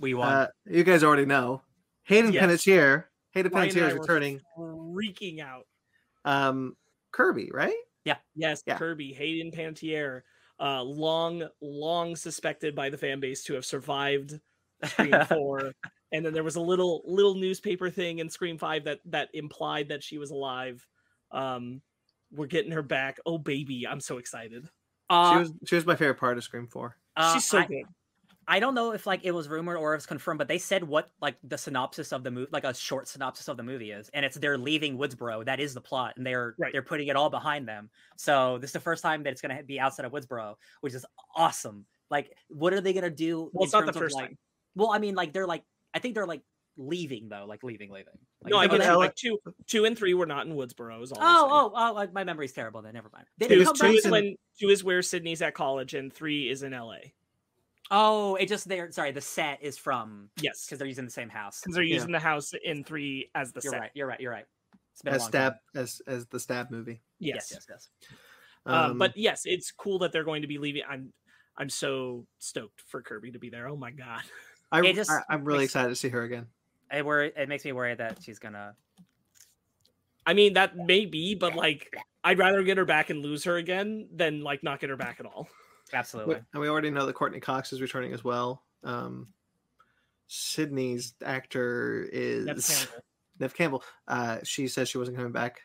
We won. uh, you guys already know. Hayden Yes. Panettiere. Hayden Ryan and Panettiere I is returning. Freaking out. Um, Kirby, right? Yeah. Yes, Yeah. Kirby, Hayden Panettiere, uh, long, long suspected by the fan base to have survived Scream Four, and then there was a little, little newspaper thing in Scream Five that that implied that she was alive. Um, we're getting her back. Oh baby, I'm so excited. uh, she was she was my favorite part of Scream 4. uh, She's so I, good. I don't know if like it was rumored or if it's confirmed, but they said what like the synopsis of the movie, like a short synopsis of the movie is, and it's they're leaving Woodsboro. That is the plot, and they're Right. they're putting it all behind them. So this is the first time that it's gonna be outside of Woodsboro, which is awesome. Like, what are they gonna do? Well, it's not the terms of, first like- time. Well, I mean, like they're like, I think they're like leaving though, like leaving, leaving. Like, no, I is that mean what LA like two, two and three were not in Woodsboro. Is all Oh, oh, oh! uh, My memory's terrible. Then never mind. They Two, didn't come two is when two is where Sidney's at college, and three is in LA. Oh, it just they're sorry. The set is from Yes, because they're using the same house. because they're Yeah. using the house in three as the You're set. right. You're right. You're right. It's been a As long stab time. as as the stab movie. Yes, Yes, yes, yes. um, but yes, it's cool that they're going to be leaving. I'm I'm so stoked for Kirby to be there. Oh my god. I, it just I I'm really makes- excited to see her again. It worry. It makes me worry that she's gonna. I mean that may be, but like I'd rather get her back and lose her again than like not get her back at all. Absolutely. And we already know that Courteney Cox is returning as well. Um, Sidney's actor is That's Campbell. Neve Campbell. Uh, she says she wasn't coming back.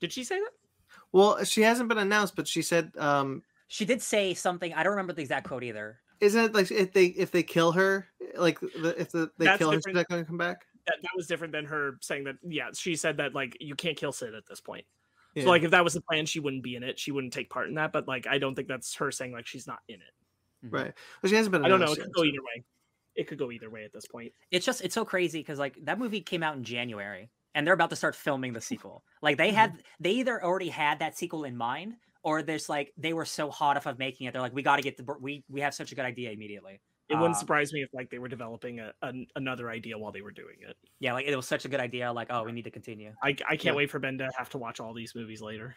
Did she say that? Well, she hasn't been announced, but she said, um, She did say something. I don't remember the exact quote either. "Isn't it like if they if they kill her, like the, if the, they That's kill her, she's different. not going to come back?" that? That was different than her saying that. Yeah, she said that like you can't kill Sid at this point. Yeah. So like if that was the plan, she wouldn't be in it. She wouldn't take part in that. But like I don't think that's her saying like she's not in it. right? But she hasn't been. I don't know. It could go either way. It could go either way at this point. It's just it's so crazy because like that movie came out in January and they're about to start filming the sequel. Like Mm-hmm. they had they either already had that sequel in mind or there's like they were so hot off of making it. They're like we got to get the we we have such a good idea immediately. It wouldn't Uh, surprise me if like they were developing a, an, another idea while they were doing it. Yeah, like it was such a good idea. Like oh, we need to continue. I, I can't Yeah. wait for Ben to have to watch all these movies later.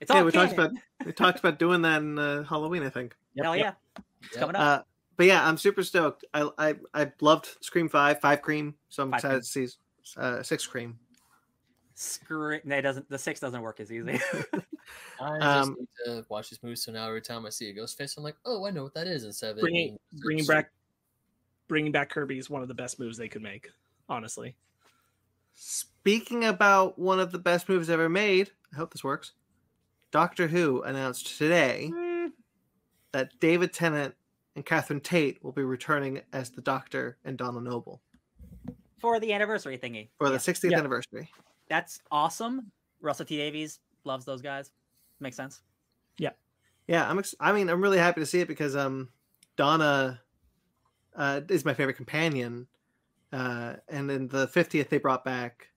It's Yeah, all we talked about we talked about doing that in uh, Halloween, I think. Hell Yep. yeah, it's Yep. coming up. Uh, but yeah, I'm super stoked. I I I loved Scream Five, Five Cream, so I'm Five excited to see uh, Six Cream. Scream. no, it doesn't. The six doesn't work as easy. I just Um, need to watch this movie, so now every time I see a ghost face, I'm like, oh, I know what that is. Instead of it Bringing being bringing super- back bringing back Kirby is one of the best moves they could make. Honestly, Speaking about one of the best movies ever made, I hope this works. Doctor Who announced today Mm, that David Tennant and Catherine Tate will be returning as the Doctor and Donna Noble. for the anniversary thingy. for the Yeah. 60th Yeah. anniversary. That's awesome. Russell T Davies loves those guys. Makes sense. Yeah, Yeah, I'm. Ex- I mean, I'm really happy to see it because um, Donna uh, is my favorite companion, uh, and in the 50th they brought back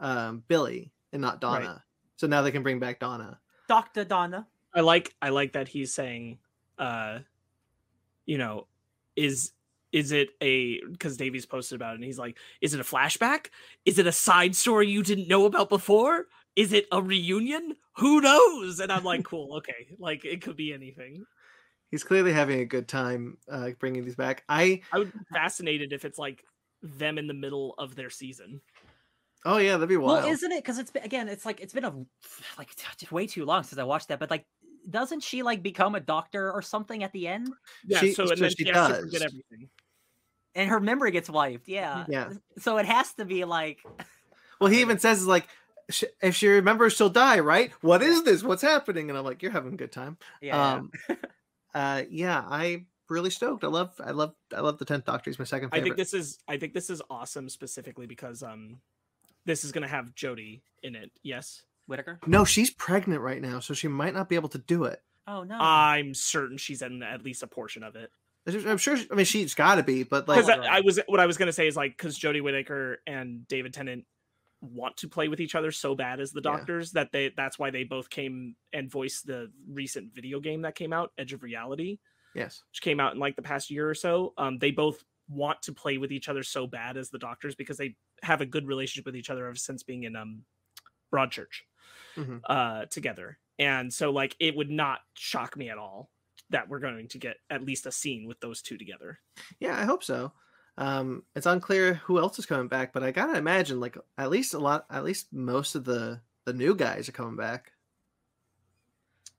um, Billie and not Donna, so now they can bring back Donna. Doctor Donna. I like I like that he's saying, uh, you know, is is it a because Davies posted about it and he's like, is it a flashback? Is it a side story you didn't know about before? Is it a reunion? Who knows? And I'm like, cool, okay, like it could be anything. He's clearly having a good time uh, bringing these back. I I would be fascinated if it's like them in the middle of their season. oh yeah, that'd be wild. Well, isn't it? Because it's been again, it's like it's been a like just way too long since I watched that. But like, doesn't she like become a doctor or something at the end? Yeah, She- so and so then she she has to does. forget everything. And her memory gets wiped. Yeah. Yeah. So it has to be like Well, he even says like, "Sh- if she remembers, she'll die, right? What is this? What's happening? And I'm like, you're having a good time. yeah. Um, uh, yeah, I really stoked. I love, I love, I love the tenth Doctor. He's my second Favorite. I think this is I think this is awesome specifically because um this is gonna have Jodie in it. Yes. Whittaker. No, she's pregnant right now, so she might not be able to do it. Oh no. I'm certain she's in at least a portion of it. I'm sure. I mean, she's got to be, but like, I, I was what I was gonna say is like because Jodie Whittaker and David Tennant want to play with each other so bad as the Yeah. doctors that they that's why they both came and voiced the recent video game that came out, Edge of Reality, yes, which came out in like the past year or so. Um, they both want to play with each other so bad as the doctors because they have a good relationship with each other ever since being in um Broadchurch Mhm. uh together. And so like it would not shock me at all that we're going to get at least a scene with those two together. yeah, I hope so. Um, it's unclear who else is coming back, but I gotta imagine like at least a lot, at least most of the the new guys are coming back.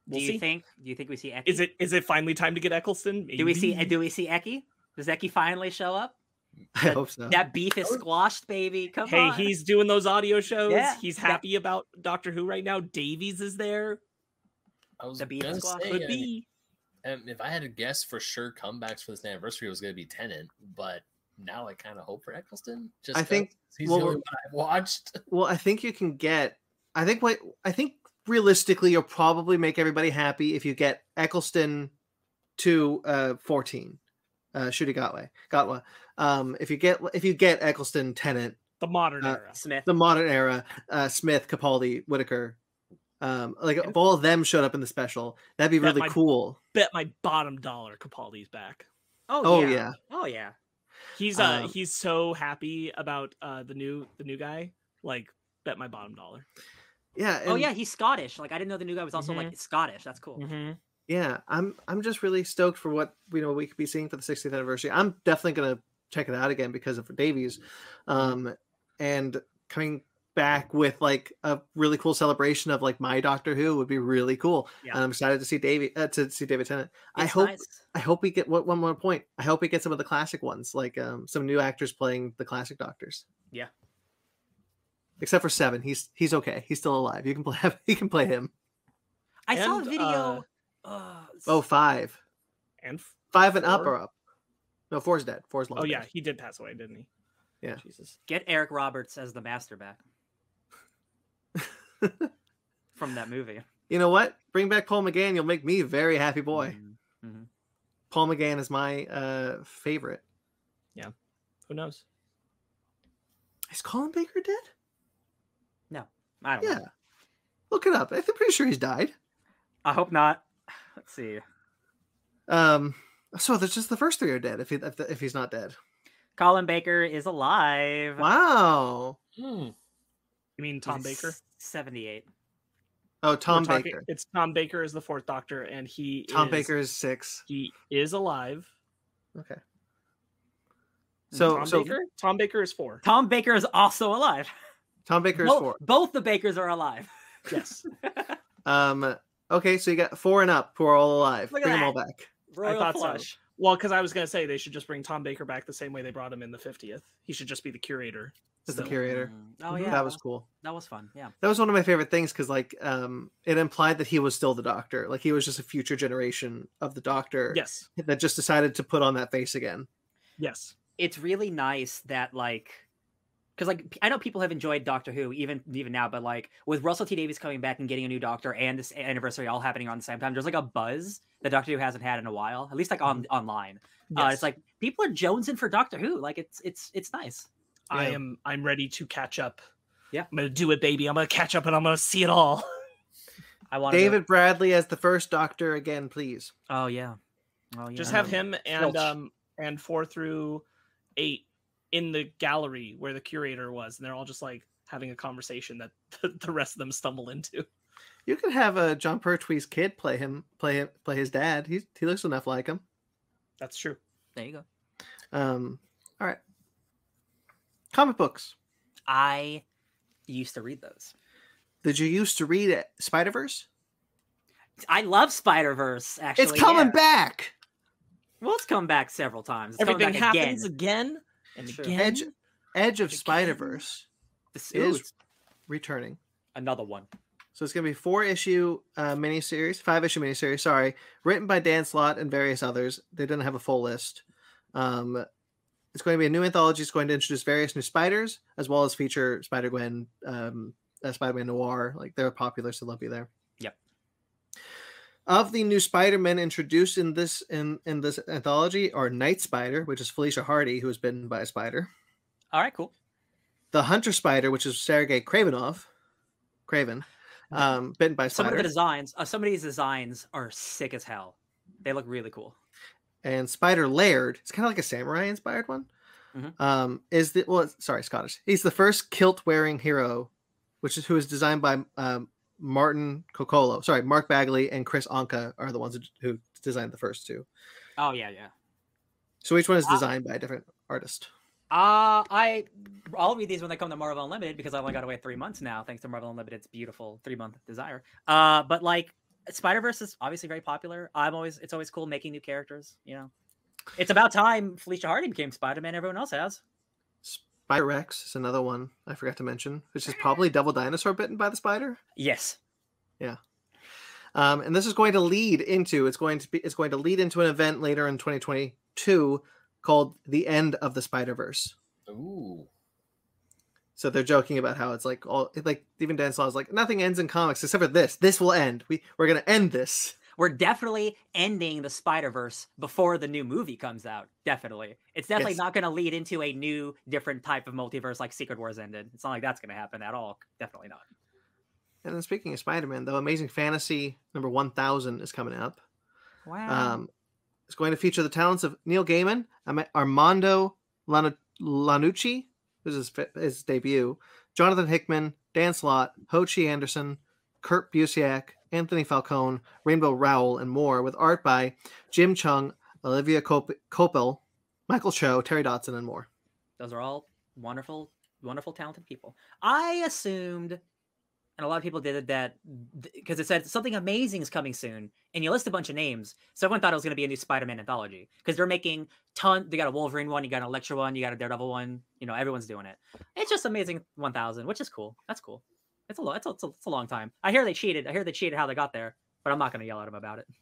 We'll do you see. think? Do you think we see Eki? Is it is it finally time to get Eccleston? Do we see? Do we see Eki? Does Eki finally show up? I That- hope so. That beef is squashed, baby. Come Hey, on. Hey, he's doing those audio shows. Yeah, He's that- happy about Doctor Who right now. Davies is there. I was The beat gonna squad say, Could I mean, be. um, if I had to guess for sure, comebacks for this anniversary was going to be Tennant, but now I kind of hope for Eccleston. Just I 'cause think- he's well, the only one I've watched. Well, I think you can get. I think what I think realistically, you'll probably make everybody happy if you get Eccleston to uh 14, uh Ncuti Gatwa. Gatwa. Um, if you get if you get Eccleston, Tennant, The modern uh, era. Smith. the modern era, uh Smith, Capaldi, Whittaker, um, like if all of them showed up in the special, that'd be That really might- cool. Bet my bottom dollar Capaldi's back. oh, Oh yeah. yeah, Oh yeah. He's uh Um, he's so happy about uh the new the new guy. Like bet my bottom dollar. yeah. oh yeah, he's Scottish. Like I didn't know the new guy was also like Scottish. That's cool. Mm-hmm. yeah i'm i'm just really stoked for what you know we could be seeing for the 60th anniversary i'm definitely gonna check it out again because of davies um and coming back with like a really cool celebration of like my doctor who would be really cool Yeah. and i'm excited to see david uh, to see david tennant i hope nice. i hope we get one one more point i hope we get some of the classic ones like um some new actors playing the classic doctors Yeah. except for seven he's he's okay he's still alive you can play he can play him I saw a video. Uh, oh five And f- five and up Four? or up no four's dead four's long oh dead. yeah, he did pass away, didn't he? Yeah. Jesus. get Eric Roberts as the master back from that movie. You know what? Bring back Paul McGann. You'll make me a very happy boy. Mhm, mhm. Paul McGann is my uh favorite. Yeah. Who knows? Is Colin Baker dead? No, I don't Yeah. know. Look it up. I'm pretty sure he's died. I hope not. Let's see. Um. So there's just the first three are dead. If he if, if he's not dead. Colin Baker is alive. Wow. Hmm. You mean Tom Baker? Seventy-eight. Oh, Tom We're talking- Baker. It's Tom Baker is the fourth Doctor, and he Tom is, Baker is six. He is alive. Okay. So Tom so Baker. Tom Baker is four. Tom Baker is also alive. Tom Baker is Both, four. both the Bakers are alive. Yes. Um. Okay, so you got four and up who are all alive. Look at Bring them all back. Royal thought so. Flush. Well, because I was gonna say they should just bring Tom Baker back the same way they brought him in the fiftieth. He should just be the curator. As the curator. Mm. Oh Mhm, yeah, that was cool. that was fun. Yeah. That was one of my favorite things because like um it implied that he was still the doctor. Like he was just a future generation of the doctor Yes. that just decided to put on that face again. Yes. It's really nice that like because like p- I know people have enjoyed Doctor Who even even now, but like with Russell T Davies coming back and getting a new Doctor and this anniversary all happening on the same time, there's like a buzz that Doctor Who hasn't had in a while, at least like on online. Uh, it's like people are jonesing for Doctor Who. Like it's it's it's nice. I am I'm ready to catch up. Yeah. I'm gonna do it, baby. I'm gonna catch up and I'm gonna see it all. I want David Bradley as the first Doctor again, please. Oh yeah. Oh yeah. Just have Um, him and Filch. um and four through eight in the gallery where the curator was, and they're all just like having a conversation that the rest of them stumble into. You could have a Jon Pertwee's kid play him, play him, play his dad. He he looks enough like him. That's true. There you go. Um, all right. Comic books. I used to read those. Did you used to read Spider Verse? I love Spider Verse. Actually, It's coming yeah. back. Well, it's come back several times. It's Everything back happens again. again, and Sure. again. Edge Edge of Again. Spider Verse This is- ooh, returning. another one. So it's gonna be four issue uh, miniseries, five issue miniseries. Sorry, written by Dan Slott and various others. They didn't have a full list. Um, it's going to be a new anthology. It's going to introduce various new spiders as well as feature Spider Gwen, um, uh, Spider Man Noir. Like they're popular, so they'll be there. Of the new Spider Men introduced in this in in this anthology are Night Spider, which is Felicia Hardy, who was bitten by a spider. All right, cool. The Hunter Spider, which is Sergei Kravinoff, Kraven, um, bitten by a Some of the designs, uh, some of these designs are sick as hell. They look really cool. and Spider Laird, it's kind of like a samurai inspired one. Mhm. Um, is the well, sorry, Scottish. He's the first kilt wearing hero, which is who is designed by um, Martin Coccolo, Sorry, Mark Bagley and Kris Anka are the ones who, who designed the first two. Oh yeah, yeah. So each one is Wow. designed by a different artist. Uh I I'll read these when they come to Marvel Unlimited because I only got away three months now, thanks to Marvel Unlimited's beautiful three month desire. Uh, but like Spider Verse is obviously very popular. I'm always it's always cool making new characters. You know, it's about time Felicia Hardy became Spider Man. Everyone else has. Spider Rex is another one I forgot to mention, which is probably Devil Dinosaur bitten by the spider. Yes. Yeah. Um, and this is going to lead into it's going to be it's going to lead into an event later in 2022 called the end of the Spider Verse. Ooh. So they're joking about how it's like all like even Dan Slott is like nothing ends in comics except for this. This will end. We we're gonna end this. We're definitely ending the Spider Verse before the new movie comes out. Definitely, it's definitely not going to lead into a new, different type of multiverse like Secret Wars ended. It's not like that's going to happen at all. Definitely not. And then speaking of Spider-Man, though, Amazing Fantasy number one thousand is coming up. Wow. Um, it's going to feature the talents of Neil Gaiman, Armando Lanu- Lanucci, this is his, his debut, Jonathan Hickman, Dan Slott, Ho Che Anderson, Kurt Busiek, Anthony Falcone, Rainbow Rowell, and more, with art by Jim Cheung, Olivia Cop- Michael Cho, Terry Dodson, and more. Those are all wonderful, wonderful, talented people. I assumed, and a lot of people did it, that because it said something amazing is coming soon, and you list a bunch of names, so everyone thought it was going to be a new Spider-Man anthology because they're making ton. They got a Wolverine one, you got an Elektra one, you got a Daredevil one. You know, everyone's doing it. It's just amazing 1000, which is cool. That's cool. It's a lo- it's a, it's a, it's a long time. I hear they cheated. I hear they cheated how they got there, but I'm not going to yell at them about it.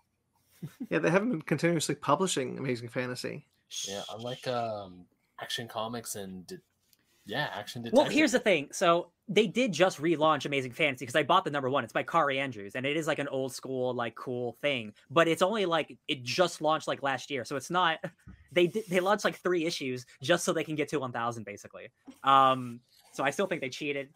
Yeah, they haven't been continuously publishing Amazing Fantasy. Yeah, unlike um Action Comics and de- yeah, Action Detective. Well, here's the thing. So they did just relaunch Amazing Fantasy because I bought the number one. It's by Kaare Andrews, and it is like an old school, like cool thing. But it's only like it just launched like last year, so it's not. They did, they launched like three issues just so they can get to 1,000 basically. Um, so I still think they cheated.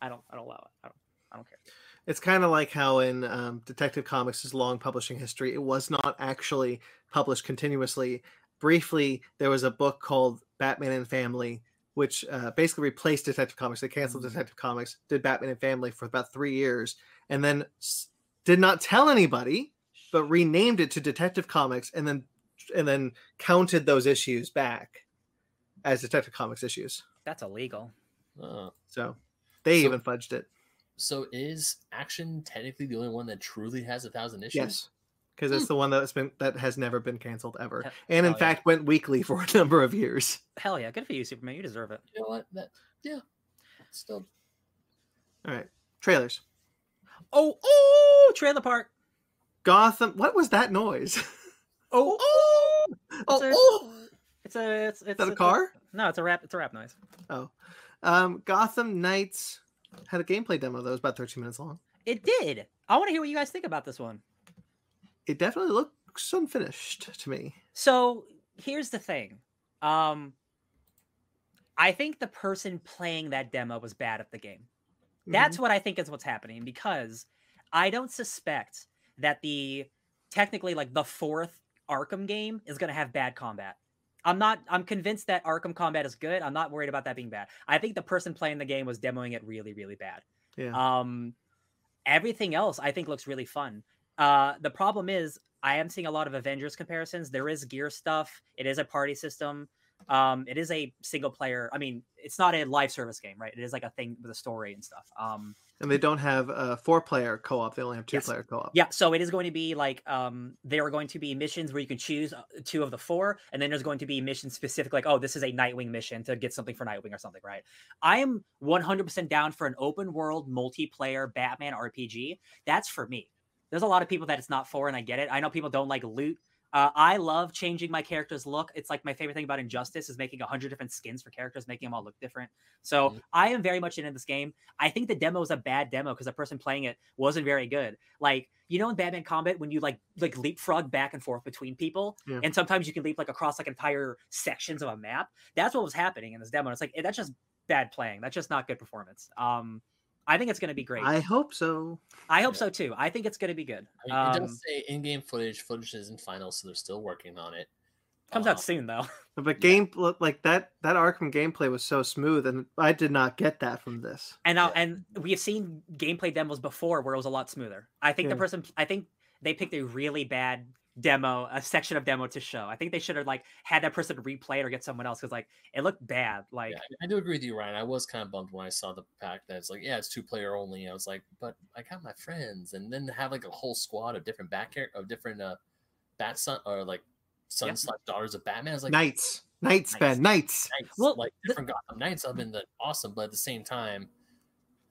I don't. I don't allow it. I don't. I don't care. It's kind of like how in um, Detective Comics' long publishing history, it was not actually published continuously. Briefly, there was a book called Batman and Family, which uh, basically replaced Detective Comics. They canceled Detective Comics, did Batman and Family for about three years, and then s- did not tell anybody, but renamed it to Detective Comics, and then and then counted those issues back as Detective Comics issues. That's illegal. Uh, So they So- even fudged it. so is Action technically the only one that truly has a thousand issues? Yes, because it's hmm. the one that's been that has never been canceled ever, Hell- and in hell yeah. fact went weekly for a number of years. Hell yeah, good for you, Superman. You deserve it. You know what? That yeah. Still All right, trailers. Oh, oh, trailer park. Gotham. What was that noise? Oh, oh, oh, a- oh, oh! It's a. It's, it's that a it's car? no, it's a rap. It's a rap noise. Oh, Um, Gotham Knights had a gameplay demo that was about 13 minutes long. It did. I want to hear what you guys think about this one. It definitely looks unfinished to me. So here's the thing. Um, I think the person playing that demo was bad at the game. That's what I think is what's happening because I don't suspect that the technically like the fourth Arkham game is going to have bad combat. I'm not I'm convinced that Arkham combat is good. I'm not worried about that being bad. I think the person playing the game was demoing it really really bad. Yeah. Um everything else I think looks really fun. Uh the problem is I am seeing a lot of Avengers comparisons. There is gear stuff. It is a party system. Um it is a single player. I mean, it's not a live service game, right? It is like a thing with a story and stuff. Um and they don't have a four player co op, they only have two Yes. player co op. yeah, so it is going to be like um there are going to be missions where you can choose uh, two of the four, and then there's going to be missions specific, like oh, this is a Nightwing mission to get something for Nightwing or something, right? I am 100% down for an open world multiplayer Batman RPG. That's for me. There's a lot of people that it's not for, and I get it. I know people don't like loot. Uh, I love changing my character's look. It's like my favorite thing about Injustice is making a hundred different skins for characters, making them all look different. So Mhm. I am very much into this game. I think the demo is a bad demo because the person playing it wasn't very good. Like you know in Batman Combat when you like like leapfrog back and forth between people, Yeah. and sometimes you can leap like across like entire sections of a map. That's what was happening in this demo. It's like that's just bad playing. That's just not good performance. Um, I think it's going to be great. I I, hope so. I hope so too. I think it's going to be good. I mean, it Um, does say in-game footage. Footage isn't final, so they're still working on it. comes Um, out soon though. But game like that that Arkham gameplay was so smooth, and I did not get that from this. And now, Yeah. and we have seen gameplay demos before where it was a lot smoother. I think the person, I think they picked a really bad demo, a section of demo to show. I think they should have like had that person replay it or get someone else because like it looked bad. Like Yeah, I do agree with you, Ryan. I was kind of bummed when I saw the pack that it's like, yeah, it's two player only. I was like, but I got my friends, and then to have like a whole squad of different back hair of different uh bat son or like sons Yeah. slash daughters of Batman. I was like, Knights, Knights, Knights. Ben, Knights. Knights, Well, like the- different Gotham Knights have been the awesome, but at the same time,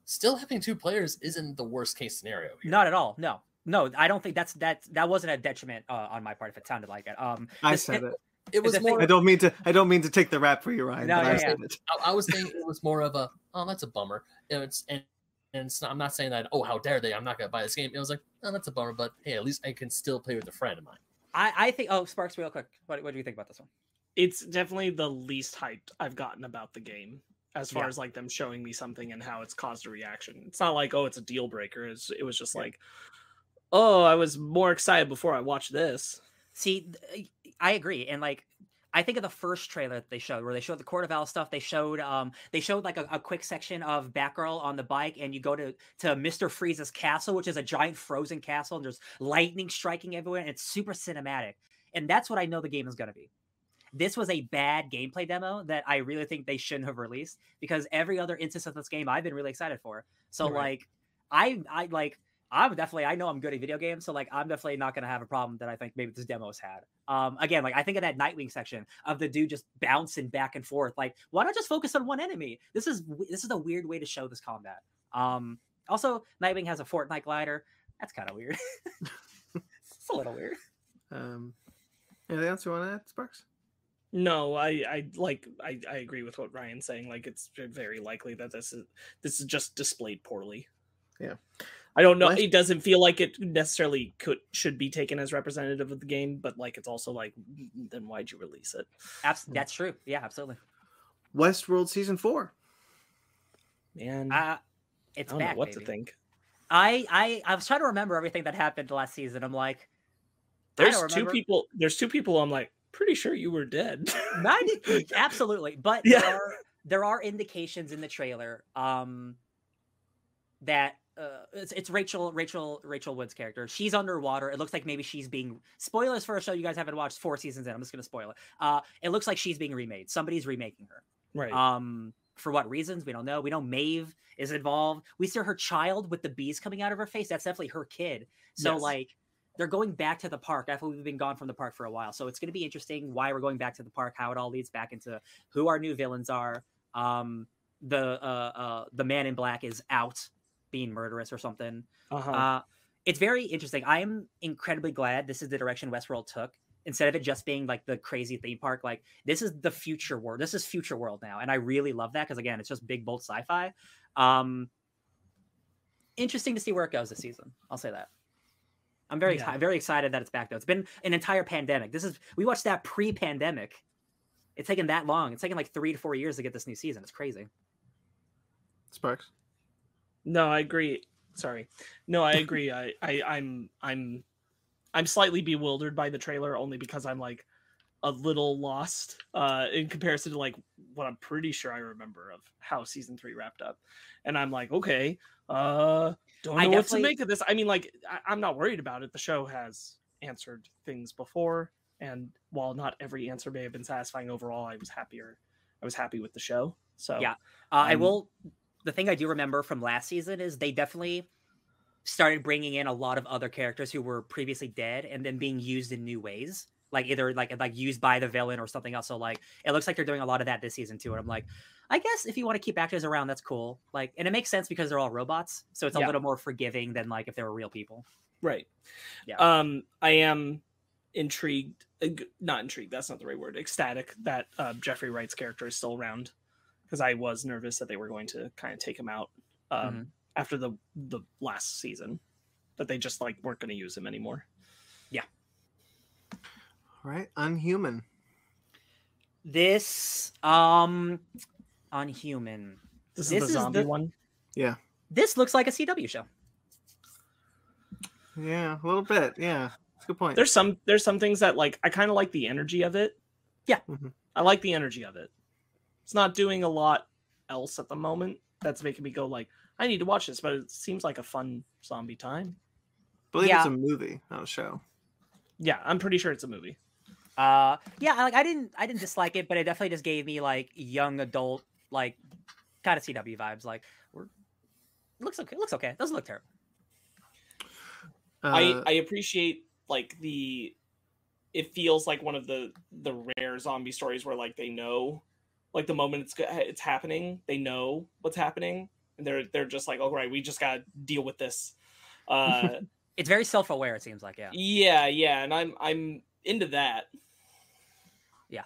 still having two players isn't the worst case scenario. Here. not at all. No, no, I don't think that's that. That wasn't a detriment uh, on my part if it sounded like it. Um, I said it. it was more. I don't mean to. I don't mean to take the rap for you, Ryan. No, but I yeah, yeah. it. I, I was thinking it was more of a, oh, that's a bummer. You it's and and it's not, I'm not saying that. Oh, how dare they? I'm not gonna buy this game. It was like, oh, that's a bummer, but hey, at least I can still play with a friend of mine. I, I think. Oh, Sparks, real quick. What, what do you think about this one? It's definitely the least hyped I've gotten about the game as far Yeah. as like them showing me something and how it's caused a reaction. It's not like, oh, it's a deal breaker. It's, it was just Yeah. like, oh, I was more excited before I watched this. See, I agree, and like I think of the first trailer that they showed, where they showed the Court of Owl stuff. They showed, um, they showed like a, a quick section of Batgirl on the bike, and you go to to Mister Freeze's castle, which is a giant frozen castle, and there's lightning striking everywhere, and it's super cinematic. And that's what I know the game is going to be. This was a bad gameplay demo that I really think they shouldn't have released because every other instance of this game I've been really excited for. So Right. like, I I like I'm definitely I know I'm good at video games, so like I'm definitely not gonna have a problem that I think maybe this demo's had. Um, again, like I think of that Nightwing section of the dude just bouncing back and forth. Like, why not just focus on one enemy? This is this is a weird way to show this combat. Um, also, Nightwing has a Fortnite glider. That's kind of weird. it's a little weird. Um, anything else you want to add, Sparks? No, I, I like I, I agree with what Ryan's saying. Like it's very likely that this is this is just displayed poorly. Yeah. I don't know. Last- It doesn't feel like it necessarily could should be taken as representative of the game, but like it's also like then why'd you release it? Abs- Hmm. that's true. Yeah, absolutely. Westworld season four. Man, Uh, I it's don't back. know what baby. to think. I, I I was trying to remember everything that happened last season. I'm like, I There's don't two remember. people. There's two people. I'm like pretty sure you were dead. Not absolutely, but Yeah. there are there are indications in the trailer um that uh, it's, it's Rachel Rachel Rachel Wood's character. She's underwater. It looks like maybe she's being spoilers for a show you guys haven't watched four seasons in. I'm just gonna spoil it. Uh, it looks like she's being remade. Somebody's remaking her. right. Um, for what reasons we don't know. We know Maeve is involved. We see her child with the bees coming out of her face. That's definitely her kid. So Yes. like they're going back to the park after we've been gone from the park for a while. So it's going to be interesting why we're going back to the park, how it all leads back into who our new villains are. Um, the uh, uh, the man in black is out being murderous or something. uh-huh. Uh, it's very interesting. I am incredibly glad this is the direction Westworld took. instead of it just being like the crazy theme park. Like this is the future world. This is future world now, and I really love that because again, it's just big bold sci-fi. Um, interesting to see where it goes this season. I'll say that. I'm very Yeah. very excited that it's back though. It's been an entire pandemic. This is we watched that pre-pandemic. It's taken that long. It's taken like three to four years to get this new season. It's crazy. Sparks. No, I agree. Sorry. No, I agree. I, I I'm I'm I'm slightly bewildered by the trailer only because I'm like a little lost uh in comparison to like what I'm pretty sure I remember of how season 3 wrapped up. And I'm like, okay, uh don't know I what to make of this. I mean like I, I'm not worried about it. The show has answered things before and while not every answer may have been satisfying overall, I was happier I was happy with the show. So Yeah. Uh, I Um, will. The thing I do remember from last season is they definitely started bringing in a lot of other characters who were previously dead and then being used in new ways, like either like like used by the villain or something else. So like it looks like they're doing a lot of that this season too. And I'm like, I guess if you want to keep actors around, that's cool. Like, and it makes sense because they're all robots, so it's a Yeah. little more forgiving than like if they were real people. Right. Yeah. Um, I am intrigued. uh, Not intrigued. That's not the right word. Ecstatic that uh, Jeffrey Wright's character is still around, because I was nervous that they were going to kind of take him out um, Mhm. after the the last season, that they just like weren't going to use him anymore. Yeah. All right. Unhuman. This um, unhuman. This, This is is the zombie the- one. Yeah. This looks like a CW show. Yeah, a little bit. Yeah. That's a good point. There's some there's some things that like I kind of like the energy of it. Yeah. Mhm. I like the energy of it. It's not doing a lot else at the moment that's making me go like I need to watch this, but it seems like a fun zombie time. I believe Yeah. it's a movie, not a show. Yeah, I'm pretty sure it's a movie. Uh, yeah, I- like I didn't, I didn't dislike it, but it definitely just gave me like young adult, like kind of CW vibes. Like, we're looks okay, looks okay. It doesn't look terrible. I Uh, I appreciate like the it feels like one of the the rare zombie stories where like they know like the moment it's it's happening, they know what's happening and they're they're just like, "All right, we just got to deal with this." Uh It's very self aware. It seems like, yeah. yeah, yeah, and I'm I'm into that. Yeah,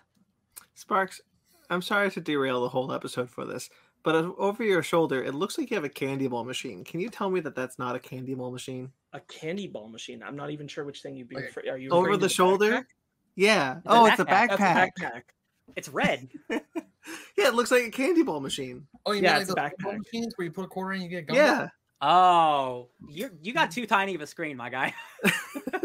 Sparks, I'm sorry to derail the whole episode for this, but over your shoulder, it looks like you have a candy ball machine. Can you tell me that that's not a candy ball machine? A candy ball machine. I'm not even sure which thing you'd be Okay. refer- are you Over referring to the shoulder? backpack? Yeah. It's a oh, it's a backpack. backpack. That's a backpack. It's red. yeah, it looks like a candy ball machine. Oh, you Yeah, mean like it's those machines where you put a quarter in, you get gum? Yeah. Oh, you you got too tiny of a screen, my guy.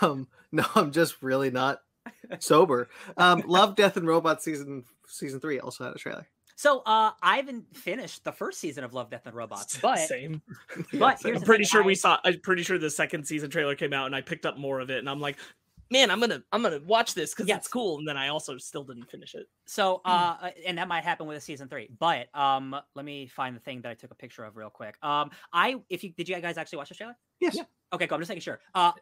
um, no, I'm just really not sober. Um, Love, Death, and Robots season season three also had a trailer. So, uh, I haven't finished the first season of Love, Death, and Robots, but same. but so- here's I'm pretty thing, sure we saw. I'm pretty sure the second season trailer came out, and I picked up more of it, and I'm like, man, I'm gonna I'm gonna watch this because Yes. it's cool. And then I also still didn't finish it. So, uh, and that might happen with a season three. But um, let me find the thing that I took a picture of real quick. Um, I if you did you guys actually watch the trailer? yes. Yeah. Okay, cool. I'm just making sure. Uh,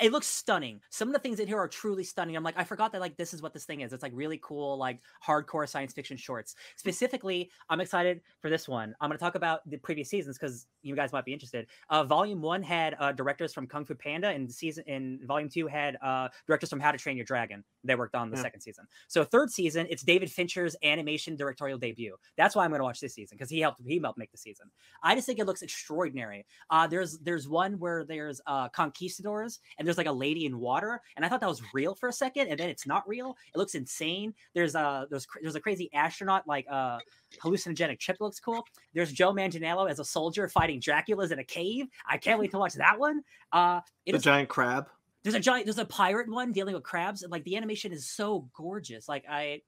it looks stunning. Some of the things in here are truly stunning. I'm like, I forgot that like this is what this thing is. It's like really cool, like hardcore science fiction shorts. Specifically, I'm excited for this one. I'm going to talk about the previous seasons because you guys might be interested. Uh, volume one had uh, directors from Kung Fu Panda, and season in volume two had uh, directors from How to Train Your Dragon. They worked on the Yeah. second season. So third season, it's David Fincher's animation directorial debut. That's why I'm going to watch this season because he helped he helped make the season. I just think it looks extraordinary. Uh, there's there's one where there's uh, conquistadors and there's like a lady in water, and I thought that was real for a second, and then it's not real. It looks insane. There's a there's there's a crazy astronaut like uh hallucinogenic chip looks cool. There's Joe Manganiello as a soldier fighting Dracula's in a cave. I can't wait to watch that one. Uh, The is giant crab. there's a giant there's a pirate one dealing with crabs and like the animation is so gorgeous like i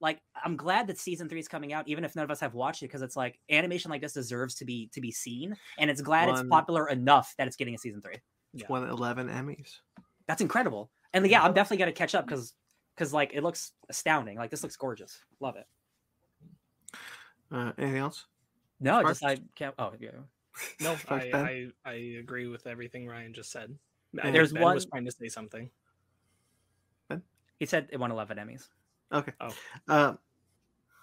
like i'm glad that season three is coming out even if none of us have watched it because it's like animation like this deserves to be to be seen and it's glad One- it's popular enough that it's getting a season three Yeah. Won 11 Emmys. that's incredible and yeah i'm definitely gonna catch up because because like it looks astounding like this looks gorgeous love it Uh, anything else? no Sparks? just i can't oh yeah No, I, I I agree with everything Ryan just said. I There's ben was trying to say something. he said it won 11 emmys Okay. Oh. Uh,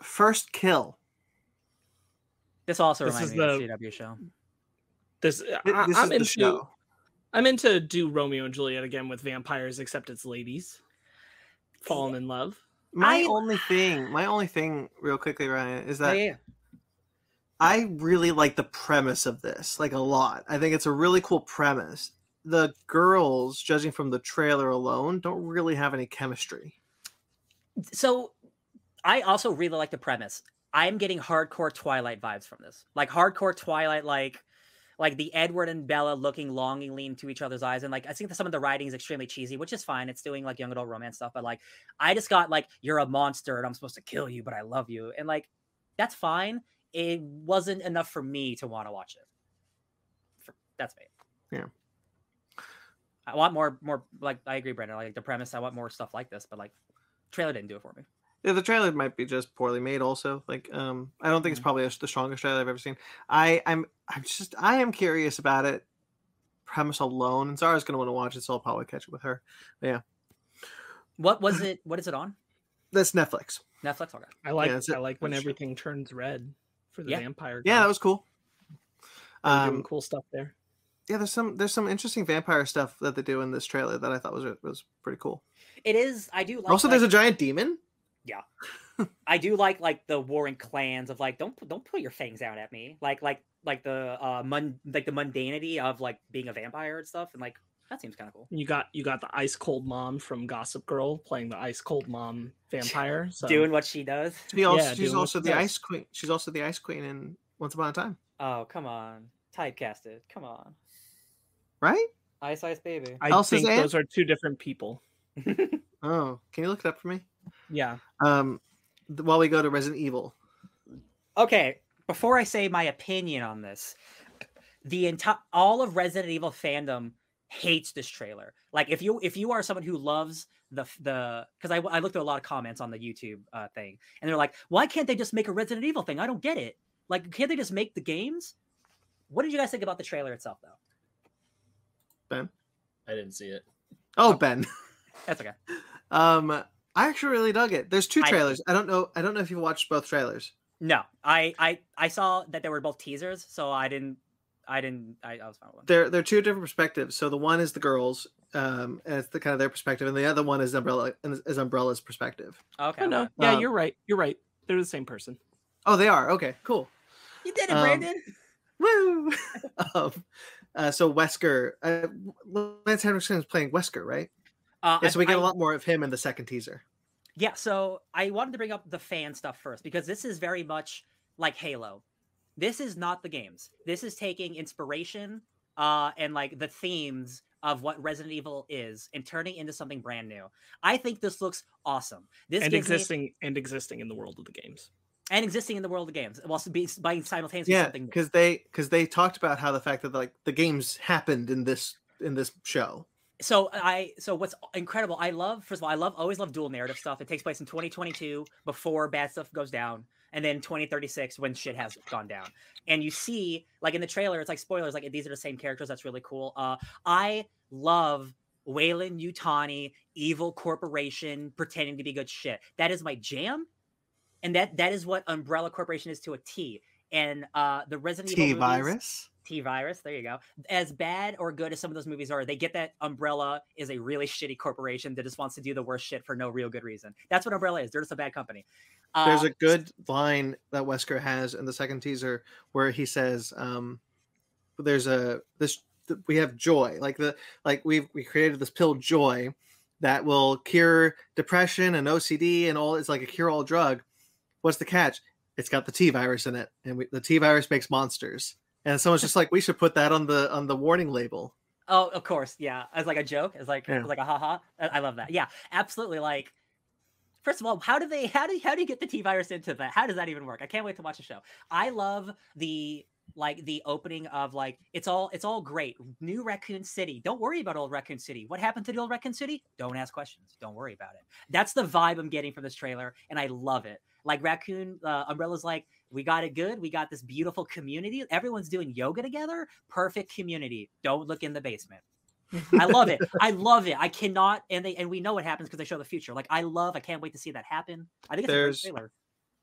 first kill. this also This reminds is me of the- cw show This, I, This I'm is the into show. I meant to do Romeo and Juliet again with vampires, except it's ladies falling in love. My I- only thing, my only thing, real quickly, Ryan, is that yeah, yeah. I really like the premise of this, like a lot. I think it's a really cool premise. The girls, judging from the trailer alone, don't really have any chemistry. so I also really like the premise. I'm getting hardcore Twilight vibes from this, like hardcore Twilight, like like the Edward and Bella looking longingly into each other's eyes, and like I think that some of the writing is extremely cheesy, which is fine. It's doing like young adult romance stuff, but like I just got like you're a monster and I'm supposed to kill you, but I love you, and like that's fine. It wasn't enough for me to want to watch it. For, that's me. Yeah. I want more, more like I agree, Brandon. Like the premise, I want more stuff like this, but like trailer didn't do it for me. Yeah, the trailer might be just poorly made. Also, like, um, I don't think it's Mhm. probably the strongest trailer I've ever seen. I, I'm, I'm just, I am curious about it. Premise alone, and Zara's gonna want to watch it, so I'll probably catch it with her. Yeah. What was it? What is it on? That's Netflix. Netflix. Okay. I like it's I a- like when it's a- everything turns red for the Yeah. vampire. Yeah, that was cool. They doing Um, cool stuff there. yeah, there's some, there's some interesting vampire stuff that they do in this trailer that I thought was was pretty cool. It is. I do like. also, like, there's a giant demon. I do like like the warring clans of like don't don't put your fangs out at me. Like like like the uh mun like the mundanity of like being a vampire and stuff. And like that seems kind of cool. You got you got the ice cold mom from Gossip Girl playing the ice cold mom vampire. So Doing what she does. She also, Yeah, she's also she the does. ice queen. She's also the ice queen in Once Upon a Time, Oh come on, typecasted. Come on, right? Ice Ice Baby. I Elsa's think aunt? those are two different people. Oh, can you look it up for me? Yeah. Um, th- while we go to Resident Evil, okay, before I say my opinion on this, the entire all of Resident Evil fandom hates this trailer. Like if you if you are someone who loves the the because I, I looked at a lot of comments on the YouTube uh, thing and they're like, why can't they just make a Resident Evil thing? I don't get it. Like, can't they just make the games? What did you guys think about the trailer itself, though? Ben. I didn't see it. Oh, Ben. That's okay. Um, I actually really dug it. There's two trailers. I don't know. I don't know if you watched both trailers. No, I I I saw that they were both teasers, so I didn't I didn't I, I was fine with them. They're they're two different perspectives. So the one is the girls, um, and it's the kind of their perspective, and the other one is Umbrella is Umbrella's perspective. Okay, Oh, no. okay. Yeah, Um, you're right. You're right. They're the same person. Oh, they are. Okay, cool. you did it, um, Brandon. Woo! um, uh, so Wesker, uh, Lance Henriksen is playing Wesker, right? Uh, Yeah, so we get I- a lot more of him in the second teaser. Yeah, so I wanted to bring up the fan stuff first because this is very much like Halo. This is not the games. This is taking inspiration uh and like the themes of what Resident Evil is and turning into something brand new. I think this looks awesome. This and gives me- existing and existing in the world of the games. and existing in the world of games while be by simultaneously Yeah, something new. because they because they talked about how the fact that like the games happened in this in this show. So I so what's incredible, I love first of all, I love always love dual narrative stuff. It takes place in 2022 before bad stuff goes down, and then 2036 when shit has gone down. And you see, like in the trailer, it's like spoilers, like these are the same characters. That's really cool. Uh I love Weyland-Yutani, evil corporation pretending to be good shit. That is my jam. And that that is what Umbrella Corporation is to a T. And uh the Resident Evil T movies- virus. T virus. There you go. As bad or good as some of those movies are, they get that Umbrella is a really shitty corporation that just wants to do the worst shit for no real good reason. That's what Umbrella is. They're just a bad company. Uh, There's a good line that Wesker has in the second teaser where he says, um, "There's a this we have joy like the like we've we created this pill joy that will cure depression and OCD and all. It's like a cure all drug. What's the catch? It's got the T virus in it, and we, the T virus makes monsters. And someone's just like, we should put that on the on the warning label. Oh, of course, yeah. As like a joke, as like Yeah. as like a haha. I I love that. Yeah, absolutely. Like, first of all, how do they? How do how do you get the T virus into that? How does that even work? I can't wait to watch the show. I love the like the opening of like it's all it's all great. New Raccoon City. Don't worry about old Raccoon City. What happened to the old Raccoon City? Don't ask questions. Don't worry about it. That's the vibe I'm getting from this trailer, and I love it. Like Raccoon uh, Umbrella's like, we got it good. We got this beautiful community. Everyone's doing yoga together. Perfect community. Don't look in the basement. I love it. I love it. I cannot, and they and we know what happens because they show the future. Like I love. I can't wait to see that happen. I think it's There's- a great trailer.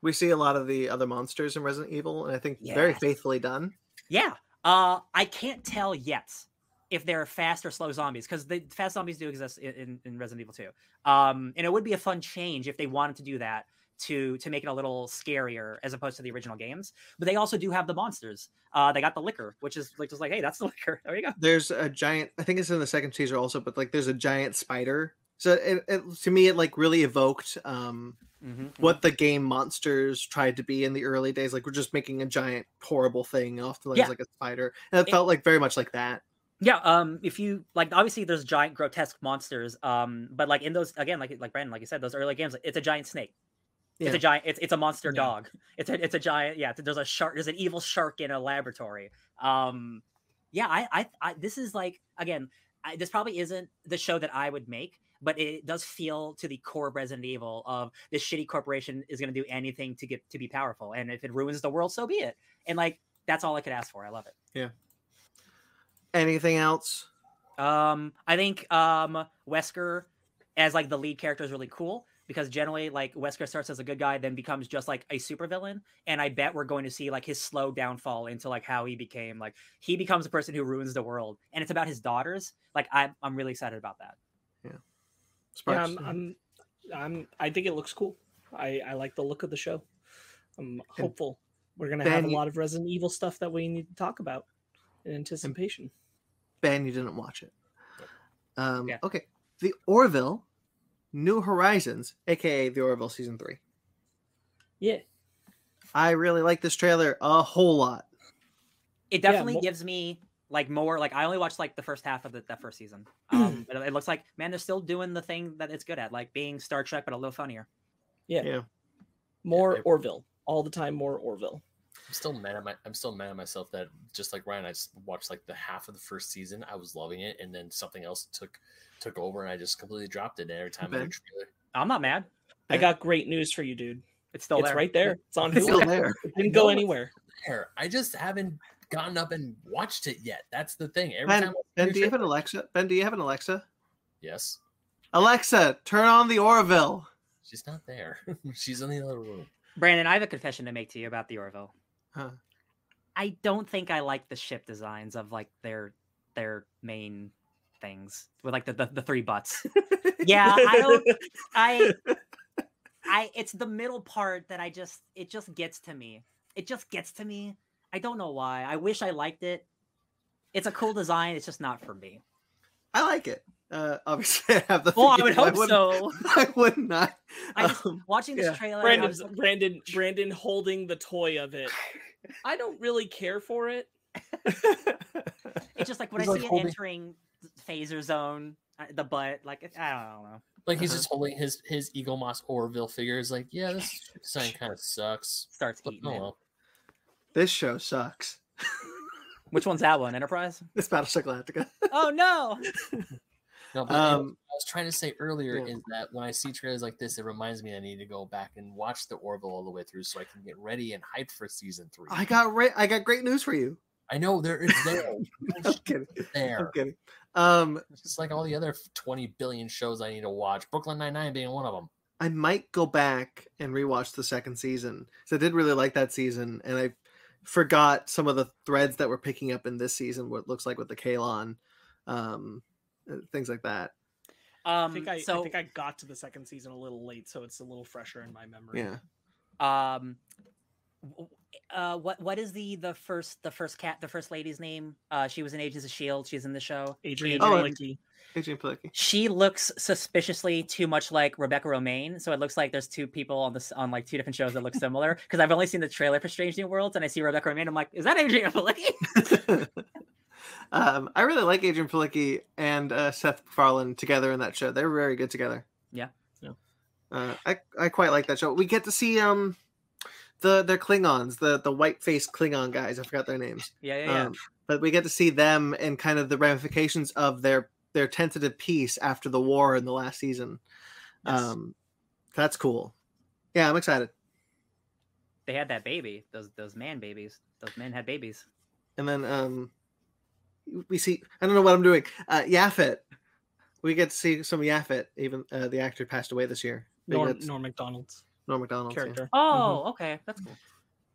We see a lot of the other monsters in Resident Evil, and I think very faithfully done. Yeah. Uh, I can't tell yet if they're fast or slow zombies because the fast zombies do exist in, in, in Resident Evil 2. Um, and it would be a fun change if they wanted to do that to to make it a little scarier as opposed to the original games. But they also do have the monsters. Uh, they got the Licker, which is like just like, hey, that's the Licker. There you go. There's a giant. I think it's in the second teaser also, but like there's a giant spider. So it, it to me it like really evoked um Mm-hmm. what the game monsters tried to be in the early days. Like we're just making a giant horrible thing off the lens Yeah. like a spider, and it, It- felt like very much like that. Yeah, um, if you like, obviously there's giant grotesque monsters, um, but like in those again, like like Brandon, like you said, those early games, it's a giant snake. It's a giant. It's it's a monster Yeah. dog. It's a it's a giant. Yeah, there's a shark. There's an evil shark in a laboratory. Um, yeah, I I, I this is like again, I, this probably isn't the show that I would make, but it does feel to the core of Resident Evil of this shitty corporation is going to do anything to get to be powerful, and if it ruins the world, so be it. And like that's all I could ask for. I love it. Yeah. Anything else? Um, I think um Wesker as like the lead character is really cool because generally like Wesker starts as a good guy, then becomes just like a supervillain, and I bet we're going to see like his slow downfall into like how he became like he becomes a person who ruins the world, and it's about his daughters. Like I'm I'm really excited about that. Yeah, Sparks? I'm, I'm, I'm, I think it looks cool. I, I like the look of the show. I'm hopeful we're gonna have a lot of Resident Evil stuff that we need to talk about in anticipation. Ben, you didn't watch it. Um, Yeah. Okay, the Orville, New Horizons, aka the Orville season three. Yeah, I really like this trailer a whole lot. It definitely mo- gives me like more like I only watched like the first half of the, that first season. Um, but it looks like man, they're still doing the thing that it's good at, like being Star Trek but a little funnier. yeah, Yeah. more Yeah. Orville all the time. More Orville. I'm still mad at my I'm still mad at myself that just like Ryan, I just watched like the half of the first season. I was loving it, and then something else took took over, and I just completely dropped it. Every time I trailer, I'm not mad. I got great news for you, dude. It's still it's there. right there. It's on It's still there. It didn't go anywhere. there, I just haven't gotten up and watched it yet. That's the thing. Every Ben, time, Ben, do you have an Alexa? Ben, do you have an Alexa? Yes, Alexa, turn on the Orville. she's not there. she's in the other room. Brandon, I have a confession to make to you about the Orville. Huh. I don't think I like the ship designs of like their their main things with like the the, the three butts. yeah, I don't I I it's the middle part that I just it just gets to me. It just gets to me. I don't know why. I wish I liked it. It's a cool design. It's just not for me. I like it. Uh, obviously, I have the. Well, I would hope wouldn't- so. I would not. I just- Um, Watching this yeah. trailer, Brandon, like, Brandon, Brandon holding the toy of it. I don't really care for it. it's just like when He's I like see it entering phaser zone, uh, the butt, like it- I don't know. Like he's Uh-huh. just holding his his Eaglemoss Orville figure. Is like, yeah, this design kind of sucks. Starts But eating oh well. this show sucks. Which one's that one? Enterprise? It's Battlestar Galactica. Oh no! No, but Um, I was trying to say earlier yeah. is that when I see trailers like this, it reminds me I need to go back and watch the Orville all the way through so I can get ready and hyped for season three. I got re- I got great news for you. I know there is there. I'm kidding. I'm there. kidding. Um, It's just like all the other 20 billion shows I need to watch. Brooklyn Nine Nine being one of them. I might go back and rewatch the second season. So I did really like that season, and I forgot some of the threads that we're picking up in this season. What it looks like with the Kaylon, um, uh, things like that. I Um, think I, so I think I got to the second season a little late, so it's a little fresher in my memory. Yeah. um, w- uh, what what is the the first the first cat the first lady's name? Uh, she was in Agents of Shield. She's in the show. Adrianne Oh, Adrianne- Palicki. Adrianne Palicki. She looks suspiciously too much like Rebecca Romijn, so it looks like there's two people on this on like two different shows that look similar. Because I've only seen the trailer for Strange New Worlds, and I see Rebecca Romijn. I'm like, is that Adrianne Palicki? um, I really like Adrianne Palicki and uh, Seth MacFarlane together in that show. They're very good together. Yeah. Yeah. Uh, I I quite like that show. We get to see um the their Klingons, the the white faced Klingon guys. I forgot their names. yeah, yeah, yeah. Um, but we get to see them and kind of the ramifications of their their tentative peace after the war in the last season. Yes. Um, that's cool. Yeah, I'm excited. they had that baby. Those those man babies. Those men had babies. And then um, we see I don't know what I'm doing. Uh, Yaphit. We get to see some Yaphit. Even uh, the actor passed away this year. We Norm, get Norm Macdonald's Norm Macdonald yeah. character. Oh, okay, that's cool.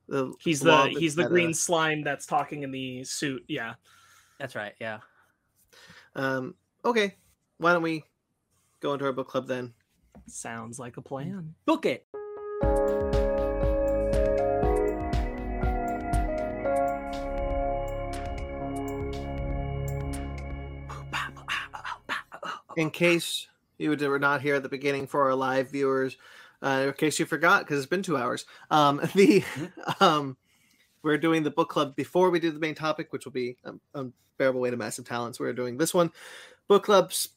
The He's the he's the that, green slime that's talking in the suit. Yeah. That's right. Yeah. Um, okay, why don't we go into our book club then? Sounds like a plan. Book it. In case you were not here at the beginning for our live viewers, uh, in case you forgot, because it's been two hours, um, the um, we're doing the book club before we do the main topic, which will be um, unbearable weight of massive talents. We're doing this one, book clubs.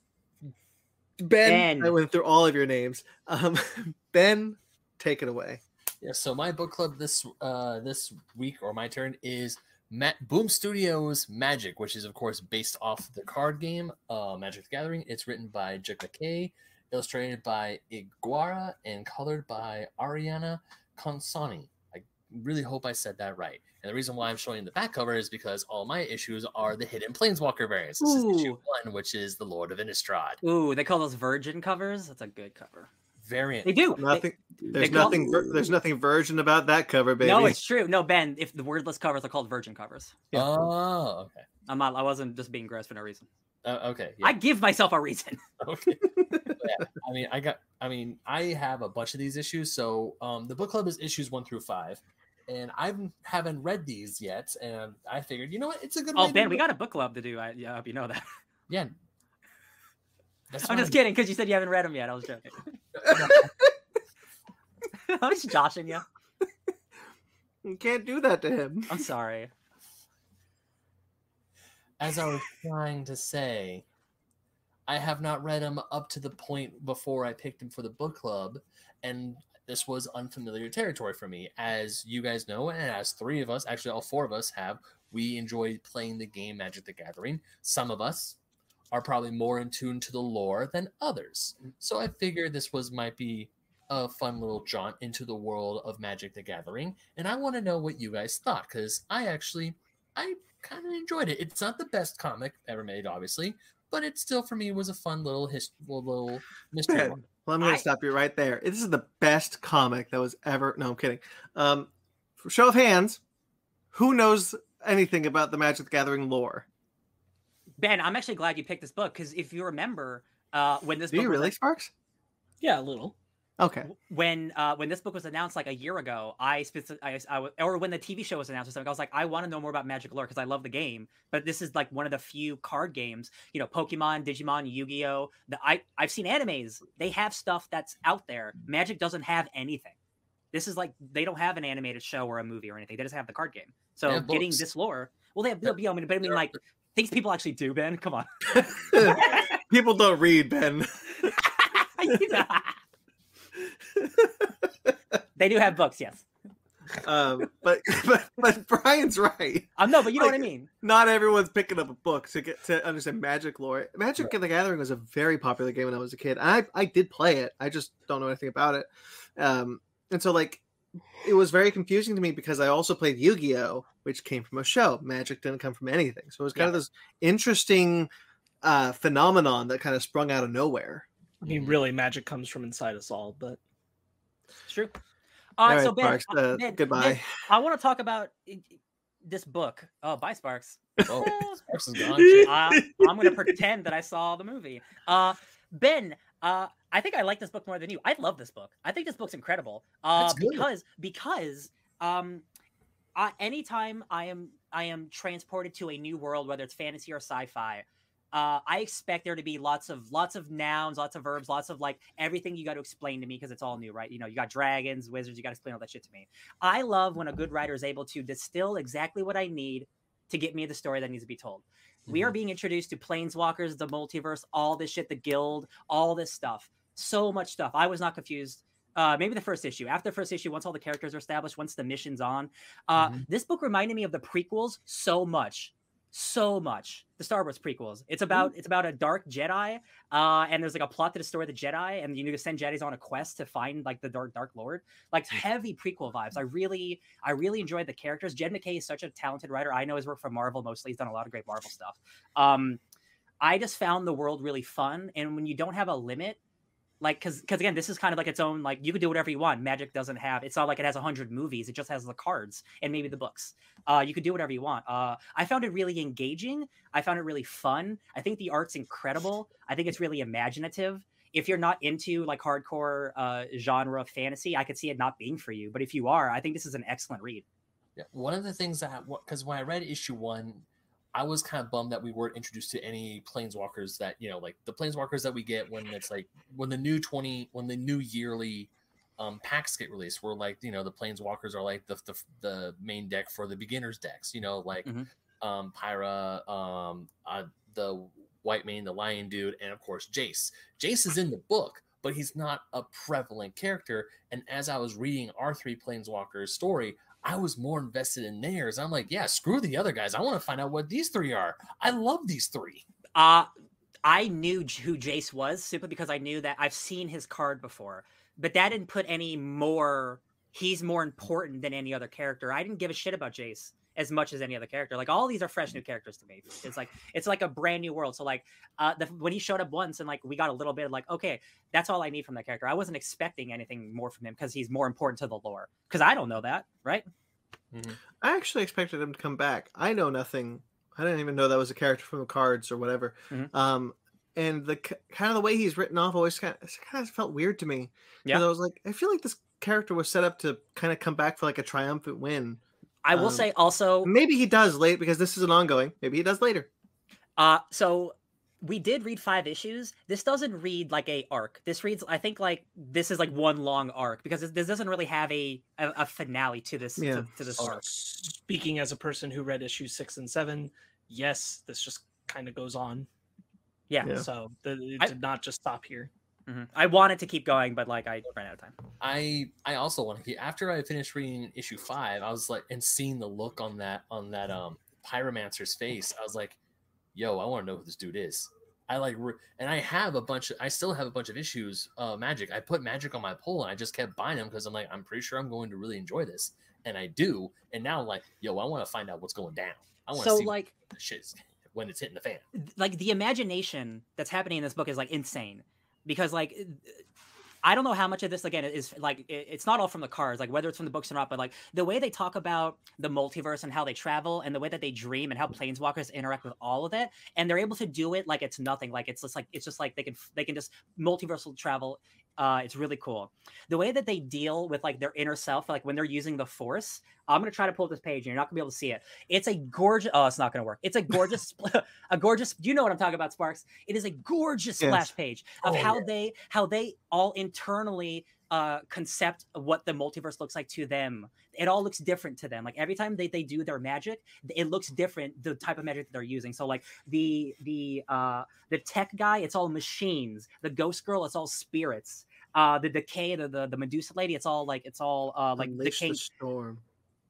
Ben, Ben. I went through all of your names. Um, ben, take it away. Yeah, so my book club this uh this week or my turn is Ma- Boom Studios Magic, which is of course based off the card game uh Magic the Gathering. It's written by Jed MacKay, illustrated by Ig Guara, and colored by Arianna Consonni. I really hope I said that right. And the reason why I'm showing the back cover is because all my issues are the hidden planeswalker variants. This is issue Ooh. one, which is the Lord of Innistrad Ooh, they call those virgin covers. That's a good cover. variant. They do. They- Nothing. There's they call- nothing. vir- there's nothing virgin about that cover, baby. no, it's true. No, Ben. If the wordless covers are called virgin covers, Yeah. Oh, okay. I'm not. I wasn't just being gross for no reason. Uh, okay. I give myself a reason. Okay. yeah, I mean, I got. I mean, I have a bunch of these issues. So, um, the book club is issues one through five, and I haven't read these yet. And I figured, you know what, it's a good. Oh, way to Ben, we it. got a book club to do. I, yeah, I hope you know that. Yeah. That's I'm just fine. kidding because you said you haven't read them yet. I was joking. I'm just joshing you. You can't do that to him. I'm sorry. As I was trying to say, I have not read them up to the point before I picked them for the book club, and this was unfamiliar territory for me. As you guys know, and as three of us, actually all four of us have, we enjoy playing the game Magic the Gathering. Some of us are probably more in tune to the lore than others. So I figured this was might be a fun little jaunt into the world of Magic the Gathering, and I want to know what you guys thought because I actually I kind of enjoyed it. It's not the best comic ever made, obviously, but it still for me was a fun little his little mystery. Ben, one. Well, I'm going I- to stop you right there. This is the best comic that was ever. No, I'm kidding. Um, for show of hands, who knows anything about the Magic the Gathering lore? Ben, I'm actually glad you picked this book because if you remember, uh, when this Do book you was really, Sparks? Yeah, a little. Okay. when uh, when this book was announced like a year ago, I, speci- I, I w- or when the TV show was announced or something, I was like, I want to know more about Magic lore because I love the game. But this is like one of the few card games, you know, Pokemon, Digimon, Yu Gi Oh. The I I've seen animes; they have stuff that's out there. Magic doesn't have anything. This is like they don't have an animated show or a movie or anything. They just have the card game. So getting books. this lore, well, they have. Yeah, I mean, but I mean, There are- like things people actually do. Ben, come on. People don't read, Ben. they do have books, yes. um, but, but but Brian's right. Um, no, but you know what I mean. Not everyone's picking up a book to get to understand Magic lore. Magic the Gathering was a very popular game when I was a kid. I I did play it. I just don't know anything about it. Um, and so like it was very confusing to me because I also played Yu-Gi-Oh, which came from a show. Magic didn't come from anything. So it was kind of this interesting uh phenomenon that kind of sprung out of nowhere. I mean, really, magic comes from inside us all, but It's true. Uh, All right, so Ben, Sparks, uh, Ben- goodbye. Ben, I want to talk about i- i- this book. Oh, bye, Sparks. Oh, Sparks is gone. Uh, I'm going to pretend that I saw the movie. Uh, Ben, uh, I think I like this book more than you. I love this book. I think this book's incredible. Uh, That's good. because because um, uh, anytime I am I am transported to a new world, whether it's fantasy or sci-fi, uh, I expect there to be lots of lots of nouns, lots of verbs, lots of like everything you got to explain to me because it's all new, right? You know, you got dragons, wizards, you got to explain all that shit to me. I love when a good writer is able to distill exactly what I need to get me the story that needs to be told. We are being introduced to planeswalkers, the multiverse, all this shit, the guild, all this stuff. So much stuff. I was not confused. Uh, maybe the first issue. After the first issue, once all the characters are established, once the mission's on, uh, Mhm. this book reminded me of the prequels so much, so much. The Star Wars prequels. It's about it's about a dark Jedi, uh, and there's like a plot to destroy the Jedi, and you need to send Jedi's on a quest to find like the dark Dark Lord. Like heavy prequel vibes. I really I really enjoyed the characters. Jed MacKay is such a talented writer. I know his work from Marvel mostly. He's done a lot of great Marvel stuff. Um, I just found the world really fun, and when you don't have a limit, like because because again this is kind of like its own like you could do whatever you want magic doesn't have it's not like it has 100 movies it just has the cards and maybe the books. Uh you could do whatever you want. Uh i found it really engaging i found it really fun i think the art's incredible i think it's really imaginative. If you're not into like hardcore uh genre fantasy i could see it not being for you but if you are i think this is an excellent read. Yeah, one of the things that because when I read issue one, I was kind of bummed that we weren't introduced to any planeswalkers that you know, like the planeswalkers that we get when it's like when the new twenty when the new yearly um packs get released. Where like you know the planeswalkers are like the the, the main deck for the beginners decks. You know, like Mhm. um Pyra, um uh, the White Mane, the Lion Dude, and of course Jace. Jace is in the book, but he's not a prevalent character. And as I was reading our three planeswalkers story, I was more invested in theirs. I'm like, yeah, screw the other guys. I want to find out what these three are. I love these three. Uh I knew who Jace was simply because I knew that I've seen his card before, but that didn't put any more. He's more important than any other character. I didn't give a shit about Jace as much as any other character. Like all these are fresh new characters to me. It's like it's like a brand new world. So like uh, the, when he showed up once and like we got a little bit of like okay, that's all I need from that character. I wasn't expecting anything more from him because he's more important to the lore. Because I don't know that, right? I actually expected him to come back. I know nothing. I didn't even know that was a character from the cards or whatever. Mhm. Um, and the kind of the way he's written off always kind of, kind of felt weird to me. Yeah. Yeah, I was like, I feel like this character was set up to kind of come back for like a triumphant win. I will Um, say also Maybe he does late because this is an ongoing. Maybe he does later. Uh, so we did read five issues. This doesn't read like a arc. This reads, I think, like this is like one long arc because this, this doesn't really have a a, a finale to this Yeah. to, to this arc. Speaking as a person who read issues six and seven, yes, this just kind of goes on. Yeah. Yeah. So the, it I- did not just stop here. Mhm. I wanted to keep going, but like I ran out of time. I I also want to keep after I finished reading issue five, I was like and seeing the look on that on that um pyromancer's face, I was like, yo, I want to know who this dude is. I like re- and I have a bunch of I still have a bunch of issues uh magic. I put magic on my pull and I just kept buying them because I'm like, I'm pretty sure I'm going to really enjoy this. And I do. And now I'm like, yo, I want to find out what's going down. I want to So see like what the shit is when it's hitting the fan. like the imagination that's happening in this book is like insane because like eh, I don't know how much of this again is like it- it's not all from the cards, like whether it's from the books or not, but like the way they talk about the multiverse and how they travel and the way that they dream and how planeswalkers interact with all of it, and they're able to do it like it's nothing, like it's just like it's just like they can they can just multiversal travel. Uh, it's really cool. The way that they deal with like their inner self, like when they're using the force. I'm gonna try to pull up this page, and you're not gonna be able to see it. It's a gorgeous. Oh, it's not gonna work. It's a gorgeous, a gorgeous. You know what I'm talking about, Sparks? It is a gorgeous Yes. splash page of Oh, how yeah. they how they all internally uh concept what the multiverse looks like to them it all looks different to them like every time they, they do their magic it looks different the type of magic that they're using so like the the uh the tech guy it's all machines the ghost girl it's all spirits uh the decay the the, the medusa lady it's all like it's all uh like Unleash decay the storm.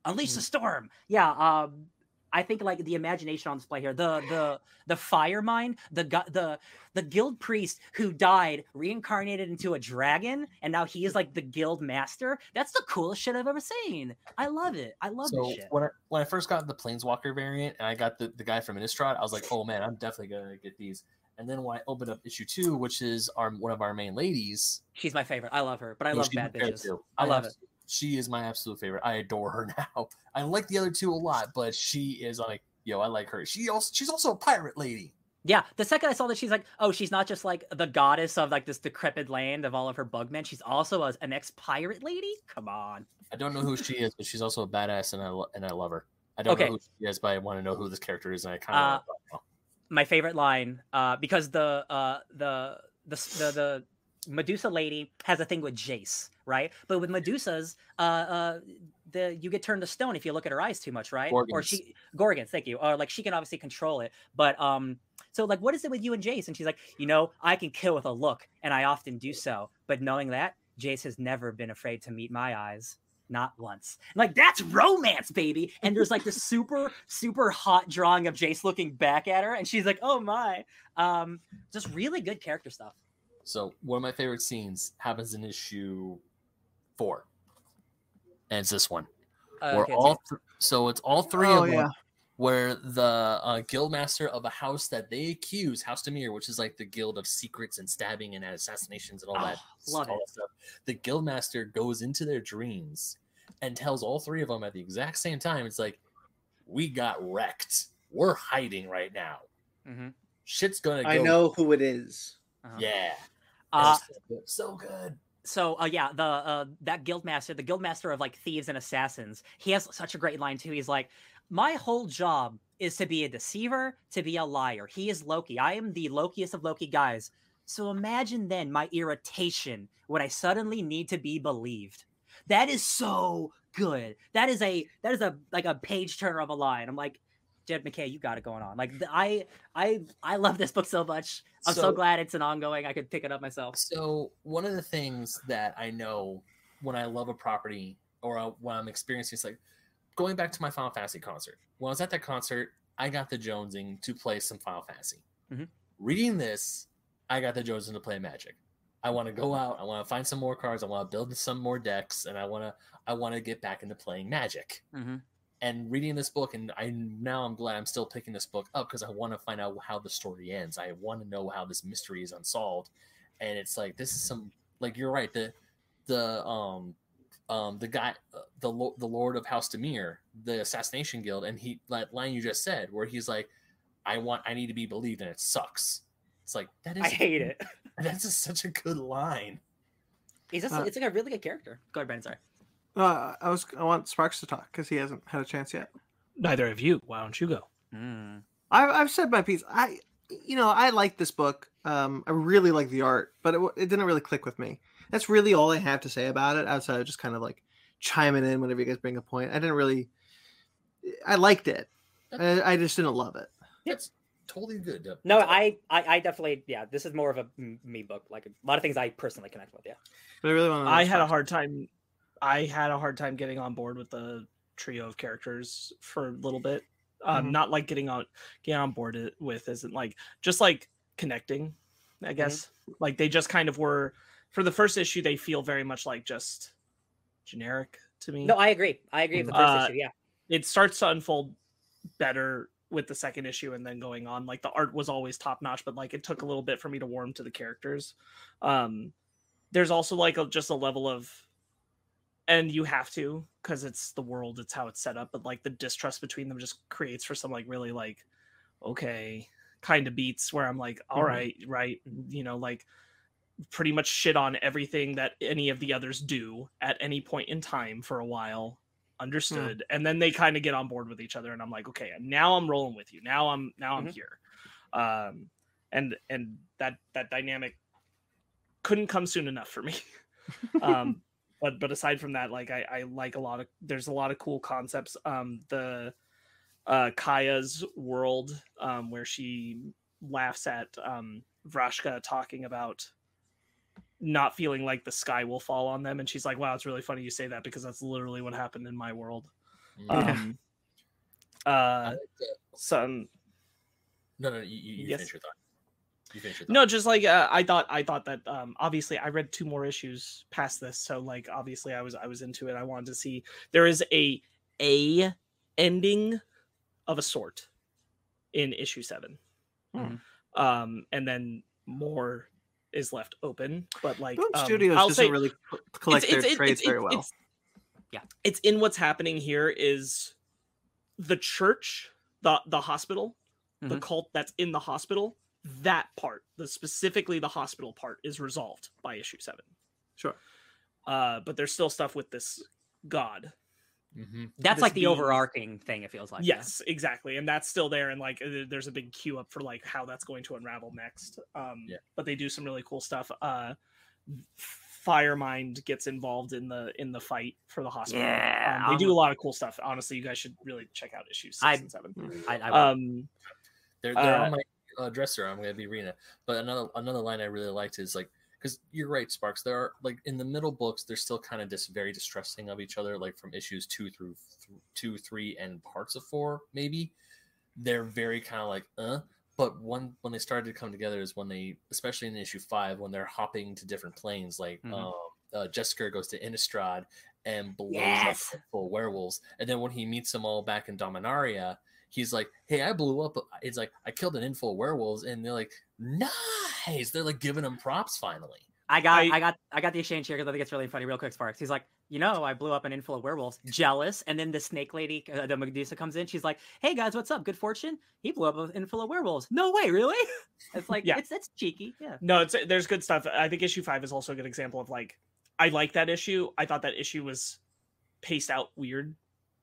Unleash Mm. the storm. Yeah. Um, I think like the imagination on display here, the the the fire mind, the gu- the the guild priest who died reincarnated into a dragon, and now he is like the guild master. That's the coolest shit I've ever seen. I love it. I love so this shit. when I, when I first got the Planeswalker variant and I got the, the guy from Innistrad, I was like, oh man, I'm definitely gonna get these. And then when I opened up issue two, which is our one of our main ladies, She's my favorite. I love her, but I love bad bitches. too. I love it. She is my absolute favorite. I adore her now. I like the other two a lot, but she is like, yo, I like her. She also she's also a pirate lady. Yeah, the second I saw that, she's like, oh, she's not just like the goddess of like this decrepit land of all of her bugmen. She's also a, an ex pirate lady. Come on. I don't know who she is, but she's also a badass, and I and I love her. I don't Okay. know who she is, but I want to know who this character is, and I kind Uh, of. My favorite line uh because the uh the the the, the Medusa lady has a thing with Jace, right? But with Medusas, uh, uh, the you get turned to stone if you look at her eyes too much, right? Or Gorgons. she Gorgons, thank you. Or like she can obviously control it, but um, so like, what is it with you and Jace? And she's like, you know, I can kill with a look, and I often do so. But knowing that, Jace has never been afraid to meet my eyes. Not once. Like that's romance, baby. And there's like this super, super hot drawing of Jace looking back at her, and she's like, "Oh my!" Um, just really good character stuff. So one of my favorite scenes happens in issue four, and it's this one. Uh, where okay, all so- th- so it's all three Oh, of them. yeah. Where the uh, guildmaster of a house that they accuse, House Dimir, which is like the guild of secrets and stabbing and assassinations and all that, Oh, love all that stuff. The guildmaster goes into their dreams and tells all three of them at the exact same time, it's like, we got wrecked. We're hiding right now. Mhm. Shit's gonna go. I know who it is. Uh-huh. Yeah. Uh, so good. So good. so uh, yeah, the uh, that guildmaster, the guildmaster of like thieves and assassins, he has such a great line too. He's like, "My whole job is to be a deceiver, to be a liar. He is Loki. I am the Lokiest of Loki guys. So imagine then my irritation when I suddenly need to be believed. That is so good. That is a that is a like a page turner of a line. I'm like." Jed MacKay, you got it going on. Like I, I, I love this book so much. I'm so, So- glad it's an ongoing. I could pick it up myself. So one of the things that I know when I love a property or uh, when I'm experiencing, it's like going back to my Final Fantasy concert. When I was at that concert, I got the Jonesing to play some Final Fantasy. Mhm. Reading this, I got the Jonesing to play Magic. I want to go out. I want to find some more cards. I want to build some more decks, and I want to. I want to get back into playing Magic. Mm-hmm. And reading this book, and I now I'm glad I'm still picking this book up because I want to find out how the story ends. I want to know how this mystery is unsolved and it's like this is some like you're right the the um um the guy uh, the the lord of house dimir the assassination guild and he that line you just said where he's like i want i need to be believed and it sucks it's like that is I hate it. that's just such a good line He's just, Uh, it's like a really good character. Go ahead, Brandon. Sorry. Uh, I was I want Sparks to talk because he hasn't had a chance yet. Neither of you. Why don't you go? Mm. I've I've said my piece. I you know I like this book. Um, I really like the art, but it, it didn't really click with me. That's really all I have to say about it. Outside of just kind of like chiming in whenever you guys bring a point. I didn't really. I liked it. I, I just didn't love it. It's totally good to- No, I, I, I definitely, yeah. This is more of a me book. Like a lot of things I personally connect with. Yeah. But I really want to. I had a hard time. I had a hard time getting on board with the trio of characters for a little bit. Um, Mhm. Not like getting on getting on board with isn't like just like connecting. I guess like they just kind of were for the first issue. They feel very much like just generic to me. No, I agree. I agree with the first Uh, issue. Yeah. it starts to unfold better with the second issue and then going on like the art was always top notch but like it took a little bit for me to warm to the characters um there's also like a, just a level of and you have to because it's the world it's how it's set up but like the distrust between them just creates for some like really like okay kind of beats where i'm like all Mhm. right right you know like pretty much shit on everything that any of the others do at any point in time for a while. Understood. And then they kind of get on board with each other and i'm like okay now i'm rolling with you. Now i'm now i'm Mhm. here. Um and and that that dynamic couldn't come soon enough for me. Um but but aside from that like i i like a lot of there's a lot of cool concepts. Um the uh kaya's world um where she laughs at um vraska talking about not feeling like the sky will fall on them. And she's like wow it's really funny you say that because that's literally what happened in my world. Mm. um uh like some no no you, you, you Yes. finish your thought. You finish your thought. no just like uh, i thought i thought that um obviously i read two more issues past this so like obviously i was i was into it. I wanted to see there is a a ending of a sort in issue seven. Hmm. um and then more is left open but like Boom um, Studios I'll doesn't say- really collect it's- their it's- trades it's- very well. it's- Yeah. it's in what's happening here is the church the the hospital the Mhm. cult that's in the hospital that part the specifically the hospital part is resolved by issue seven Sure. uh but there's still stuff with this god hmm That's this like the being- overarching thing. It feels like. yeah. yes exactly and that's still there and like there's a big queue up for like how that's going to unravel next um Yeah. but they do some really cool stuff uh firemind gets involved in the in the fight for the hospital Yeah, um, they do I'm- a lot of cool stuff honestly you guys should really check out issues six I- and seven I, I, um They're, they're Uh, on my uh, dresser. I'm going to be reading it. But another another line I really liked is like because you're right, Sparks. There are like in the middle books, they're still kind of just very distrusting of each other. Like from issues two through th- two, three, and parts of four, maybe they're very kind of like uh. But one when they started to come together is when they, especially in issue five, when they're hopping to different planes. Like Mhm. um, uh, Jessica goes to Innistrad and blows Yes! up full werewolves, and then when he meets them all back in Dominaria, he's like, "Hey, I blew up." It's like I killed an info of werewolves, and they're like, "Nice!" They're like giving him props finally. I got, I- I, got, I got the exchange here because I think it's really funny. Real quick, Sparks. He's like, you know, I blew up an info of werewolves. Jealous, and then the snake lady, uh, the Medusa, comes in. She's like, "Hey guys, what's up? Good fortune? He blew up an info of werewolves. No way, really? It's like, Yeah. it's it's cheeky. Yeah. No, it's there's good stuff. I think issue five is also a good example of like I like that issue. I thought that issue was paced out weird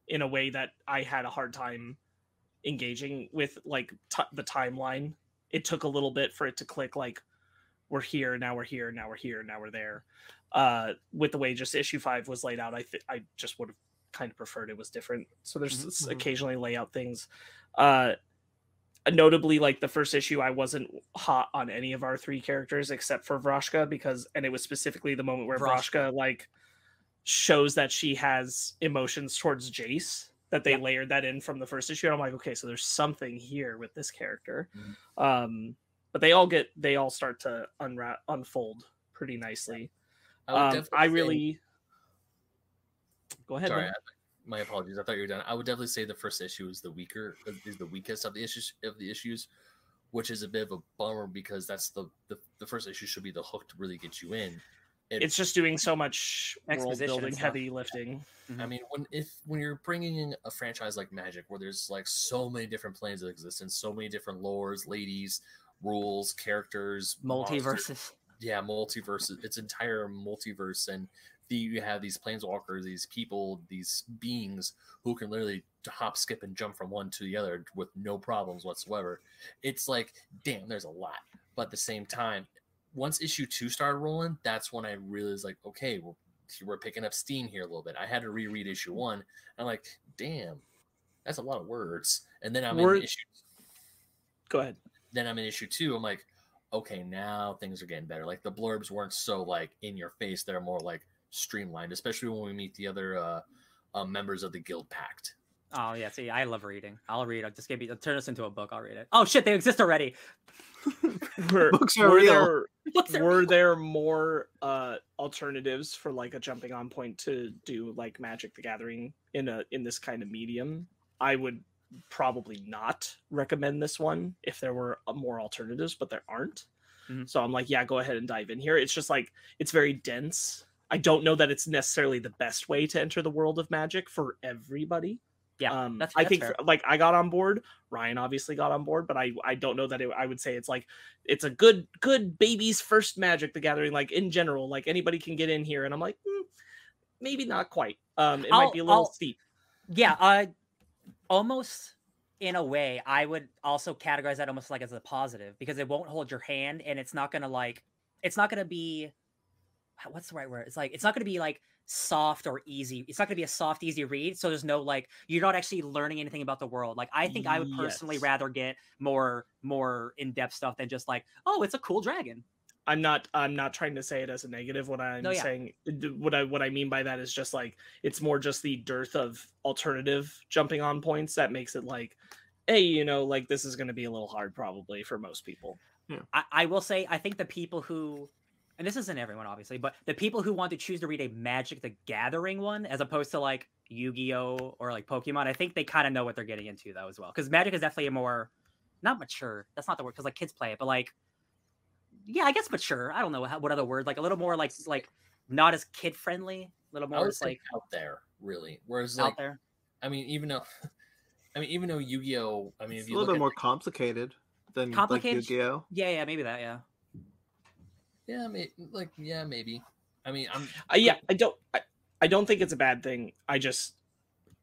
in a way that I had a hard time engaging with like t- the timeline. It took a little bit for it to click like we're here now we're here now we're here now we're there. Uh with the way just issue 5 was laid out, I th- I just would have kind of preferred it was different. So there's Mhm, s- mhm. occasionally layout things. Uh notably like the first issue i wasn't hot on any of our three characters except for vraska because and it was specifically the moment where vraska, Vraska. like shows that she has emotions towards jace that they Yeah. layered that in from the first issue and i'm like okay so there's something here with this character Mhm. um but they all get they all start to unwrap unfold pretty nicely I, would um definitely i say- really go ahead Sorry, I- my apologies. I thought you were done. I would definitely say the first issue is the weaker, is the weakest of the issues of the issues, which is a bit of a bummer because that's the the, the first issue should be the hook to really get you in. It- it's just doing so much world building heavy lifting I mean, when if when you're bringing in a franchise like Magic, where there's like so many different planes of existence, so many different lores, ladies, rules, characters, monsters, Multiverses. yeah, multiverses. It's entire multiverse, and the, you have these planeswalkers, these people, these beings who can literally hop, skip, and jump from one to the other with no problems whatsoever. It's like, damn, there's a lot. But at the same time, once issue two started rolling, that's when I really was like, okay, we're, we're picking up steam here a little bit. I had to reread issue one. I'm like, damn, that's a lot of words. And then I'm Word- in issue go ahead then I'm in issue two. I'm like, okay, now things are getting better. Like the blurbs weren't so like in your face; they're more like streamlined. Especially when we meet the other uh, uh members of the guild pact. Oh yeah, see, I love reading. I'll read. I'll just give me turn this into a book. I'll read it. Oh shit, they exist already. were, Books are were real. there Books are were real. there more uh alternatives for like a jumping on point to do like magic the gathering in a in this kind of medium i would probably not recommend this one if there were uh, more alternatives but there aren't Mhm. so i'm like yeah go ahead and dive in here it's just like it's very dense i don't know that it's necessarily the best way to enter the world of magic for everybody Yeah, um that's, i think like i got on board ryan obviously got on board but i i don't know that it, i would say it's like it's a good good baby's first magic the gathering like in general like anybody can get in here and i'm like "Hmm, maybe not quite. Um it I'll- might be a little I'll- steep. Yeah uh almost in a way i would also categorize that almost like as a positive because it won't hold your hand and it's not gonna like it's not gonna be what's the right word? It's like it's not gonna be like soft or easy it's not gonna be a soft easy read so there's no like you're not actually learning anything about the world like i think i would personally Yes. rather get more more in-depth stuff than just like oh it's a cool dragon i'm not i'm not trying to say it as a negative what i'm No, yeah. saying what i what i mean by that is just like it's more just the dearth of alternative jumping on points that makes it like hey you know like this is going to be a little hard probably for most people I, I will say I think the people who and this isn't everyone obviously, but the people who want to choose to read a Magic the Gathering one as opposed to like Yu-Gi-Oh or like Pokemon, I think they kind of know what they're getting into though as well. Because Magic is definitely a more not mature. That's not the word because like kids play it, but like yeah, I guess mature. I don't know how, what other word like a little more like like not as kid friendly, a little more just like out there, really. Whereas, out like, there. I mean, even though, I mean, even though Yu-Gi-Oh, I mean, It's if a little look bit at more complicated than Complicated? like Yu-Gi-Oh. Yeah, yeah, maybe that. Yeah, yeah, may, like, yeah, maybe. I mean, I'm uh, yeah i don't I, I don't think it's a bad thing i just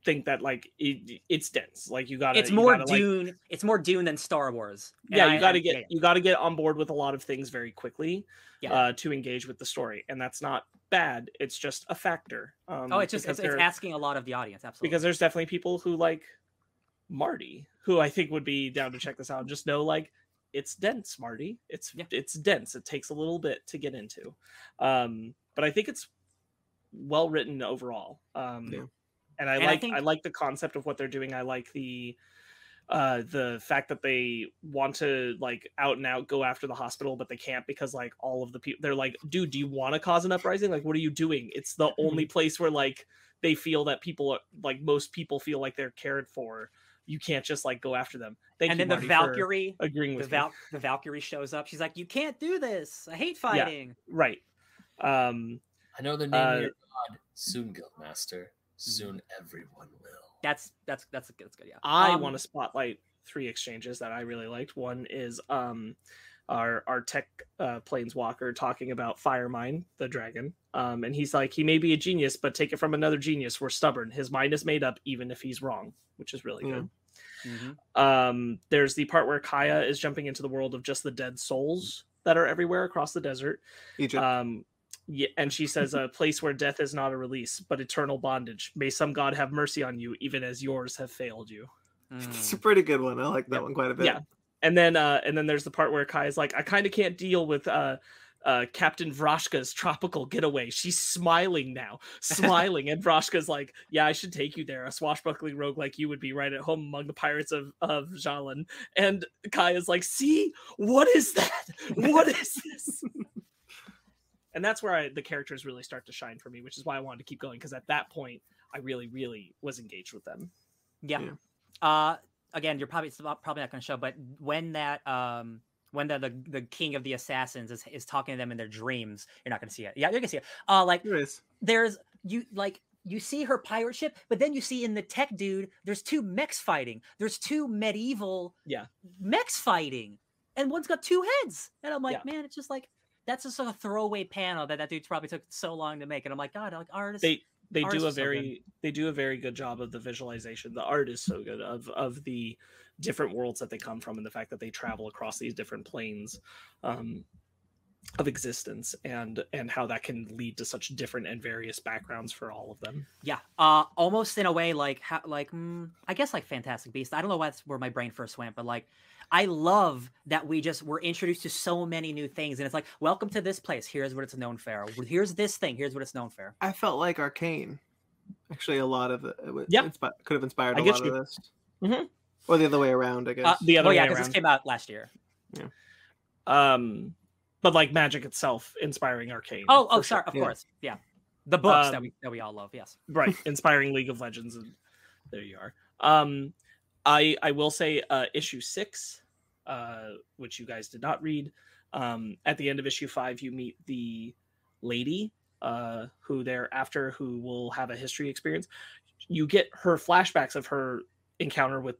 think that like it, it's dense like you gotta it's more gotta, like- Dune. it's more Dune than Star Wars. And yeah I- you got to I- get yeah, yeah. you got to get on board with a lot of things very quickly Yeah. uh, to engage with the story and that's not bad it's just a factor um, Oh, it's just because it's, it's asking a lot of the audience. Absolutely. because there's definitely people who like marty who i think would be down to check this out and just know like it's dense marty. It's Yeah. it's dense. It takes a little bit to get into. Um but i think it's well written overall. Um Yeah. and i And like I, think- like the concept of what they're doing. I like the uh the fact that they want to like out and out go after the hospital but they can't because like all of the people they're like dude do you want to cause an uprising? Like what are you doing? It's the only place where like they feel that people are, like most people feel like they're cared for you can't just like go after them. Thank and you, then the Marty, for Valkyrie, agreeing the with me. Val, the Valkyrie shows up. She's like, "You can't do this. I hate fighting." Right. Um, I know the name Uh, of your god. Soon, Guildmaster. Soon, everyone will. That's that's that's that's good. Yeah. I Um, want to spotlight three exchanges that I really liked. One is um, our our tech uh, planeswalker talking about Firemind, the dragon, um, and he's like, he may be a genius, but take it from another genius. We're stubborn. His mind is made up, even if he's wrong, which is really good. mhm. Um, there's the part where Kaya is jumping into the world of just the dead souls that are everywhere across the desert. Egypt. Um, yeah, and she says, "A place where death is not a release, but eternal bondage. May some god have mercy on you, even as yours have failed you." it's Mm. a pretty good one. I like that Yep. one quite a bit. Yeah. And then, uh, and then there's the part where Kaya is like, "I kind of can't deal with uh, uh, Captain Vraska's tropical getaway. She's smiling now, smiling." and Vraska's like, "Yeah, I should take you there. A swashbuckling rogue like you would be right at home among the pirates of of Ixalan." And Kaya is like, "See, what is that? What is this?" and that's where I, the characters really start to shine for me, which is why I wanted to keep going because at that point, I really, really was engaged with them. Yeah. Yeah. Uh, again, you're probably probably not going to show, but when that um when the, the the king of the assassins is, is talking to them in their dreams, you're not going to see it. Yeah, you're going to see it. Uh, like There is. there's you like you see her pirate ship, but then you see in the tech dude, there's two mechs fighting. There's two medieval Yeah. mechs fighting, and one's got two heads. And I'm like, Yeah. man, it's just like that's just a throwaway panel that that dude probably took so long to make. And I'm like, God, like artists. they they do a so very they do a very good job of the visualization. The art is so good of of the different worlds that they come from and the fact that they travel across these different planes um of existence and and how that can lead to such different and various backgrounds for all of them. Yeah, uh, almost in a way like how, like mm, I guess like Fantastic Beast. I don't know why that's where my brain first went, but like I love that we just were introduced to so many new things, and it's like, welcome to this place. Here's what it's known for. Here's this thing. Here's what it's known for. I felt like Arcane. Actually, a lot of it, it was- Yeah. inspi- could have inspired I a get lot you. of this. Mhm. Or the other way around, I guess. Uh, the other oh yeah, because this came out last year. Yeah. um but like magic itself inspiring arcane Oh, oh, for sure. sorry, of Yeah. course, yeah, the books that Um, we that we all love. Yes. right inspiring league of legends and there you are um i i will say uh issue six uh which you guys did not read um at the end of issue five you meet the lady uh who they're after who will have a history experience you get her flashbacks of her encounter with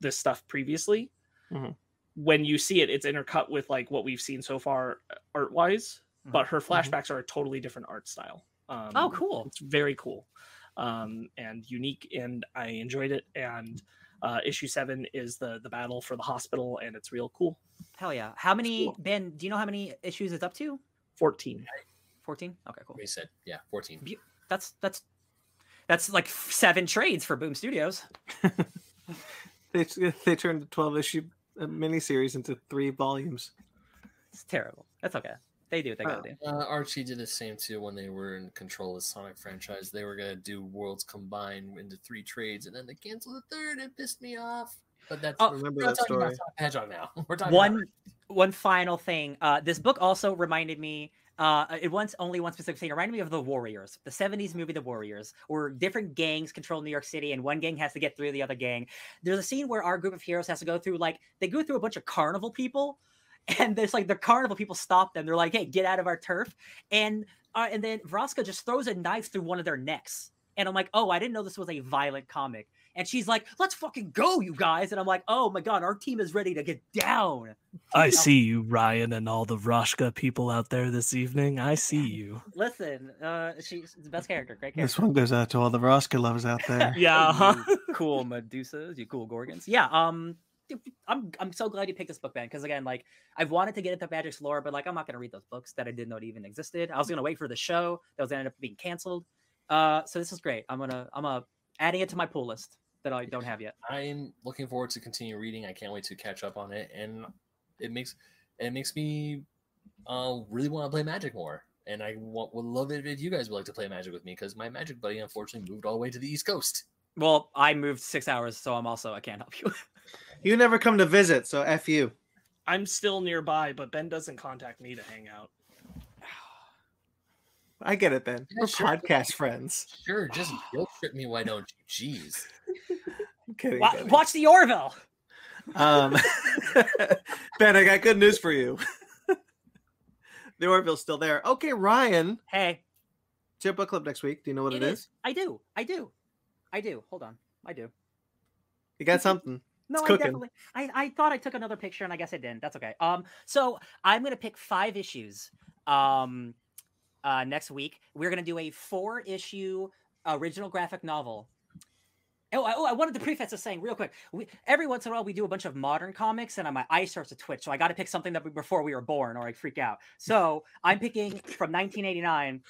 this stuff previously Mhm. when you see it it's intercut with like what we've seen so far art wise but her Mhm. flashbacks are a totally different art style um, Oh, cool. it's very cool um, and unique and i enjoyed it and uh, issue seven is the the battle for the hospital and it's real cool Hell yeah. How many cool. Ben? Do you know how many issues it's up to? 14 Fourteen. Okay, cool. We said, yeah, 14. That's that's that's like seven trades for Boom Studios. they they turned a twelve issue uh, miniseries into three volumes. It's terrible. That's okay. They do what they gotta do. Uh, Archie did the same too when they were in control of the Sonic franchise. They were gonna do Worlds Combined into three trades, and then they canceled the third. It pissed me off. But that's Oh, Remember that about story? The Hedgehog now. We're talking one about one final thing uh this book also reminded me uh it once only one specific thing it reminded me of the warriors the 70s movie the warriors where different gangs control new york city and one gang has to get through the other gang there's a scene where our group of heroes has to go through like they go through a bunch of carnival people and there's like the carnival people stop them they're like hey get out of our turf and uh, and then Vraska just throws a knife through one of their necks and i'm like oh i didn't know this was a violent comic and she's like let's fucking go you guys and i'm like oh my god our team is ready to get down i see you ryan and all the Vraska people out there this evening i see you Listen, uh, she's the best character. Great This one goes out to all the Vraska lovers out there. yeah huh? You cool Medusas, you cool Gorgons. Yeah. Um, I'm I'm so glad you picked this book, Ben, because again, like I've wanted to get into Magic's lore, but like I'm not gonna read those books that I didn't know even existed. I was gonna wait for the show that was gonna up being canceled. Uh, so this is great. I'm gonna I'm uh adding it to my pull list that I don't have yet. I'm looking forward to continue reading. I can't wait to catch up on it, and it makes it makes me uh, really want to play Magic more. And I would love it if you guys would like to play Magic with me because my Magic buddy unfortunately moved all the way to the East Coast. Well, I moved six hours, so I'm also I can't help you. You never come to visit, so f you. i'm still nearby but ben doesn't contact me to hang out I get it, Ben. Yeah, We're sure. podcast friends. Sure, just guilt trip me. Why don't you? Jeez. Kidding, Wa- watch the Orville. Um, ben, I got good news for you. the Orville's still there. Okay, Ryan, Hey, it's your book club next week. Do you know what it it is. is? I do. I do. I do. Hold on. I do. You got something. No, It's I cooking. definitely. I, I thought I took another picture, and I guess I didn't. That's okay. Um, so I'm gonna pick five issues. Um, uh, next week we're gonna do a four issue original graphic novel. Oh, I, oh, I wanted to preface this saying real quick. We, every once in a while, we do a bunch of modern comics, and my eye starts to twitch. So I got to pick something that we, before we were born, or I freak out. So I'm picking from 1989,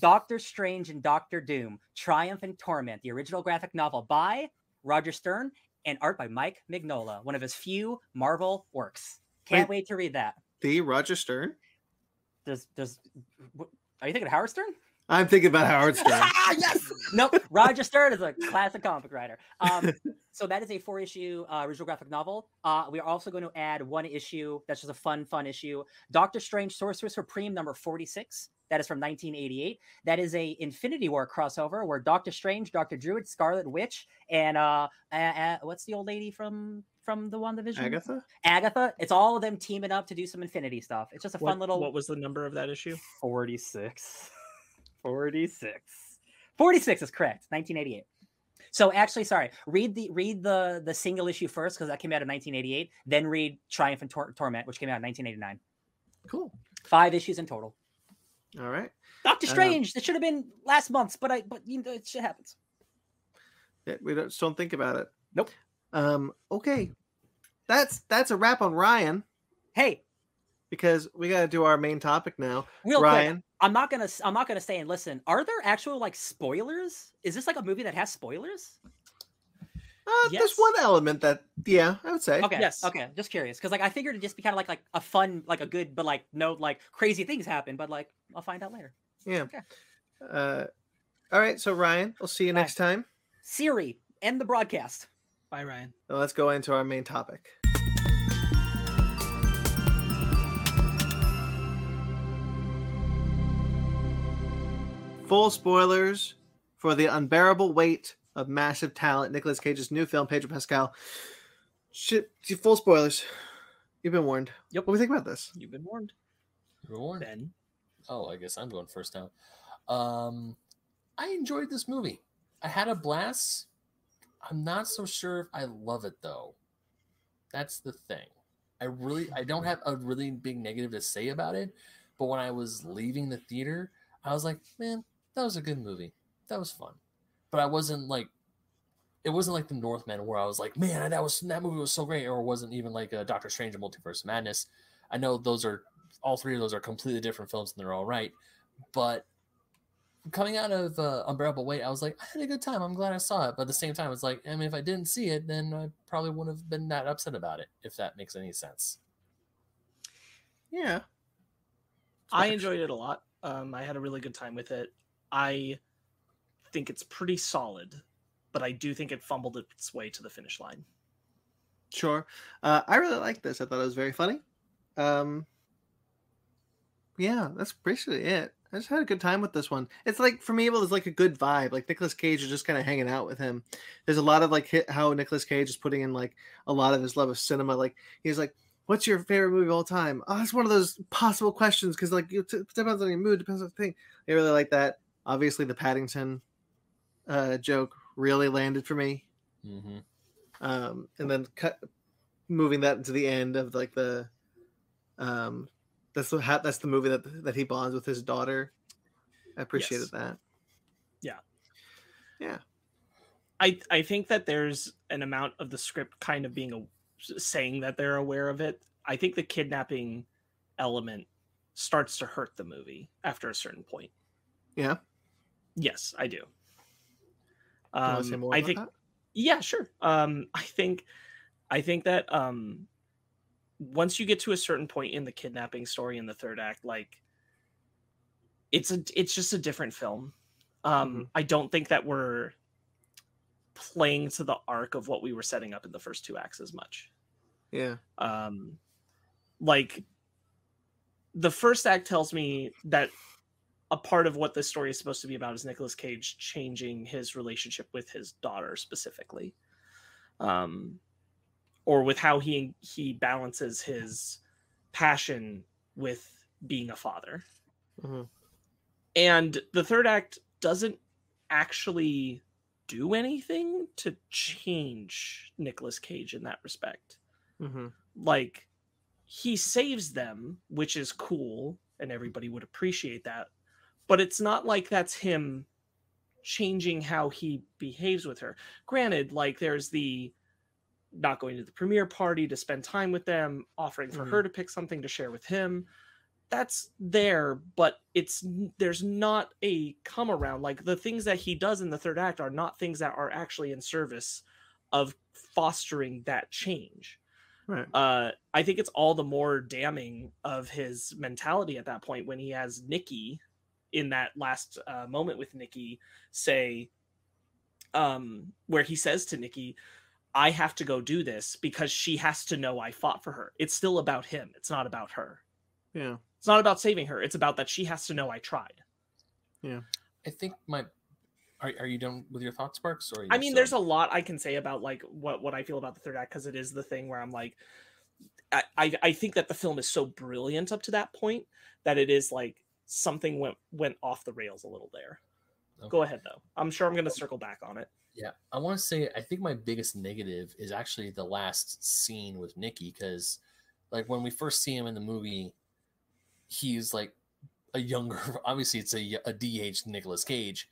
Doctor Strange and Doctor Doom: Triumph and Torment, the original graphic novel by Roger Stern and art by Mike Mignola, one of his few Marvel works. Can't wait to read that. The Roger Stern. Does does are you thinking of Howard Stern? I'm thinking about Howard Stern. ah, yes. Nope. Roger Stern is a classic comic writer. Um, so that is a four issue uh, original graphic novel. Uh, we are also going to add one issue that's just a fun, fun issue. Doctor Strange Sorcerer Supreme number 46. That is from 1988. That is a Infinity War crossover where Doctor Strange, Doctor Druid, Scarlet Witch, and uh, uh, uh what's the old lady from from the WandaVision? Agatha. Agatha. It's all of them teaming up to do some Infinity stuff. It's just a What, fun little what was the number of that issue? 46. 46. 46 is correct. 1988. So actually, sorry. Read the read the the single issue first because that came out in 1988. Then read Triumph and Tor- Torment, which came out in 1989. Cool. Five issues in total. All right. Doctor Uh, Strange. That should have been last month's, but I but you know it shit happens. Yeah, we don't, just don't think about it. Nope. Um. Okay. That's that's a wrap on Ryan Hey, because we got to do our main topic now. real quick. Ryan. I'm not gonna I'm not gonna say and listen. Are there actual like spoilers? Is this like a movie that has spoilers? Uh, There's one element that, yeah, I would say. Okay. Yes. Okay. Just curious, because like I figured it'd just be kind of like like a fun, like a good, but like no like crazy things happen. But like I'll find out later. Yeah. Okay. Uh, all right. So Ryan, we'll see you Bye. next time. Siri, end the broadcast. Bye, Ryan. Now let's go into our main topic. Full spoilers for the unbearable weight of massive talent. Nicolas Cage's new film, Pedro Pascal. Shit, full spoilers. You've been warned. Yep. What do we think about this? You've been warned. Warren? Ben. Oh, I guess I'm going first now. Um, I enjoyed this movie. I had a blast. I'm not so sure if I love it though. That's the thing. I really I don't have a really big negative to say about it, but when I was leaving the theater, I was like, man, that was a good movie. That was fun. But I wasn't like it wasn't like the Northman where I was like, man, that was that movie was so great, or it wasn't even like a Doctor Strange and Multiverse of Madness. I know those are all three of those are completely different films and they're all right. But coming out of uh, Unbearable Weight, I was like, I had a good time. I'm glad I saw it. But at the same time, it's like, I mean, if I didn't see it, then I probably wouldn't have been that upset about it, if that makes any sense. Yeah. I enjoyed it a lot. Um, I had a really good time with it. I think it's pretty solid, but I do think it fumbled its way to the finish line. Sure. Uh, I really liked this. I thought it was very funny. Um, yeah, that's basically it. I just had a good time with this one. It's like for me, it was like a good vibe. Like Nicolas Cage is just kind of hanging out with him. There's a lot of like hit how Nicolas Cage is putting in like a lot of his love of cinema. Like he's like, "What's your favorite movie of all time?" Oh, one of those possible questions because like it depends on your mood, depends on the thing. I really like that. Obviously, the Paddington uh, joke really landed for me Mm-hmm. um, and then cut moving that into the end of like the um that's the that's the movie that that he bonds with his daughter i appreciated Yes. that Yeah, yeah. I I think that there's an amount of the script kind of being a, saying that they're aware of it. I think the kidnapping element starts to hurt the movie after a certain point. yeah Yes, I do. Um, I think that? yeah, sure. Um, I think I think that um, once you get to a certain point in the kidnapping story in the third act, like it's a it's just a different film. Um, Mhm. I don't think that we're playing to the arc of what we were setting up in the first two acts as much. yeah Um, like the first act tells me that a part of what this story is supposed to be about is Nicolas Cage changing his relationship with his daughter specifically. um or with how he he balances his passion with being a father Mhm. and the third act doesn't actually do anything to change Nicolas Cage in that respect hmm like he saves them which is cool and everybody would appreciate that but it's not like that's him changing how he behaves with her. Granted like there's the not going to the premiere party to spend time with them offering for her to pick something to share with him. That's there but it's there's not a come around. Like the things that he does in the third act are not things that are actually in service of fostering that change. Right. uh, I think it's all the more damning of his mentality at that point when he has Nikki in that last uh, moment with Nikki say, um, where he says to Nikki, I have to go do this because she has to know I fought for her. It's still about him. It's not about her. Yeah. It's not about saving her. It's about that she has to know I tried. Yeah. I think my. Are, are you done with your thoughts, Sparks? Or I mean, still- there's a lot I can say about like what what I feel about the third act because it is the thing where I'm like, I, I I think that the film is so brilliant up to that point that it is like something went went off the rails a little there. Go ahead though. I'm sure I'm gonna oh. circle back on it. Yeah, I want to say I think my biggest negative is actually the last scene with Nikki because, like, when we first see him in the movie, he's like a younger. Obviously, it's a a DH Nicolas Cage,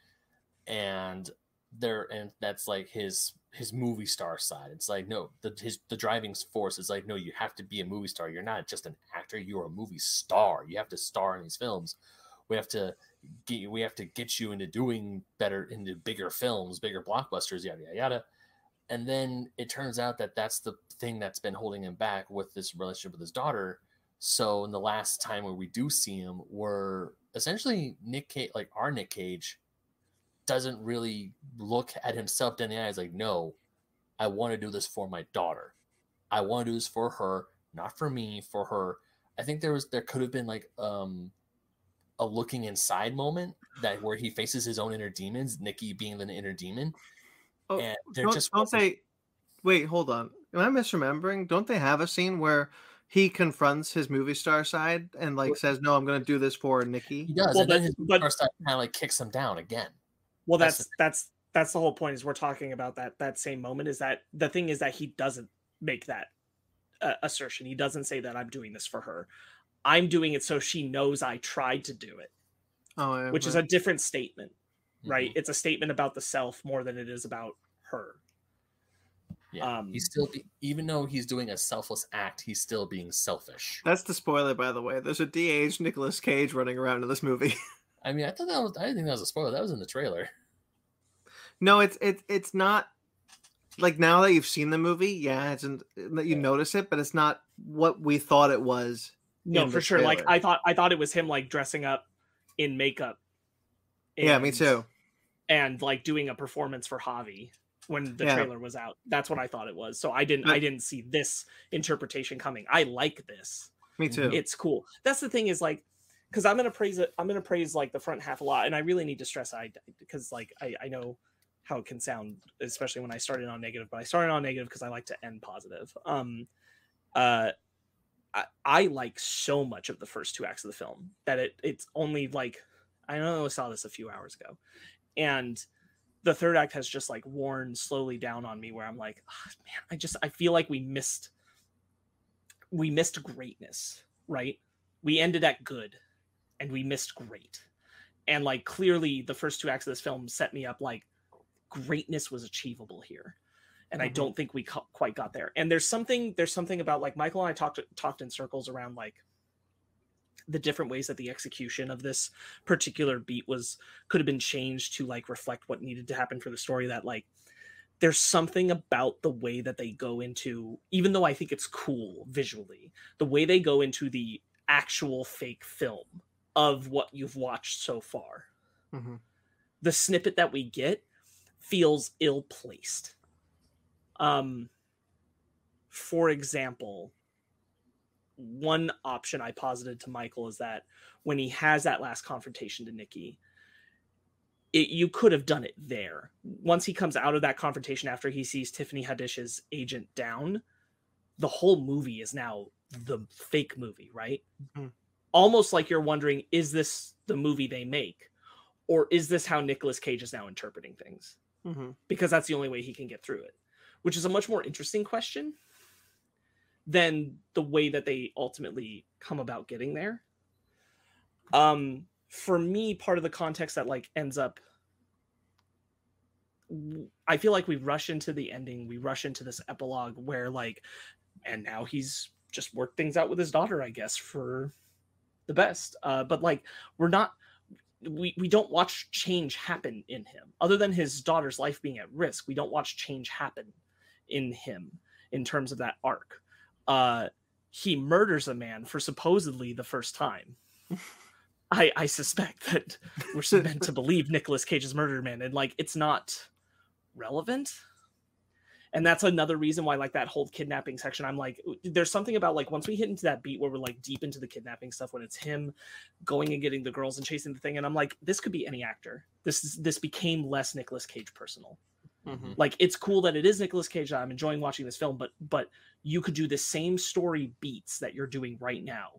and there and that's like his his movie star side. It's like no, the his the driving force is like no, you have to be a movie star. You're not just an actor. You're a movie star. You have to star in these films. We have to get we have to get you into doing better into bigger films, bigger blockbusters, yada yada yada. And then it turns out that that's the thing that's been holding him back with this relationship with his daughter. So in the last time where we do see him, where essentially Nick Cage, like our Nick Cage, doesn't really look at himself in the eyes like, no, I want to do this for my daughter. I want to do this for her, not for me, for her. I think there was there could have been like um a looking inside moment that where he faces his own inner demons, Nikki being the inner demon. Oh, and there don't, just don't wasn't- they? Wait, hold on. Am I misremembering? Don't they have a scene where he confronts his movie star side and like says, "No, I'm going to do this for Nikki." he does, Well, and then but- his but- first kind of like kicks him down again. Well, That's that's the that's that's the whole point. Is we're talking about that that same moment. Is that the thing is that he doesn't make that uh, assertion. He doesn't say that I'm doing this for her. I'm doing it so she knows I tried to do it, Oh, yeah, which is a different statement, right? Mhm. It's a statement about the self more than it is about her. Yeah, um, he's still even though he's doing a selfless act, he's still being selfish. That's the spoiler, by the way. There's a DH Nicolas Cage running around in this movie. I mean, I thought that was I didn't think that was a spoiler. That was in the trailer. No, it's it's it's not like now that you've seen the movie, yeah, it's that you notice it, but it's not what we thought it was. No, for sure. Like. I thought, I thought it was him like dressing up in makeup. yeah, me too. And like doing a performance for Javi when the Yeah. trailer was out. That's what I thought it was. So I didn't, But- I didn't see this interpretation coming. I like this. Me too. It's cool. That's the thing is like, because I'm gonna praise it. I'm gonna praise like the front half a lot, and I really need to stress I because like I I know how it can sound, especially when I started on negative, but I started on negative because I like to end positive. Um, uh, I, I like so much of the first two acts of the film that it it's only like I know I saw this a few hours ago, and the third act has just like worn slowly down on me where I'm like, "Ah, man, I just I feel like we missed we missed greatness, right? We ended at good and we missed great. And like clearly the first two acts of this film set me up like greatness was achievable here. And I Mhm. don't think we quite got there. And there's something there's something about like Michael and I talked talked in circles around like the different ways that the execution of this particular beat was could have been changed to like reflect what needed to happen for the story that like there's something about the way that they go into even though i think it's cool visually the way they go into the actual fake film of what you've watched so far Mhm. the snippet that we get feels ill placed um for example one option i posited to michael is that when he has that last confrontation to nikki it, you could have done it there. Once he comes out of that confrontation after he sees Tiffany Haddish's agent down, the whole movie is now the fake movie, right? Mhm. Almost like you're wondering, is this the movie they make? Or is this how Nicolas Cage is now interpreting things? Mhm. Because that's the only way he can get through it, which is a much more interesting question than the way that they ultimately come about getting there. Um, for me, part of the context that like ends up I feel like we rush into the ending, we rush into this epilogue where like and now he's just worked things out with his daughter, I guess, for the best. Uh, but like we're not we we don't watch change happen in him. Other than his daughter's life being at risk we don't watch change happen in him in terms of that arc. Uh he murders a man for supposedly the first time. I i suspect that we're meant to believe Nicolas Cage's murdered man and like it's not relevant and that's another reason why like that whole kidnapping section i'm like there's something about like once we hit into that beat where we're like deep into the kidnapping stuff when it's him going and getting the girls and chasing the thing and i'm like this could be any actor this is this became less nicolas Cage personal Mhm. like it's cool that it is nicolas Cage that i'm enjoying watching this film but but you could do the same story beats that you're doing right now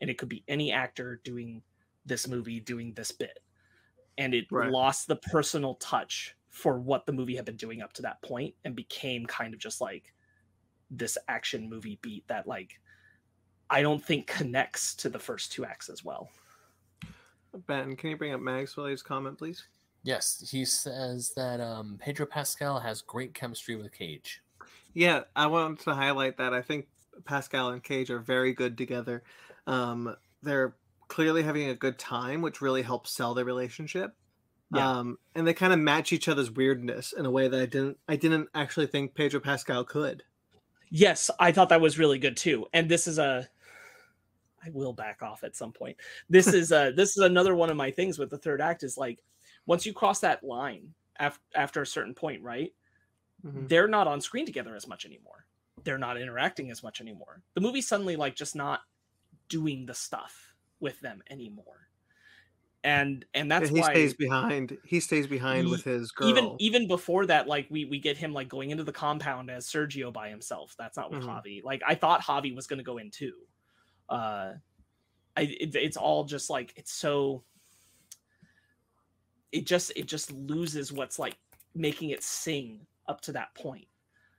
and it could be any actor doing this movie doing this bit and it Right. lost the personal touch for what the movie had been doing up to that point and became kind of just like this action movie beat that like I don't think connects to the first two acts as well. Ben, can you bring up Maxwell's comment, please? Yes, he says that um, Pedro Pascal has great chemistry with Cage. Yeah, I wanted to highlight that. I think Pascal and Cage are very good together. Um, they're clearly having a good time, which really helps sell their relationship. Yeah. Um, and they kind of match each other's weirdness in a way that I didn't I didn't actually think Pedro Pascal could. Yes, I thought that was really good too. And this is a I will back off at some point. This is a this is another one of my things with the third act is like once you cross that line after after a certain point, right? Mhm. they're not on screen together as much anymore. They're not interacting as much anymore. The movie's suddenly like just not doing the stuff with them anymore. And and that's And he why stays behind. He stays behind Ye- with his girl. even even before that, like we we get him like going into the compound as Sergio by himself. That's not with Mhm. Javi. Like I thought Javi was gonna go in too. Uh I it, it's all just like it's so it just it just loses what's like making it sing up to that point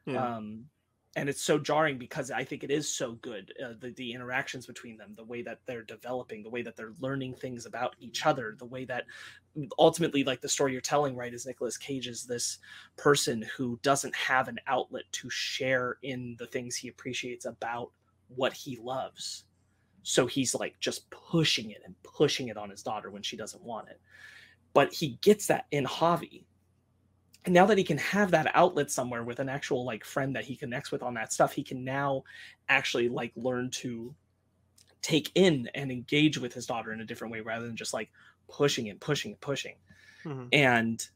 Yeah. um and it's so jarring because i think it is so good uh, the, the interactions between them the way that they're developing the way that they're learning things about each other the way that ultimately like the story you're telling right is Nicolas cage is this person who doesn't have an outlet to share in the things he appreciates about what he loves. So he's like just pushing it and pushing it on his daughter when she doesn't want it. But he gets that in javi and now that he can have that outlet somewhere with an actual like friend that he connects with on that stuff he can now actually like learn to take in and engage with his daughter in a different way rather than just like pushing and pushing and pushing Mhm. and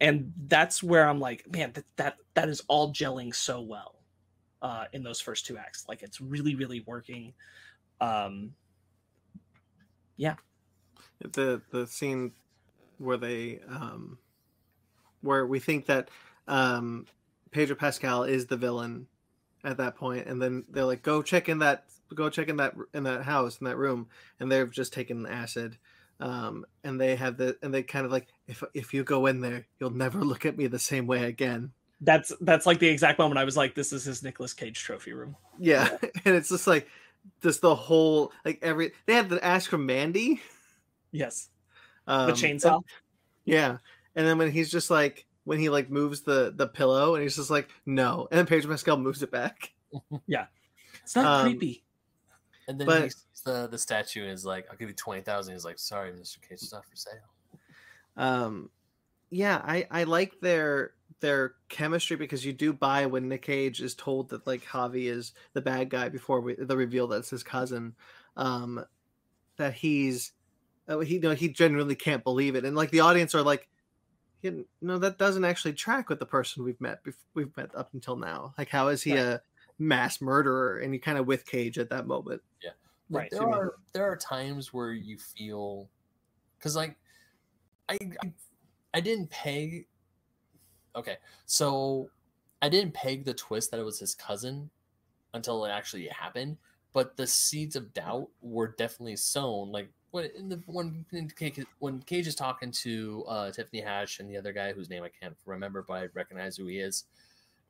and that's where i'm like man that that, that is all gelling so well uh in those first two acts like it's really really working um yeah. the the scene where they um where we think that um Pedro Pascal is the villain at that point and then they're like go check in that go check in that in that house in that room and they've just taken acid um and they have the and they kind of like if if you go in there you'll never look at me the same way again. That's that's like the exact moment i was like this is his Nicolas cage trophy room. Yeah and it's just like just the whole like every they had the ask from mandy. Yes. Um, the chainsaw. Yeah. And then when he's just like when he like moves the the pillow and he's just like no, and then Pedro Pascal moves it back. Yeah, it's not um, creepy And then But- he sees the, the statue and is like, I'll give you 20000 He's like, sorry, Mr. Cage, it's not for sale. Um, yeah, I I like their their chemistry because you do buy when Nick Cage is told that like Javi is the bad guy before we, the reveal that's his cousin. Um, that he's uh, he no he genuinely can't believe it, and like the audience are like. "Yeah, No, that doesn't actually track with the person we've met. bef- We've met up until now. Like, how is he Right. a mass murderer? And you kind of with Cage at that moment. Like, Right, There to me. are there are times where you feel because like I, I I didn't peg. Okay, so I didn't peg the twist that it was his cousin until it actually happened. But the seeds of doubt were definitely sown. Like when in the when Cage, when Cage is talking to uh, Tiffany Haddish and the other guy whose name I can't remember, but I recognize who he is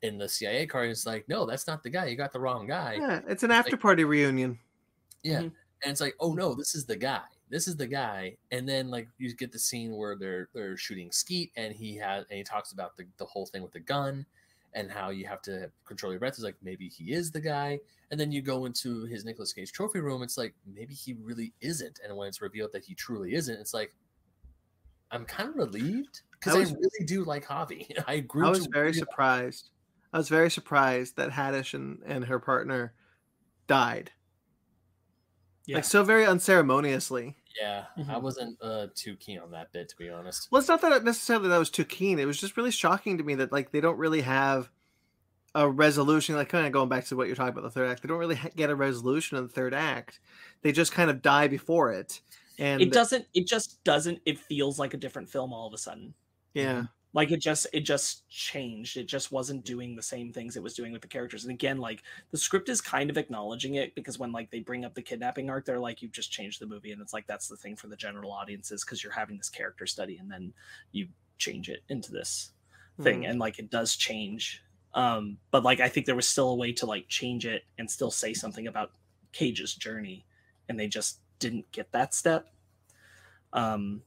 in the CIA car. It's like, no, that's not the guy. You got the wrong guy. Yeah, it's an after party reunion. Yeah. Mhm. And it's like, oh no, this is the guy. This is the guy. And then like you get the scene where they're they're shooting Skeet and he has and he talks about the, the whole thing with the gun and how you have to control your breath. is like maybe he is the guy. And then you go into his Nicolas Cage trophy room, it's like maybe he really isn't. And when it's revealed that he truly isn't, it's like I'm kind of relieved because I I, really do like Javi. I grew I was to very really- surprised. I was very surprised that Haddish and, and her partner died. Yeah. Like so very unceremoniously. Yeah, I Mm-hmm. Mhm. wasn't uh, too keen on that bit to be honest. Well, it's not that necessarily that I was too keen. It was just really shocking to me that like they don't really have a resolution. Like kind of going back to what you're talking about the third act, they don't really ha- get a resolution in the third act. They just kind of die before it. And it doesn't. It just doesn't. It feels like a different film all of a sudden. yeah, like it just it just changed. It just wasn't doing the same things it was doing with the characters. And again like the script is kind of acknowledging it because when like they bring up the kidnapping arc they're like you've just changed the movie and it's like that's the thing for the general audiences because you're having this character study and then you change it into this thing Mhm. and like it does change. Um but like i think there was still a way to like change it and still say something about cage's journey and they just didn't get that step. Um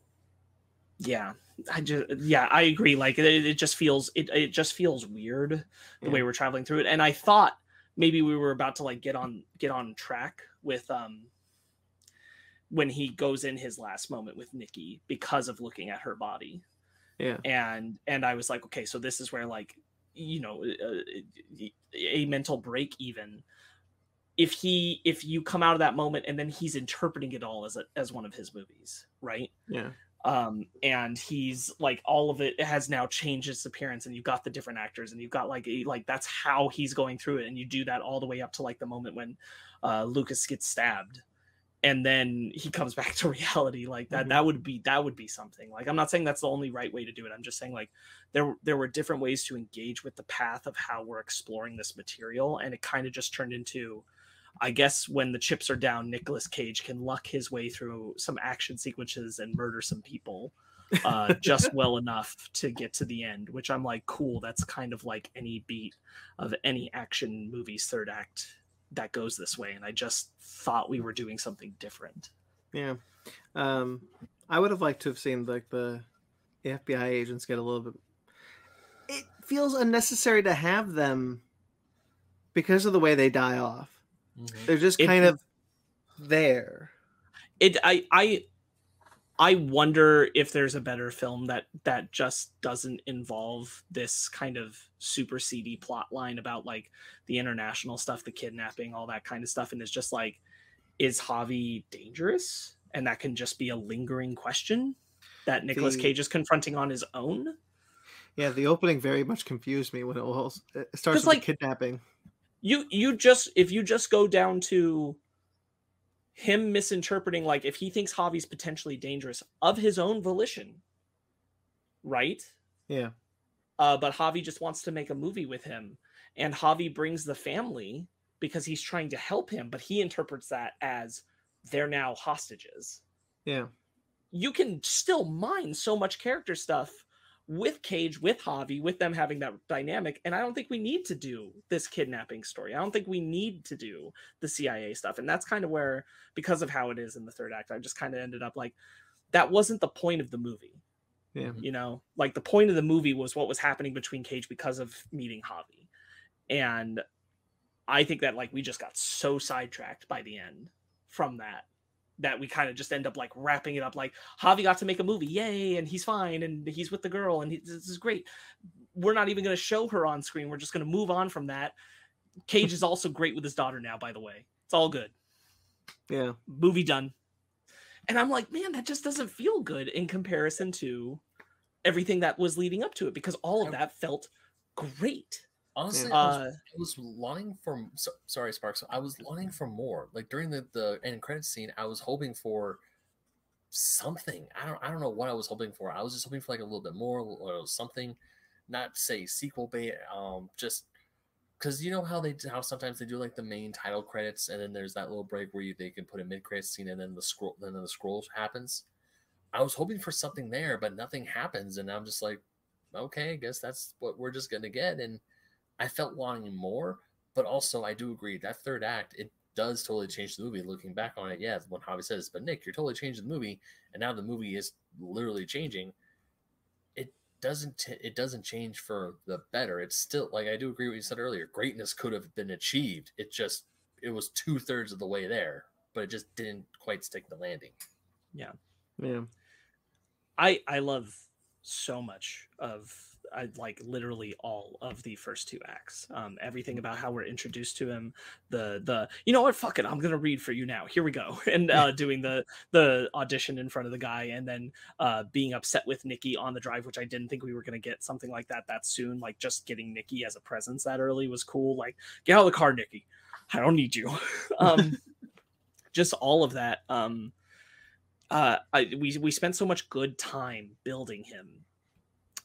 yeah i just yeah i agree. Like it, it just feels it, it just feels weird the way we're traveling through it. And i thought maybe we were about to like get on get on track with um when he goes in his last moment with nikki because of looking at her body. Yeah, and and i was like okay so this is where like you know uh, a mental break even. If he if you come out of that moment and then he's interpreting it all as a, as one of his movies right? Yeah, um and he's like all of it has now changed its appearance and you've got the different actors and you've got like a, like that's how he's going through it and you do that all the way up to like the moment when uh lucas gets stabbed. And then he comes back to reality like that Mhm. that would be that would be something. Like i'm not saying that's the only right way to do it. I'm just saying like there there were different ways to engage with the path of how we're exploring this material and it kind of just turned into I guess when the chips are down, Nicolas Cage can luck his way through some action sequences and murder some people uh, just well enough to get to the end, which I'm like, cool. That's kind of like any beat of any action movie's third act that goes this way. And I just thought we were doing something different. yeah. Um, I would have liked to have seen like the FBI agents get a little bit. It feels unnecessary to have them because of the way they die off. Mhm. They're just It- kind of there. It, I, I, I wonder if there's a better film that that just doesn't involve this kind of super seedy plot line about like the international stuff, the kidnapping, all that kind of stuff, and it's just like, is Javi dangerous? And that can just be a lingering question that Nicolas The- Cage is confronting on his own. Yeah, the opening very much confused me when it was it starts 'Cause, with like- the kidnapping. You you just if you just go down to him misinterpreting like if he thinks Javi's potentially dangerous of his own volition right Yeah. uh but Javi just wants to make a movie with him and Javi brings the family because he's trying to help him but he interprets that as they're now hostages Yeah. you can still mine so much character stuff with Cage, with Javi, with them having that dynamic. And I don't think we need to do this kidnapping story. I don't think we need to do the CIA stuff. And that's kind of where, because of how it is in the third act, I just kind of ended up like, that wasn't the point of the movie. Yeah. You know, like the point of the movie was what was happening between Cage because of meeting Javi. And I think that like we just got so sidetracked by the end from that that we kind of just end up like wrapping it up like Javi got to make a movie, yay, and he's fine, and he's with the girl, and he, this is great. We're not even going to show her on screen. We're just going to move on from that. Cage is also great with his daughter now, by the way. It's all good. Yeah. Movie done. And I'm like, man, that just doesn't feel good in comparison to everything that was leading up to it because all of that felt great. Honestly, I, was, Uh, I was longing for. So, sorry, Sparks. I was longing for more. Like during the the end credit scene, I was hoping for something. I don't I don't know what I was hoping for. I was just hoping for like a little bit more or something, not say sequel bait. Um, just because you know how they how sometimes they do like the main title credits and then there's that little break where you, they can put a mid credit scene and then the scroll then the scroll happens. I was hoping for something there, but nothing happens, and I'm just like, okay, I guess that's what we're just gonna get. And I felt wanting more, but also I do agree that third act it does totally change the movie. Looking back on it, yeah, when Javi says, "But Nick, you're totally changing the movie," and now the movie is literally changing. It doesn't. T- it doesn't change for the better. It's still like I do agree with what you said earlier. Greatness could have been achieved. It just it was two thirds of the way there, but it just didn't quite stick the landing. Yeah, yeah. I I love so much of I like literally all of the first two acts. Um, everything about how we're introduced to him, the the you know what, fuck it, I'm gonna read for you now. Here we go, and uh, doing the the audition in front of the guy, and then uh, being upset with Nikki on the drive, which I didn't think we were gonna get something like that that soon. Like just getting Nikki as a presence that early was cool. Like get out of the car, Nikki. I don't need you. um, just all of that. Um, uh, I, we we spent so much good time building him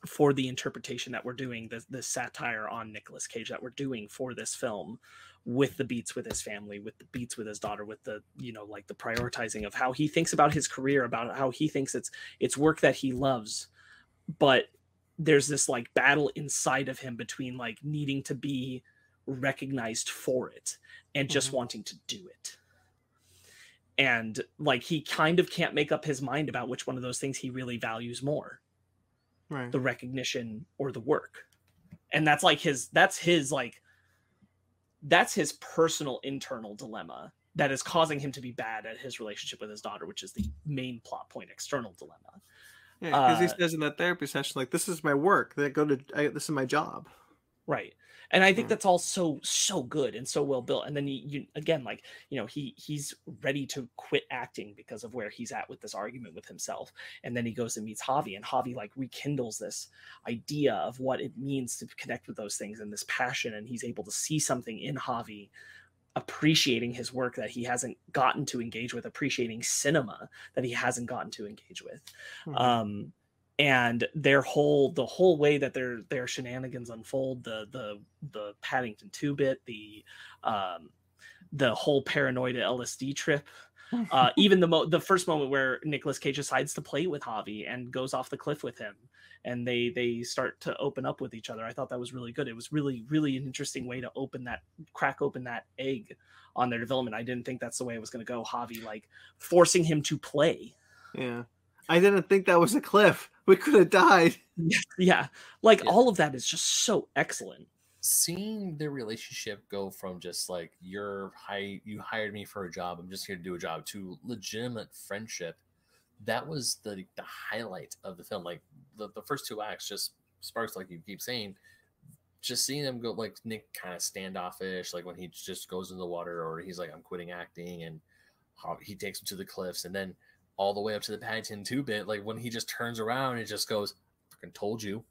for the interpretation that we're doing, the the satire on Nicolas Cage that we're doing for this film, with the beats with his family, with the beats with his daughter, with the you know like the prioritizing of how he thinks about his career, about how he thinks it's it's work that he loves, but there's this like battle inside of him between like needing to be recognized for it and just Mhm. wanting to do it. And like he kind of can't make up his mind about which one of those things he really values more Right. the recognition or the work and that's like his that's his like that's his personal internal dilemma that is causing him to be bad at his relationship with his daughter which is the main plot point external dilemma Yeah, because he uh, says in that therapy session, like, "This is my work. That go to. I, this is my job." right and i think Mm. that's all so so good and so well built and then you, you again like you know he he's ready to quit acting because of where he's at with this argument with himself and then he goes and meets javi and javi like rekindles this idea of what it means to connect with those things and this passion and he's able to see something in javi appreciating his work that he hasn't gotten to engage with appreciating cinema that he hasn't gotten to engage with Mhm. um and their whole the whole way that their their shenanigans unfold the the the paddington 2 bit the um the whole paranoid lsd trip uh even the mo- the first moment where nicolas Cage decides to play with Javi and goes off the cliff with him and they they start to open up with each other. I thought that was really good. It was really really an interesting way to open that crack open that egg on their development. I didn't think that's the way it was going to go. Javi like forcing him to play. Yeah. I didn't think that was a cliff. We could have died. yeah like Yeah. all of that is just so excellent seeing their relationship go from just like you're hi you hired me for a job i'm just here to do a job to legitimate friendship that was the the highlight of the film like the, the first two acts just sparks like you keep saying just seeing them go like nick kind of standoffish like when he just goes in the water or he's like i'm quitting acting and how he takes him to the cliffs and then all the way up to the paddington 2 bit like when he just turns around and just goes fucking told you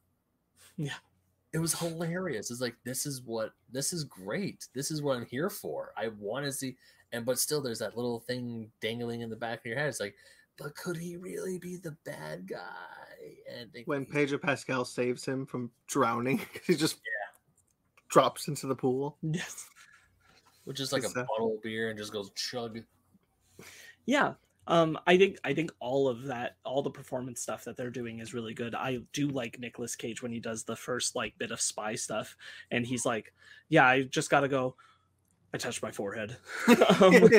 Yeah. it was hilarious. It's like this is what this is great. This is what I'm here for. I want to see, and but still, there's that little thing dangling in the back of your head. It's like, but could he really be the bad guy? And they- When Pedro Pascal saves him from drowning, he just drops into the pool. yes which is like a it's, uh, bottle of beer and just goes chug. yeah um i think i think all of that all the performance stuff that they're doing is really good. I do like Nicolas cage when he does the first like bit of spy stuff and he's like yeah i just gotta go. I touched my forehead. Um,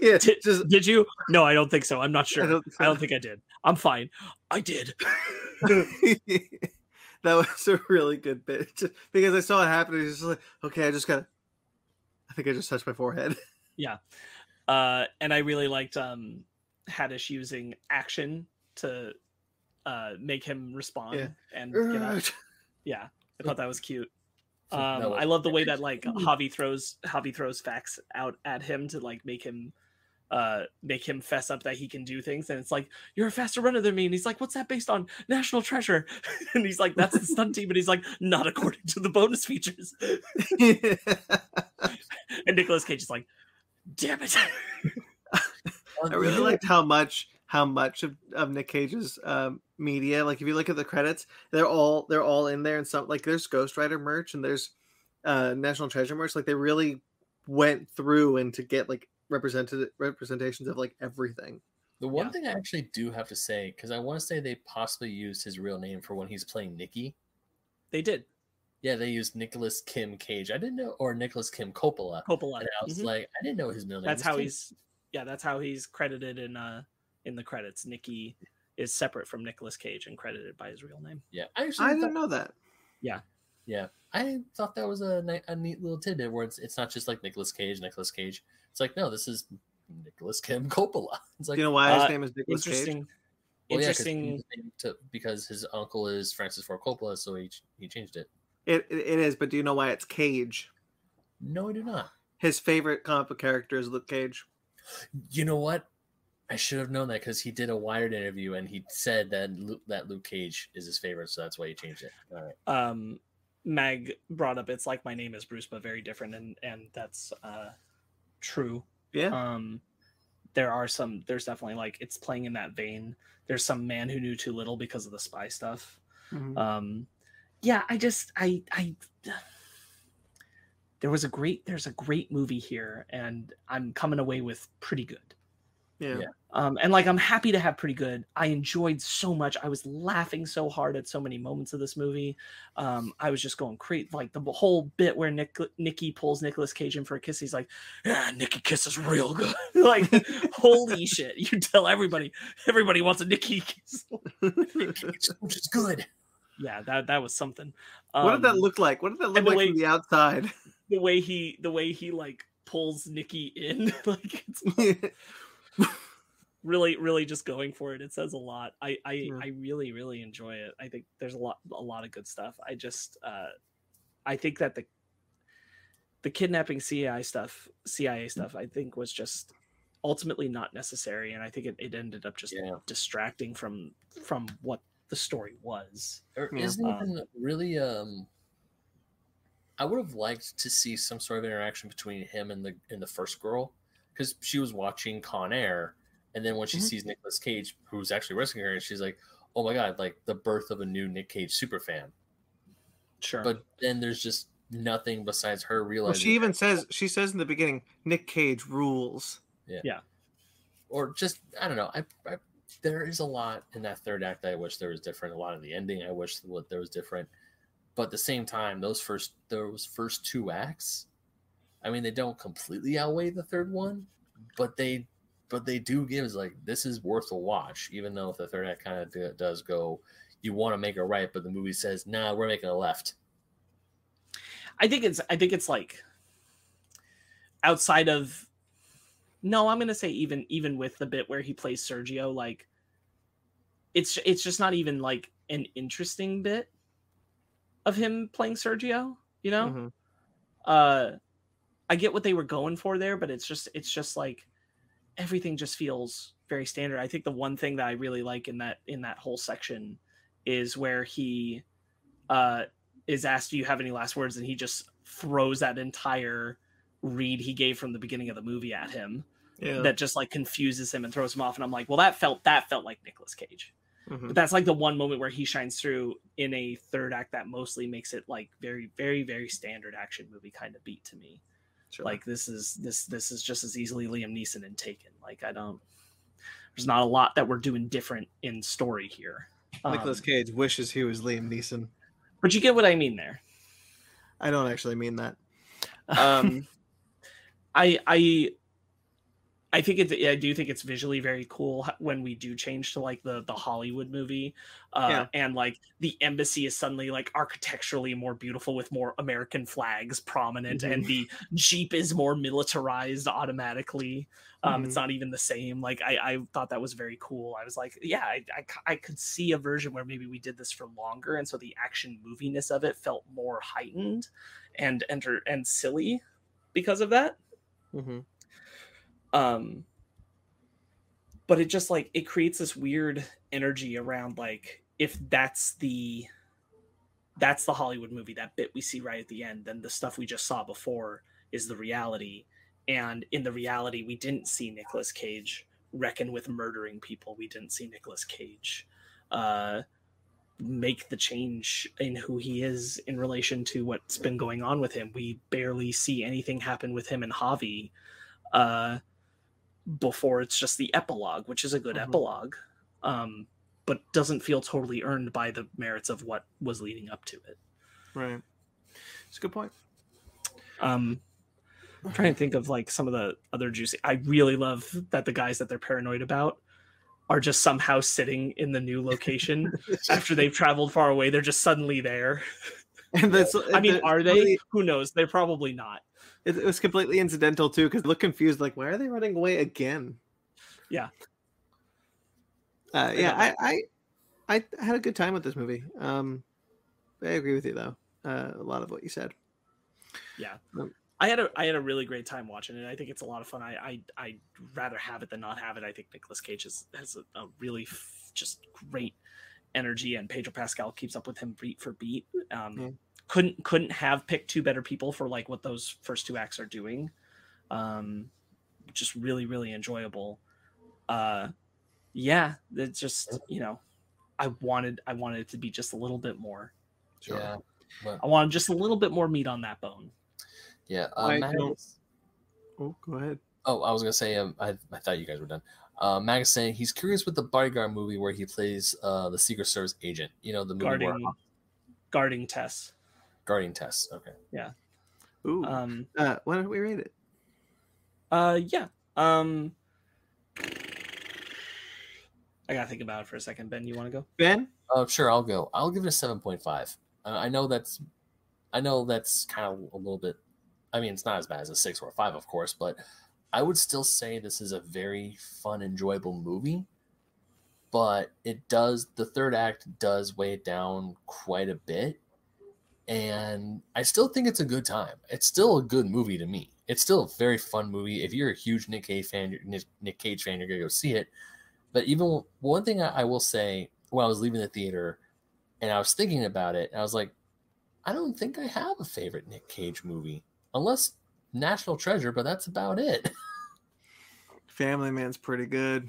yeah, Did- just did you? No i don't think so. I'm not I sure. don't, i don't think i did. I'm fine. I did. That was a really good bit. Just because I saw it happen. and It's just like, okay, I just got. to I think I just touched my forehead. Uh and i really liked um haddish using action to uh make him respond Yeah. and get out. Yeah i thought that was cute. Um was i love the way that like javi throws javi throws facts out at him to like make him uh make him fess up that he can do things. And it's like you're a faster runner than me. And he's like what's that based on? National treasure. And he's like that's the stunt team. And he's like not according to the bonus features. And nicolas Cage is like damn it I really liked how much how much of, of Nick Cage's um, media. Like if you look at the credits, they're all they're all in there, and some like there's Ghost Rider merch and there's uh, National Treasure merch. Like they really went through and to get like represented representations of like everything. The one Yeah. thing I actually do have to say, because I want to say they possibly used his real name for when he's playing Nikki. They did. Yeah, they used Nicolas Kim Cage. I didn't know, or Nicolas Kim Coppola. Coppola. And I was Mhm. like, I didn't know his middle name. that's how Kim. he's yeah that's how he's credited in uh in the credits nikki is separate from Nicolas cage and credited by his real name Yeah, I actually I thought, didn't know that. yeah, yeah, I thought that was a, a neat little tidbit where it's it's not just like Nicolas Cage, Nicolas Cage. It's like no, this is Nicolas Kim Coppola. It's like Do you know why his Uh, name is Nicolas Cage? interesting well, yeah, 'cause he interesting changed his name to, because his uncle is Francis Ford Coppola, so he he changed it. It, it it is, but do you know why it's Cage? No, I do not. His favorite comic book character is Luke Cage. You know what? I should have known that because he did a Wired interview and he said that Luke, that Luke Cage is his favorite, so that's why he changed it. All right. um mag brought up it's like my name is bruce but very different and and that's uh true Yeah. um there are some there's definitely like it's playing in that vein there's some man who knew too little because of the spy stuff Mhm. um yeah i just i i there was a great there's a great movie here and i'm coming away with pretty good. Yeah. yeah. um and like i'm happy to have pretty good. I enjoyed so much. I was laughing so hard at so many moments of this movie. Um i was just going crazy like the whole bit where nick nikki pulls Nicolas cage in for a kiss he's like yeah nikki kisses real good. Like holy shit. You tell everybody everybody wants a nikki kiss Which is good. Yeah that that was something what did that Um, look like? What did that look like way- from the outside? the way he the way he like pulls nikki in like it's really really just going for it it says a lot i i Yeah. i really really enjoy it i think there's a lot a lot of good stuff i just uh i think that the the kidnapping cia stuff cia stuff i think was just ultimately not necessary and i think it, it ended up just Yeah. distracting from from what the story was Or Yeah. isn't Um, even really um I would have liked to see some sort of interaction between him and the and the first girl because she was watching Con Air and then when she Mhm. sees Nicolas Cage who's actually rescuing her and she's like oh my god like the birth of a new Nick Cage super fan sure but then there's just nothing besides her well, realizing she even says she says in the beginning, Nick Cage rules. Yeah. Yeah. Or just I don't know. I, I there is a lot in that third act that I wish there was different. A lot of the ending I wish there was different. But at the same time, those first those first two acts, I mean, they don't completely outweigh the third one, but they but they do give us like this is worth a watch. Even though if the third act kind of does go, you want to make a right, but the movie says, "Nah, we're making a left." I think it's I think it's like outside of no, I'm gonna say even even with the bit where he plays Sergio, like it's it's just not even like an interesting bit of him playing Sergio, you know? Mhm. Uh I get what they were going for there, but it's just it's just like everything just feels very standard. I think the one thing that I really like in that in that whole section is where he uh is asked, "Do you have any last words?" and he just throws that entire read he gave from the beginning of the movie at him Yeah. that just like confuses him and throws him off. And I'm like, well, that felt that felt like Nicolas Cage. Mhm. But that's like the one moment where he shines through in a third act that mostly makes it like very, very, very standard action movie kind of beat to me. Sure. Like this is this this is just as easily Liam Neeson and Taken. Like I don't. There's not a lot that we're doing different in story here. Nicolas Um, Cage wishes he was Liam Neeson. but you get what I mean there. I don't actually mean that. um i i i think it i do think it's visually very cool when we do change to like the the hollywood movie uh Yeah. and like the embassy is suddenly like architecturally more beautiful with more american flags prominent and the jeep is more militarized automatically. Um it's not even the same. Like i i thought that was very cool. I was like yeah I, I could see a version where maybe we did this for longer and so the action moviness of it felt more heightened and enter and silly because of that Mhm. um but it just like it creates this weird energy around like if that's the that's the hollywood movie that bit we see right at the end then the stuff we just saw before is the reality and in the reality we didn't see Nicolas cage reckon with murdering people. We didn't see Nicolas Cage uh, make the change in who he is in relation to what's been going on with him. We barely see anything happen with him and Javi uh, before it's just the epilogue, which is a good Mhm. epilogue, um, but doesn't feel totally earned by the merits of what was leading up to it. Right. It's a good point. Um, I'm trying to think of like some of the other juicy. I really love that the guys that they're paranoid about are just somehow sitting in the new location after they've traveled far away. They're just suddenly there. and that's, I mean, are they? Who knows? They're probably not. It, it was completely incidental too, because look confused, like, why are they running away again? Yeah. Uh, yeah, I, I, I had a good time with this movie. Um, I agree with you though. Uh, a lot of what you said. I had a I had a really great time watching it. I think it's a lot of fun. I I I'd rather have it than not have it. I think Nicolas Cage is, has a, a really f- just great energy, and Pedro Pascal keeps up with him beat for beat. Um, Yeah. Couldn't couldn't have picked two better people for like what those first two acts are doing. Um, just really really enjoyable. Uh, yeah, it's just you know, I wanted I wanted it to be just a little bit more. Yeah. But, I wanted just a little bit more meat on that bone. Yeah. I Uh, Mag- don't- Oh, go ahead. Oh, I was gonna say. Um, I, I thought you guys were done. Uh, Mag is saying he's curious with the bodyguard movie where he plays uh the Secret Service agent. You know the movie where Guarding guarding Tess. guarding tests. Okay. Yeah. Ooh. Um, uh, why don't we rate it? uh, yeah. Um, I gotta think about it for a second. Ben, you want to go? Ben? Uh, sure, I'll go. I'll give it a seven point five. Uh, I know that's, I know that's kind of a little bit. I mean, it's not as bad as a six or a five, of course, but I would still say this is a very fun, enjoyable movie. But it does the third act does weigh it down quite a bit, and I still think it's a good time. It's still a good movie to me. It's still a very fun movie. If you're a huge Nick Cage fan, Nick, Nick Cage fan, you're gonna go see it. But even one thing I, I will say when I was leaving the theater and I was thinking about it, I was like, I don't think I have a favorite Nick Cage movie, unless National Treasure, but that's about it. Family Man's pretty good.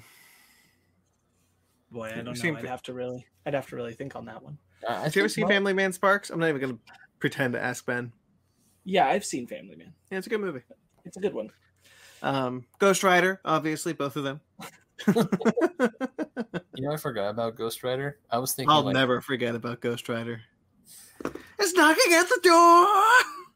Boy, I You've don't seen know. I'd have to really, I'd have to really think on that one. I, I Have you ever seen mo- Family Man Sparks? I'm not even gonna pretend to ask Ben. Yeah, I've seen Family Man. Yeah, it's a good movie. It's a good one. Um, Ghost Rider, obviously, both of them. You know, I forgot about Ghost Rider. I was thinking, I'll like, never forget about Ghost Rider. It's knocking at the door.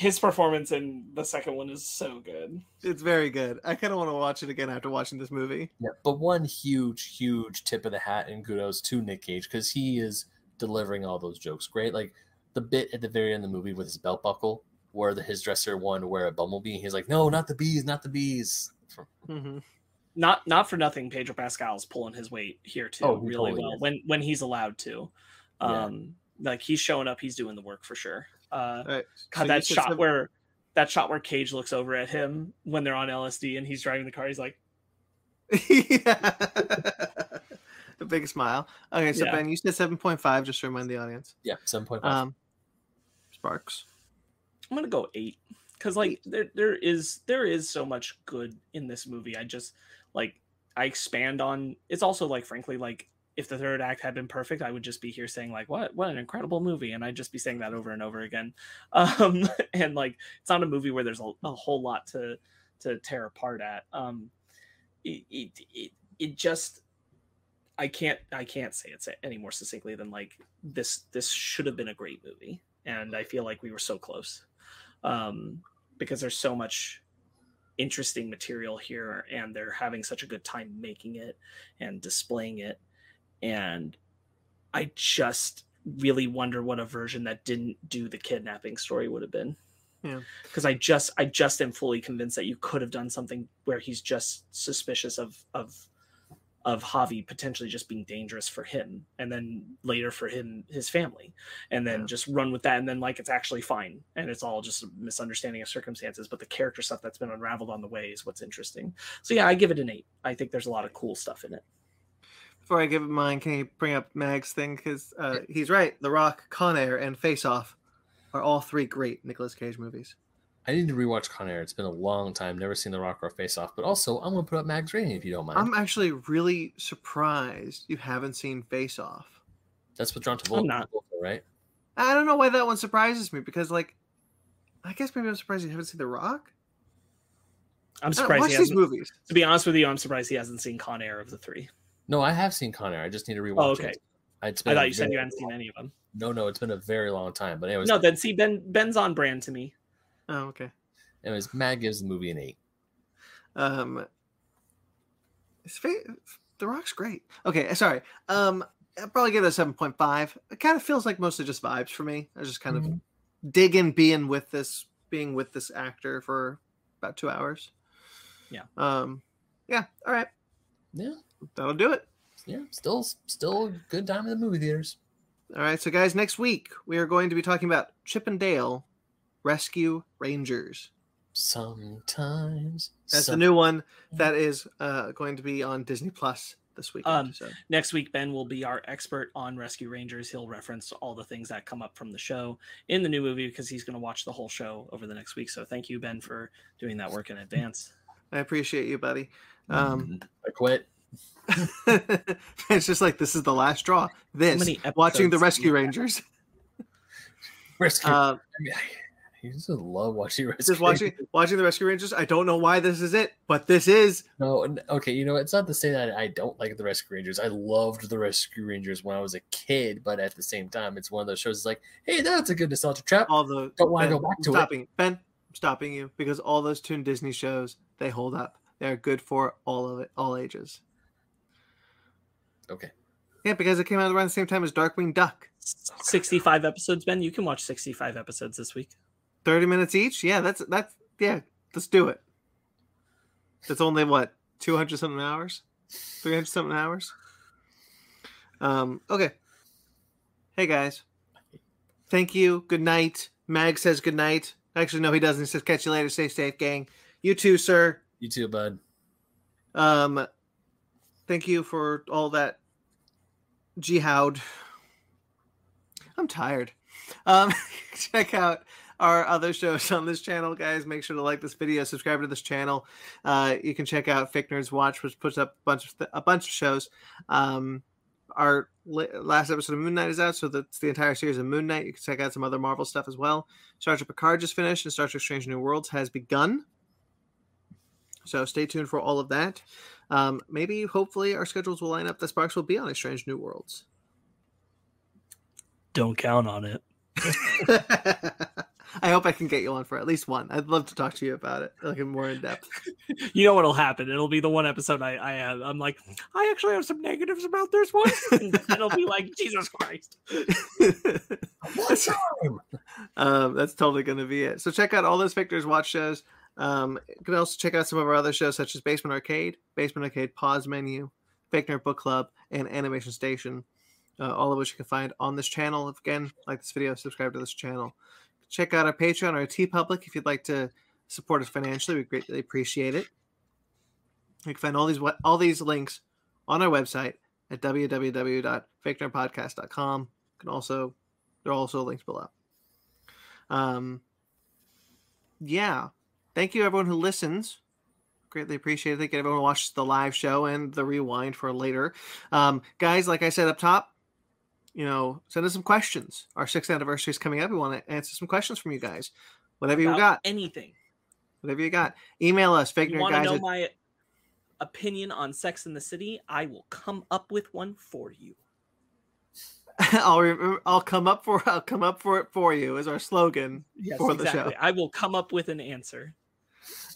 His performance in the second one is so good. It's very good. I kind of want to watch it again after watching this movie. Yeah, but one huge, huge tip of the hat and kudos to Nick Cage because he is delivering all those jokes great. Like the bit at the very end of the movie with his belt buckle, where the, his dresser wanted to wear a bumblebee. He's like, "No, not the bees, not the bees." Mm-hmm. Not not for nothing. Pedro Pascal's pulling his weight here too, Oh, he really totally well is. when when he's allowed to. Yeah. Um, like he's showing up, he's doing the work for sure. Uh, All right. God, so that shot seven- where that shot where Cage looks over at him when they're on LSD and he's driving the car. He's like, yeah. a big smile. Okay, so Yeah. Ben, you said seven point five. Just to remind the audience. yeah, seven point five. Um, Sparks. I'm gonna go eight because like there there is there is so much good in this movie. I just like I expand on. It's also like frankly like if the third act had been perfect, I would just be here saying like what what an incredible movie, and I'd just be saying that over and over again. Um, and like it's not a movie where there's a, a whole lot to to tear apart at. Um, it it it, just. I can't I can't say it any more succinctly than like this this should have been a great movie and I feel like we were so close um, because there's so much interesting material here and they're having such a good time making it and displaying it and i just really wonder what a version that didn't do the kidnapping story would have been Yeah. because i just i just am fully convinced that you could have done something where he's just suspicious of of of Javi potentially just being dangerous for him and then later for him his family and then Yeah. just run with that and then like it's actually fine and it's all just a misunderstanding of circumstances but the character stuff that's been unraveled on the way is what's interesting so yeah i give it an eight i think there's a lot of cool stuff in it Before I give it mine, can you bring up Mag's thing? Because uh, he's right. The Rock, Con Air, and Face Off are all three great Nicolas Cage movies. I need to rewatch Con Air. It's been a long time. Never seen The Rock or Face Off. But also, I'm gonna put up Mag's rating if you don't mind. I'm actually really surprised you haven't seen Face Off. That's what John Travolta, not. right? I don't know why that one surprises me because, like, I guess maybe I'm surprised you haven't seen The Rock. I'm surprised he hasn't. movies. To be honest with you, I'm surprised he hasn't seen Con Air of the three. No, I have seen Con Air. I just need to rewatch Oh, okay. it. I thought you said you hadn't long- seen any of them. No, no, it's been a very long time. But anyways, No, then see Ben Ben's on brand to me. Oh, okay. anyways, Mag gives the movie an eight. Um, it's fa- The Rock's great. Okay, sorry. Um, I'll probably give it a seven point five. It kind of feels like mostly just vibes for me. I just kind of Mhm. dig in being with this, being with this actor for about two hours. Yeah. Um, yeah. All right, Yeah, that'll do it. yeah, still, still a good time in the movie theaters. All right, so guys, next week we are going to be talking about Chip and Dale Rescue Rangers. Sometimes That's the new one that is uh, going to be on Disney Plus this week. Um, so. Next week, Ben will be our expert on Rescue Rangers. He'll reference all the things that come up from the show in the new movie because he's going to watch the whole show over the next week. So thank you, Ben, for doing that work in advance. I appreciate you, buddy. Um, I quit. it's just like this is the last straw. This many watching the Rescue Rangers. Rescue. Uh, I mean, I, I used to love watching Rescue. just watching watching the Rescue Rangers. I don't know why this is it, but this is. No, okay, you know, it's not to say that I don't like the Rescue Rangers. I loved the Rescue Rangers when I was a kid, but at the same time, it's one of those shows. It's like, hey, that's a good nostalgia trap. all the Don't wanna go back I'm to it. Ben, I'm stopping you because all those Toon Disney shows they hold up. They're good for all of it, all ages. Okay, Yeah, because it came out around the same time as Darkwing Duck. 65 episodes, Ben. You can watch 65 episodes this week. Thirty minutes each. Yeah, that's that's yeah. Let's do it. That's only what two hundred something hours, three hundred something hours. Um. Okay. Hey guys. Thank you. Good night. Mag says good night. Actually, no, he doesn't. He says catch you later. Stay safe, gang. You too, sir. you too, bud. Um, thank you for all that jihad. I'm tired. Um, check out our other shows on this channel, guys. Make sure to like this video, subscribe to this channel. Uh, you can check out Fake Nerds Watch, which puts up a bunch of th- a bunch of shows. Um, our last episode of Moon Knight is out, so that's the entire series of Moon Knight. You can check out some other Marvel stuff as well. Star Trek Picard just finished, and Star Trek Strange New Worlds has begun. So stay tuned for all of that. Um, maybe, hopefully, our schedules will line up The Sparks will be on a Strange New Worlds. Don't count on it. I hope I can get you on for at least one. I'd love to talk to you about it, like in more in depth. You know what'll happen? It'll be the one episode I, I have. I'm like, I actually have some negatives about this one. and it'll be like, Jesus Christ. One time. um, that's totally going to be it. So check out all those Victor's Watch shows. Um, you can also check out some of our other shows, such as Basement Arcade, Basement Arcade Pause Menu, Fake Nerd Book Club, and Animation Station. Uh, all of which you can find on this channel. If, Again, like this video, subscribe to this channel. Check out our Patreon or TeePublic if you'd like to support us financially. We greatly appreciate it. You can find all these all these links on our website at www.fakenerdpodcast.com. You can also there are also links below. Um, yeah. Thank you, everyone who listens. Greatly appreciate it. Thank you, everyone who watches the live show and the rewind for later. Um, guys, like I said up top, you know, send us some questions. Our sixth anniversary is coming up. We want to answer some questions from you guys. Whatever you got, anything. whatever you got. Email us, fake You want to know at- my opinion on Sex in the City? I will come up with one for you. I'll remember, I'll come up for I'll come up for it for you is our slogan. Yes, For the show. exactly. I will come up with an answer.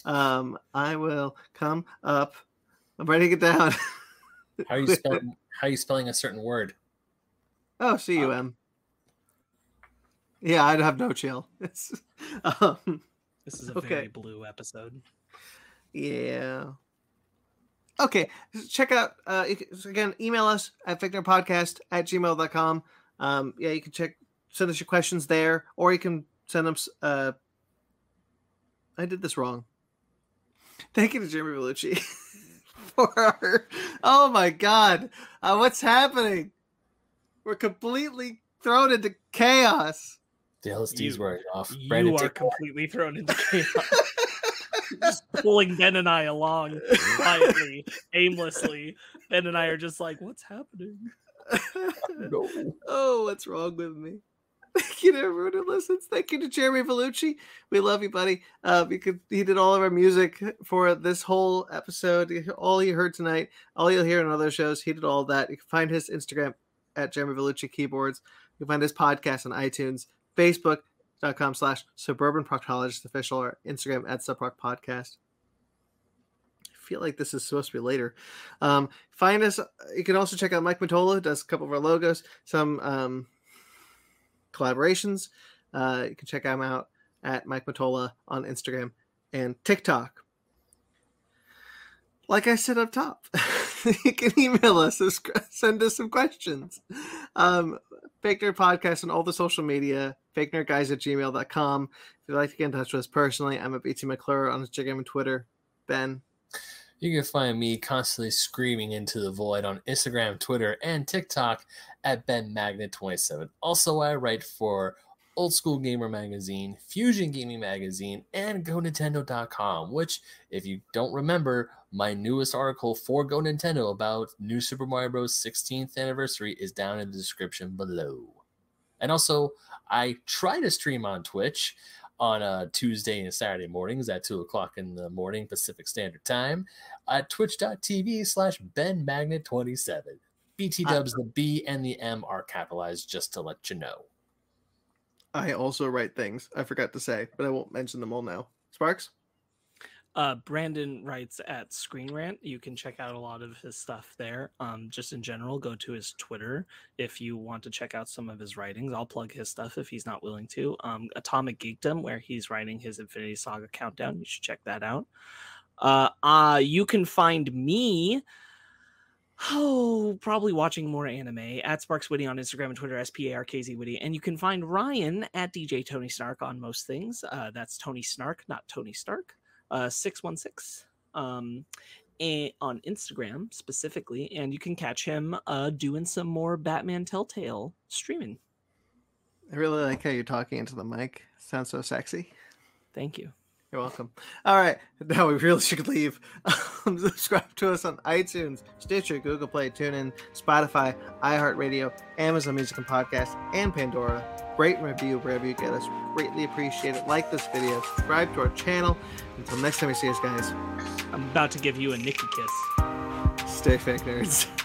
Um, I will come up. I'm writing it down. How are you spelling? How you spelling a certain word? Oh, C U M. Yeah, I'd have no chill. It's, um, This is a Okay. very blue episode. yeah. Okay, check out uh you can, so again, email us at podcast at gmail.com. Um, yeah, you can check send us your questions there, or you can send them s- uh I did this wrong. Thank you to Jeremy Vellucci for our oh my god. Uh, what's happening? We're completely thrown into chaos. The LSD's You- wearing off. You Brandon, are take- completely thrown into chaos. just pulling Ben and I along quietly, aimlessly. Ben and I are just like, what's happening? No. oh, what's wrong with me? Thank you to everyone who listens. Thank you to Jeremy Vellucci. We love you, buddy. Uh, he did all of our music for this whole episode. All you heard tonight, all you'll hear in other shows, he did all that. You can find his Instagram at Jeremy Vellucci Keyboards. You can find his podcast on iTunes, Facebook.com slash Suburban Proctologist Official, or Instagram at Subproc Podcast. I feel like this is supposed to be later. Um, find us. You can also check out Mike Matola, does a couple of our logos, some um, collaborations. Uh, you can check him out at Mike Matola on Instagram and TikTok. Like I said up top, you can email us, send us some questions. Um, Fake Nerd Podcast on all the social media, fake nerd guys at gmail.com. If you'd like to get in touch with us personally, I'm at BT McClure on Instagram and Twitter. Ben, You can find me constantly screaming into the void on Instagram, Twitter, and TikTok at BenMagnet27. Also, I write for Old School Gamer Magazine, Fusion Gaming Magazine, and GoNintendo.com, which, if you don't remember, my newest article for Go Nintendo about New Super Mario Bros. 16th anniversary is down in the description below. And also, I try to stream on Twitch on a Tuesday and Saturday mornings at 2 o'clock in the morning Pacific Standard Time at twitch.tv slash benmagnet27. BT uh, dubs, the B and the M are capitalized just to let you know. I also write things I forgot to say, but I won't mention them all now. Sparks? Uh, Brandon writes at Screen Rant. You can check out a lot of his stuff there. Um, just in general, go to his Twitter if you want to check out some of his writings. I'll plug his stuff if he's not willing to. Um, Atomic Geekdom, where he's writing his Infinity Saga countdown. You should check that out. Uh, uh, you can find me. Oh, probably watching more anime at Sparks Witty on Instagram and Twitter, S P A R K Z Witty. And you can find Ryan at DJ Tony Snark on most things. Uh, that's Tony Snark, not Tony Stark uh, 616 um, on Instagram specifically, and you can catch him uh, doing some more Batman Telltale streaming. I really like how you're talking into the mic. Sounds so sexy. Thank you. You're welcome. All right, now we really should leave. Um, subscribe to us on iTunes, Stitcher, Google Play, TuneIn, Spotify, iHeartRadio, Amazon Music and Podcast, and Pandora. Rate and review wherever you get us. Greatly appreciate it. Like this video, subscribe to our channel. Until next time we see us, guys, I'm about to give you a Nicky kiss. stay fake nerds.